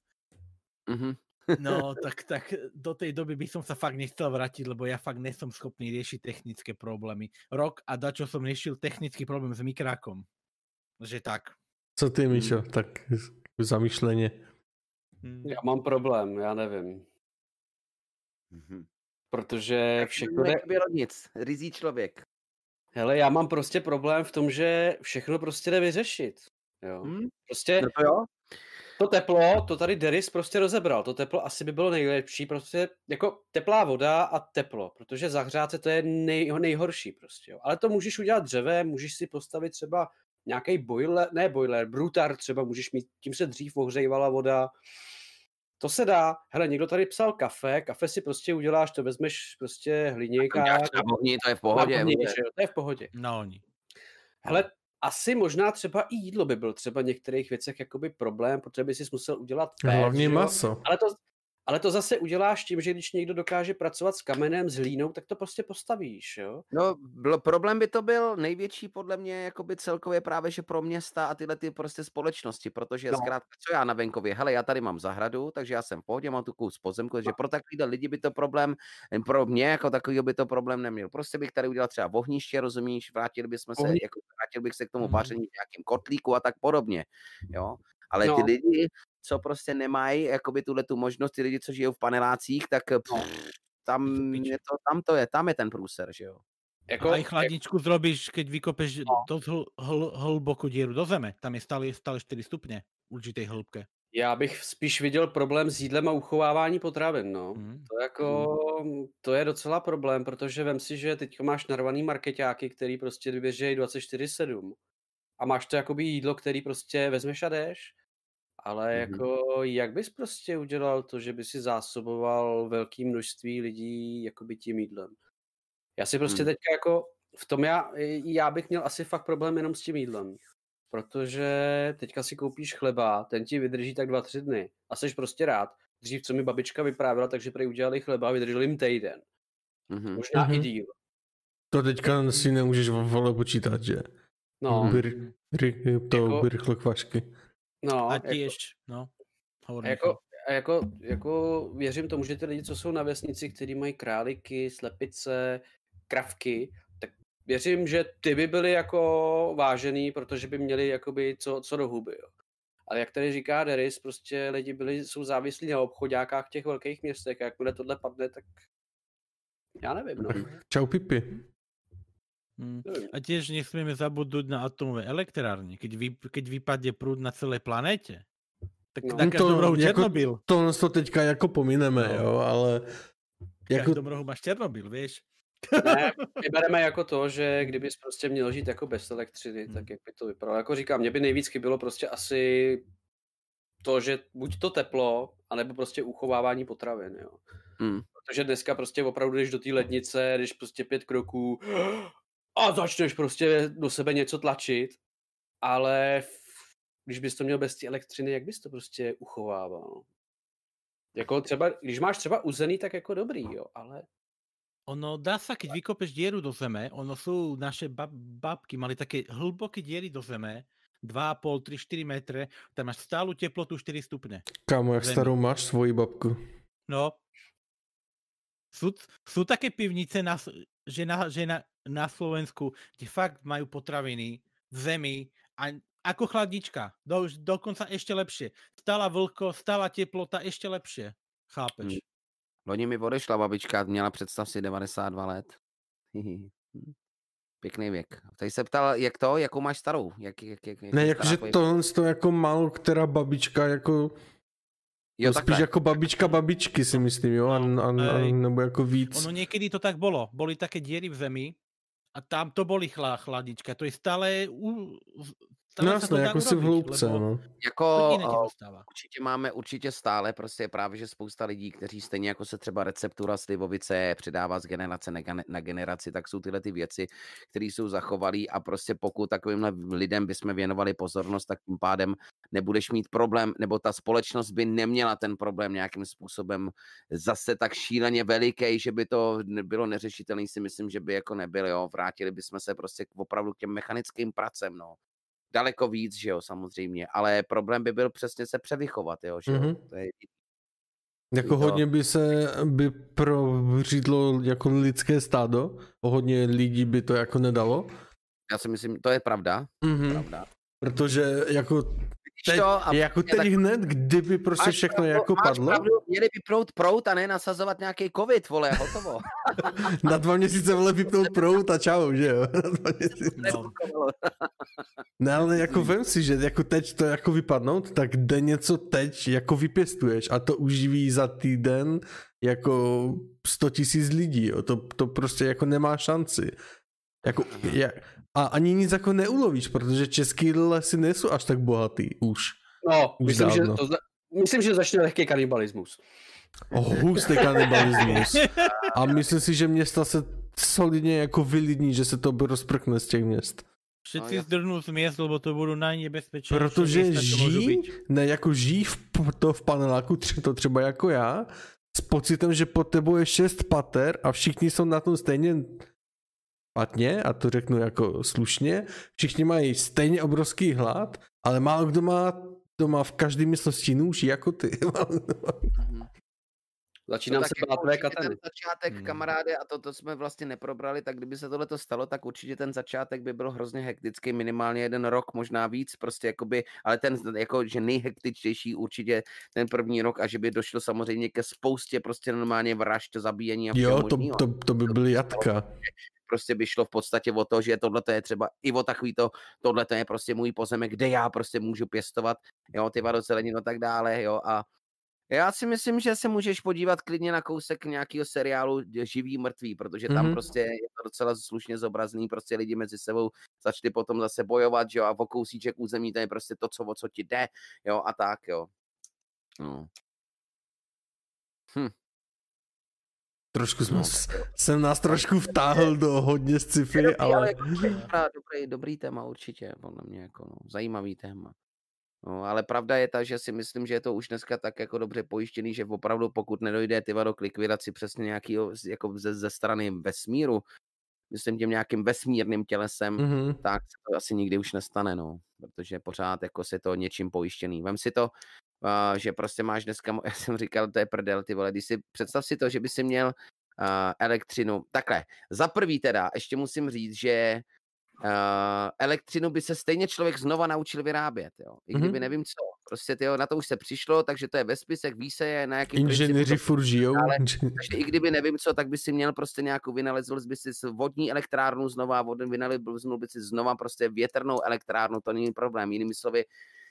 Mm-hmm. No, tak, tak do tej doby by som sa fakt nechcel vrátiť, lebo ja fakt nesom schopný riešiť technické problémy. Rok a dačo som riešil technický problém s mikrákom. Že tak. Co ty, Mišo, mm. tak zamýšlenie? Já mám problém, já nevím. Mm-hmm. Protože všechno. Nebylo nic, rizí člověk. Hele, já mám prostě problém v tom, že všechno prostě jde vyřešit. Jo. Hmm? Prostě no to, jo? to teplo, to tady Deris prostě rozebral. To teplo asi by bylo nejlepší, prostě jako teplá voda a teplo, protože zahřát se to je nej, nejhorší prostě. Jo. Ale to můžeš udělat dřevem, můžeš si postavit třeba nějaký boiler, ne boiler, brutar třeba můžeš mít, tím se dřív ohřejvala voda, To se dá. Hele, někdo tady psal kafe, kafe si prostě uděláš, to vezmeš prostě hliník a... Na to je v pohodě. ohni, vůbec. že jo, to je v pohodě. Na oni. Hele, asi možná třeba i jídlo by byl třeba v některých věcech jakoby problém, protože by si musel udělat péc, Hlavně maso. Ale to, ale to zase uděláš tím, že když někdo dokáže pracovat s kamenem, s hlínou, tak to prostě postavíš, jo? No, bylo, problém by to byl největší podle mě jakoby celkově právě, že pro města a tyhle ty prostě společnosti, protože No. zkrátka, co já na venkově, hele, já tady mám zahradu, takže já jsem v pohodě, mám tu kus pozemku, takže No. pro takovýhle lidi by to problém, pro mě jako takový by to problém neměl. Prostě bych tady udělal třeba ohniště, rozumíš, vrátili bychom se, Ohni- jako, vrátil bych se k tomu Mhm. vaření v nějakém kotlíku a tak podobně, jo. Ale ty No. lidi, co prostě nemají jakoby tuhle tu možnost, ty lidi, co žijou v panelácích, tak No. pff, tam, je to, tam to je, tam je ten průser, že jo. Jako, A aj chladničku zrobíš, keď vykopeš No. dosť hl, hl, hlbokú dieru do zeme. Tam je stále, stále 4 stupne v určitej hĺbke. já bych spíš viděl problém s jídlem a uchovávání potravin, no. Mm. To jako, to je docela problém, protože vem si, že teď máš narvaný marketáky, který prostě běžejí 24-7 a máš to jakoby jídlo, který prostě vezmeš a jdeš, ale Mhm. jako jak bys prostě udělal to, že by si zásoboval velké množství lidí jakoby tím jídlem? Já si prostě Hmm. teďka jako, v tom já, já bych měl asi fakt problém jenom s tím jídlem. Protože teďka si koupíš chleba, ten ti vydrží tak dva, tři dny a jsi prostě rád. Dřív, co mi babička vyprávěla, takže prý udělali chleba a vydržel jim týden. Mhm. Možná Mhm. i díl. To teďka si nemůžeš vole počítat, že? No, By, ry, to Jako- by rychle kvašky. No, A jako, tiež, no, hovor a jako, a jako, jako věřím tomu, že ty lidi, co jsou na vesnici, kteří mají králiky, slepice, kravky, tak věřím, že ty by byly jako vážený, protože by měli jakoby co, co do huby. Jo. Ale jak tady říká Deris, prostě lidi byli, jsou závislí na obchodákách v těch velkých městech a jakmile tohle padne, tak já nevím, no. Čau Pipi. Nevím. A tiež nesmieme zabudnúť na atomové elektrárne. Keď, vy, keď vypadne prúd na celej planete, tak No. na to každom rohu jako- Černobyl. To, to teďka jako pomineme, No. jo, ale V jako, každom rohu máš Černobyl, vieš. Ne, my *laughs* bereme jako to, že kdybys prostě měl žít jako bez elektřiny, Hmm. tak jak by to vypadalo. Jako říkám, mě by nejvíc chybilo prostě asi to, že buď to teplo, anebo prostě uchovávání potravin, jo. Mm. Protože dneska prostě opravdu jdeš do té lednice, jdeš prostě pět kroků a začneš prostě do sebe něco tlačit, ale v- když bys to měl bez té elektřiny, jak bys to prostě uchovával? Jako třeba, když máš třeba uzený, tak jako dobrý, jo, ale Ono dá sa, keď vykopeš dieru do zeme, ono sú naše bab, babky mali také hlboké diery do zeme, 2,5, 3, 4 metre, tam máš stálu teplotu 4 stupne. kámo, jak Zemi. starou máš svoji babku? No. Sú, sú také pivnice, na, že, na, že na, na Slovensku, kde fakt majú potraviny v zemi a ako chladnička. Do, dokonca ešte lepšie. Stála vlhko, stála teplota ešte lepšie. Chápeš? Mm. Loni mi odešla babička, měla představ si 92 let. *laughs* Pěkný věk. Tady se ptal, jak to, jakou máš starou? Jak, jak, jak, jak Ne, jakože tohle to jako málo která babička, jako Jo, jo, spíš jako babička babičky si myslím, jo, a, a, a, nebo jako víc. Ono niekedy to tak bolo. Boli také diery v zemi a tam to boli chla, chladnička. To je stále... U, stále No jasné, jako si v hloubce, no. Jako, dostáva. určitě máme, určitě stále, prostě je právě, že spousta lidí, kteří stejně jako se třeba receptura slivovice předává z generace na, gene- na generaci, tak jsou tyhle ty věci, které jsou zachovalé a prostě pokud takovýmhle lidem bychom věnovali pozornost, tak tím pádem nebudeš mít problém, nebo ta společnost by neměla ten problém nějakým způsobem zase tak šíleně veliký, že by to bylo neřešitelné, si myslím, že by jako nebylo, jo. vrátili bychom se prostě k- opravdu k těm mechanickým pracem, no daleko víc, že jo, samozřejmě, ale problém by byl přesně se převychovat, jo, že jo, Mhm. to je Jako hodně by se by prořídlo jako lidské stádo, hodně lidí by to jako nedalo. já si myslím, to je pravda, Mhm. pravda. Protože jako teď, to a jako teď tak- hned, kdyby prostě Máš všechno pravdu, jako máš padlo, Pravdu, měli by prout prout a ne nasazovat nějaký covid, vole, hotovo. *laughs* na dva měsíce vole vypnout prout a čau, že jo. *laughs* Na dva měsíce. No. *laughs* Ne, ale jako vem si, že jako teď to jako vypadnout, tak jde něco teď jako vypěstuješ a to uživí za týden jako 100 tisíc lidí, jo. To, to prostě jako nemá šanci. Jako, ja, a ani nic jako neulovíš, protože český lesy nejsou až tak bohatý už. No, Už myslím, že dávno. to, zna- Myslím, že začne lehký kanibalismus. Hustý kanibalismus. A myslím si, že města se solidně jako vylidní, že se to rozprkne z těch měst. Všetci no, zdrhnú z miest, lebo to budou najnebezpečnější Protože žijí, ne jako žijí v, to v paneláku, to třeba jako já, s pocitem, že pod tebou je šest pater a všichni jsou na tom stejně špatně, a to řeknu jako slušně, všichni mají stejně obrovský hlad, ale málo kdo má doma v každé místnosti nůž jako ty. *laughs* Začínám No se tak bát jako tvé katany. Ten začátek, Hmm. kamaráde, a to, to jsme vlastně neprobrali, tak kdyby se tohle stalo, tak určitě ten začátek by byl hrozně hektický, minimálně jeden rok, možná víc, prostě jakoby, ale ten jako, že nejhektičtější určitě ten první rok a že by došlo samozřejmě ke spoustě prostě normálně vražd, zabíjení a jo, to, to, to by byly jatka. prostě by šlo v podstatě o to, že tohle je třeba i o takový to, tohle je prostě můj pozemek, kde já prostě můžu pěstovat, jo, ty vadozeleninu a tak dále, jo, a já si myslím, že se můžeš podívat klidně na kousek nějakého seriálu Živý mrtvý, protože tam Mhm. mm-hmm. prostě je to docela slušně zobrazný, prostě lidi mezi sebou začali potom zase bojovat, že jo, a o kousíček území to je prostě to, co, o co ti jde, jo, a tak, jo. No. Trošku jsme, No, jsem nás trošku vtáhl do hodně sci-fi, Dobrý, ale ale... dobrý, dobrý, dobrý téma určitě, podle mě, jako no, zajímavý téma. No, ale pravda je ta, že si myslím, že je to už dneska tak jako dobře pojištěný, že opravdu pokud nedojde ty k likvidaci přesně nějakého z- jako ze, ze strany vesmíru, myslím tím nějakým vesmírným tělesem, Mhm. tak se to asi nikdy už nestane, no, protože pořád jako si to něčím pojištěný. Vem si to, uh, že prostě máš dneska, *laughs* já jsem říkal, to je prdel, ty vole, když si, představ si to, že by si měl uh, elektřinu, takhle, za prvý teda, ještě musím říct, že uh, elektřinu by se stejně člověk znova naučil vyrábět, jo, i kdyby Mhm. nevím co, prostě tyjo, na to už se přišlo, takže to je ve spisech, ví se je, na jaký Inženýři furt žijou. ale- *laughs* takže i kdyby nevím co, tak by si měl prostě nějakou, vynalezl by si vodní elektrárnu znova, vynaleznul by si znova prostě větrnou elektrárnu, to není problém. Jinými slovy,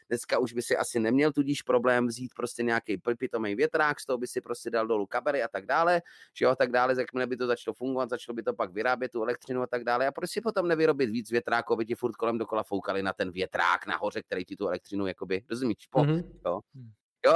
dneska už by si asi neměl tudíž problém vzít prostě nějaký pitomý větrák, z toho by si prostě dal dolů kabery a tak dále, že jo, a tak dále, jakmile by to začalo fungovat, začalo by to pak vyrábět tu elektřinu a tak dále. A proč si potom nevyrobit víc větráků, aby ti furt kolem dokola foukali na ten větrák nahoře, který ti tu elektřinu jakoby, rozumíš, po, Mhm. Jo.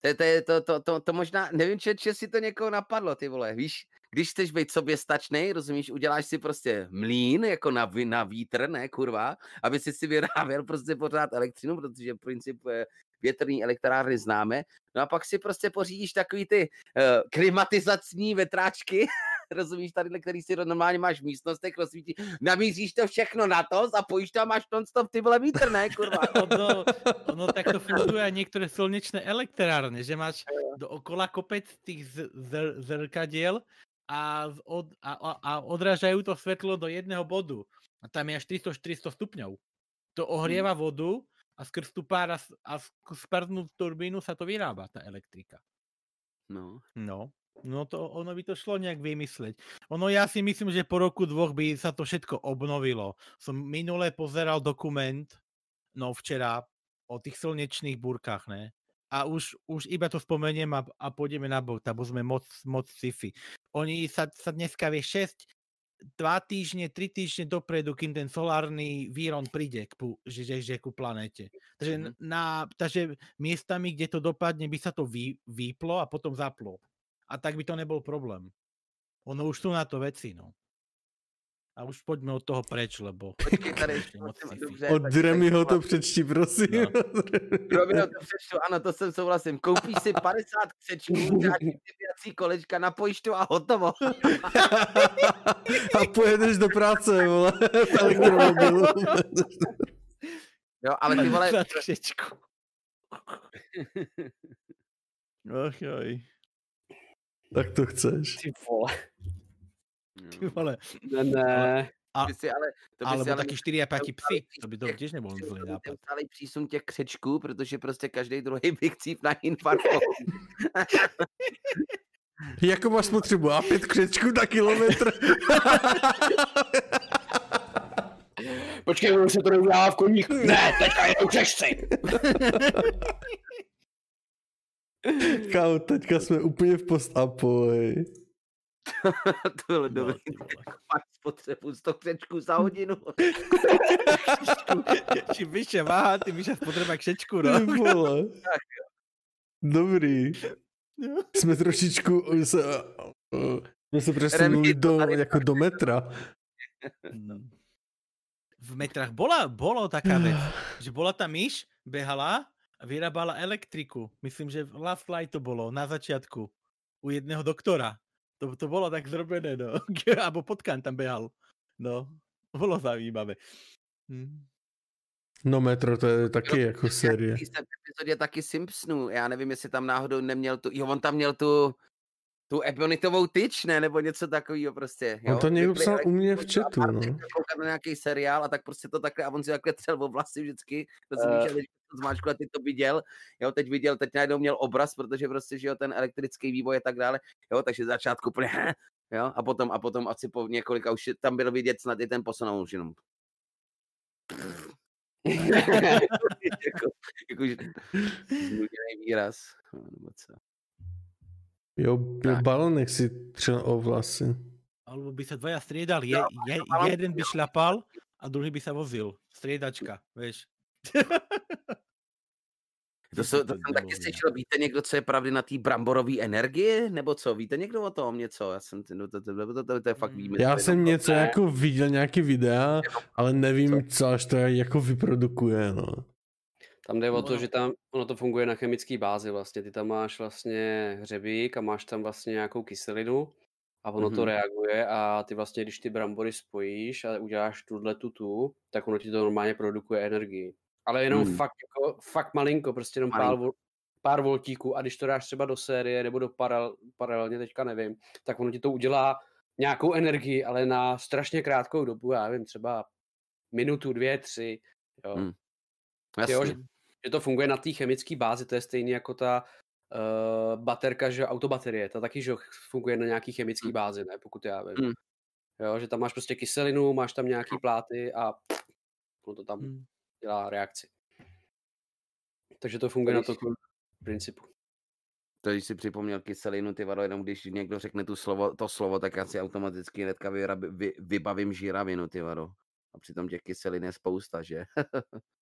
To, to, to, to, to, to možná, nevím, če, če si to někoho napadlo, ty vole, víš, když chceš být sobě stačnej, rozumíš, uděláš si prostě mlín, jako na, na vítr, ne, kurva, aby si si vyráběl prostě pořád elektřinu, protože princip větrný elektrárny známe, no a pak si prostě pořídíš takový ty uh, klimatizační vetráčky, *laughs* rozumíš, tady, který si normálně máš v místnostech, rozsvítí, namíříš to všechno na to, zapojíš to a máš non-stop ty vole vítr, ne, kurva. *laughs* Ono, ono takto fungujú aj niektoré slnečné elektrárne, že máš dookola kopec tých z- zer- zrkadiel a, od, a, a, odrážajú to svetlo do jedného bodu. A tam je až 300-400 stupňov. To ohrieva vodu a skrz tú pár a, a skrz turbínu sa to vyrába, tá elektrika. No. No, no to ono by to šlo nejak vymysleť. Ono ja si myslím, že po roku dvoch by sa to všetko obnovilo. Som minule pozeral dokument, no včera, o tých slnečných búrkach, ne? A už, už iba to spomeniem a, a pôjdeme na bod, bo sme moc, moc sci-fi. Oni sa, sa dneska vie 6, 2 týždne, 3 týždne dopredu, kým ten solárny výron príde k, že, že, že ku planéte. Takže, mm-hmm. na, takže miestami, kde to dopadne, by sa to vy, vyplo a potom zaplo. A tak by to nebol problém. Ono už sú na to veci, no. A už poďme od toho preč, lebo... *laughs* Počkej, tady Strašně moc prosím, sci-fi. dobře, Od tak- to přečti, prosím. No. To přečtu, ano, to jsem souhlasím. Koupíš si 50 křečků, nějaký vybírací kolečka, napojíš to a hotovo. A pojedeš do práce, vole, v elektromobilu. Jo, ale ty vole, křečku. *laughs* Ach joj. Tak to chceš. Ty vole. Ty vole. Ne, ne. A, by si ale, to by si alebo ale taky 4 a 5 neudělali psy. To by to nebol těch- zlý nápad. neudělali přísun těch křečků, protože prostě každý druhý by chcíp na infarkt. *laughs* Jako máš spotřebu? A pět křečků na kilometr? *laughs* Počkej, už se to neudělá v koních. Ne, teďka jedou křešci. *laughs* Kámo, teďka jsme úplně v post-upu, hej. *laughs* to bylo No, dobrý. ty. Fakt *laughs* spotřebu 100 křečků za hodinu. *laughs* Čím vyšší váha, tím vyšší spotřeba kšečku, no. Ty vole. Dobrý. Jsme trošičku se, jsme se přesunuli do, jako do metra. Mm. V metrách bola, bolo taká vec, *sighs* že bola tá myš, behala a vyrábala elektriku. Myslím, že v Last Light to bolo na začiatku u jedného doktora. To, to bolo tak zrobené, no. *laughs* Abo potkan tam behal. No, bolo zaujímavé. Hm. No metro, to je taky jako série. V epizodě taky Simpsonů. Já nevím, jestli tam náhodou neměl tu, jo, on tam měl tu, tu ebonitovou tyč, ne, nebo něco takového prostě. Jo? On to někdo psal u mě v a chatu, no. na nějaký seriál a tak prostě to takhle, a on si takhle třel o vlasy vždycky, to si Eh. Víš, teď to zmáčkl a ty to viděl, jo, teď viděl, teď najednou měl obraz, protože prostě, že jo, ten elektrický vývoj a tak dále, jo, takže začátku úplně, jo, a potom, a potom asi po několika už je- tam bylo vidět snad i ten posun, a on už jenom *laughs* jako, jako, výraz. Nebo co. Jo, balonek si třel o vlasy. Alebo by sa dvaja striedali. Je, je, jeden by šľapal a druhý by sa vozil. Striedačka, vieš. *laughs* To, jsou, to jsem taky slyšel, víte někdo, co je pravdy na té bramborové energie, nebo co? Víte někdo o tom něco? Já jsem, no, to, to, to, to, to, to je fakt Mm. výjimečné. Já jsem něco ne. jako viděl, nějaký videa, ale nevím, co až to jako vyprodukuje, no. Tam jde o to, No. že tam ono to funguje na chemické bázi vlastně. Ty tam máš vlastně hřebík a máš tam vlastně nějakou kyselinu a ono to Mhm. reaguje a ty vlastně, když ty brambory spojíš a uděláš tuhle tu tu, tak ono ti to normálně produkuje energii. Ale jenom Hmm. fakt, jako, fakt malinko, prostě jenom pár, pár voltíků a když to dáš třeba do série nebo do paralel, paralelně, teďka nevím, tak ono ti to udělá nějakou energii, ale na strašně krátkou dobu, já nevím, třeba minutu, dvě, tři, jo. Hmm. Jo, Jasně. že, že to funguje na té chemické bázi, to je stejný jako ta uh, baterka, že autobaterie, ta taky že jo, funguje na nějaký chemické bázi, ne, pokud já vím. Mm. Jo, že tam máš prostě kyselinu, máš tam nějaký pláty a ono to tam Hm. Dělá reakci. Takže to funguje na to principu. To, když si připomněl kyselinu, ty vado, jenom když někdo řekne tu slovo, to slovo, tak já si automaticky hnedka vy, vybavím žíravinu, ty vado. A přitom těch kyselin je spousta, že? *laughs*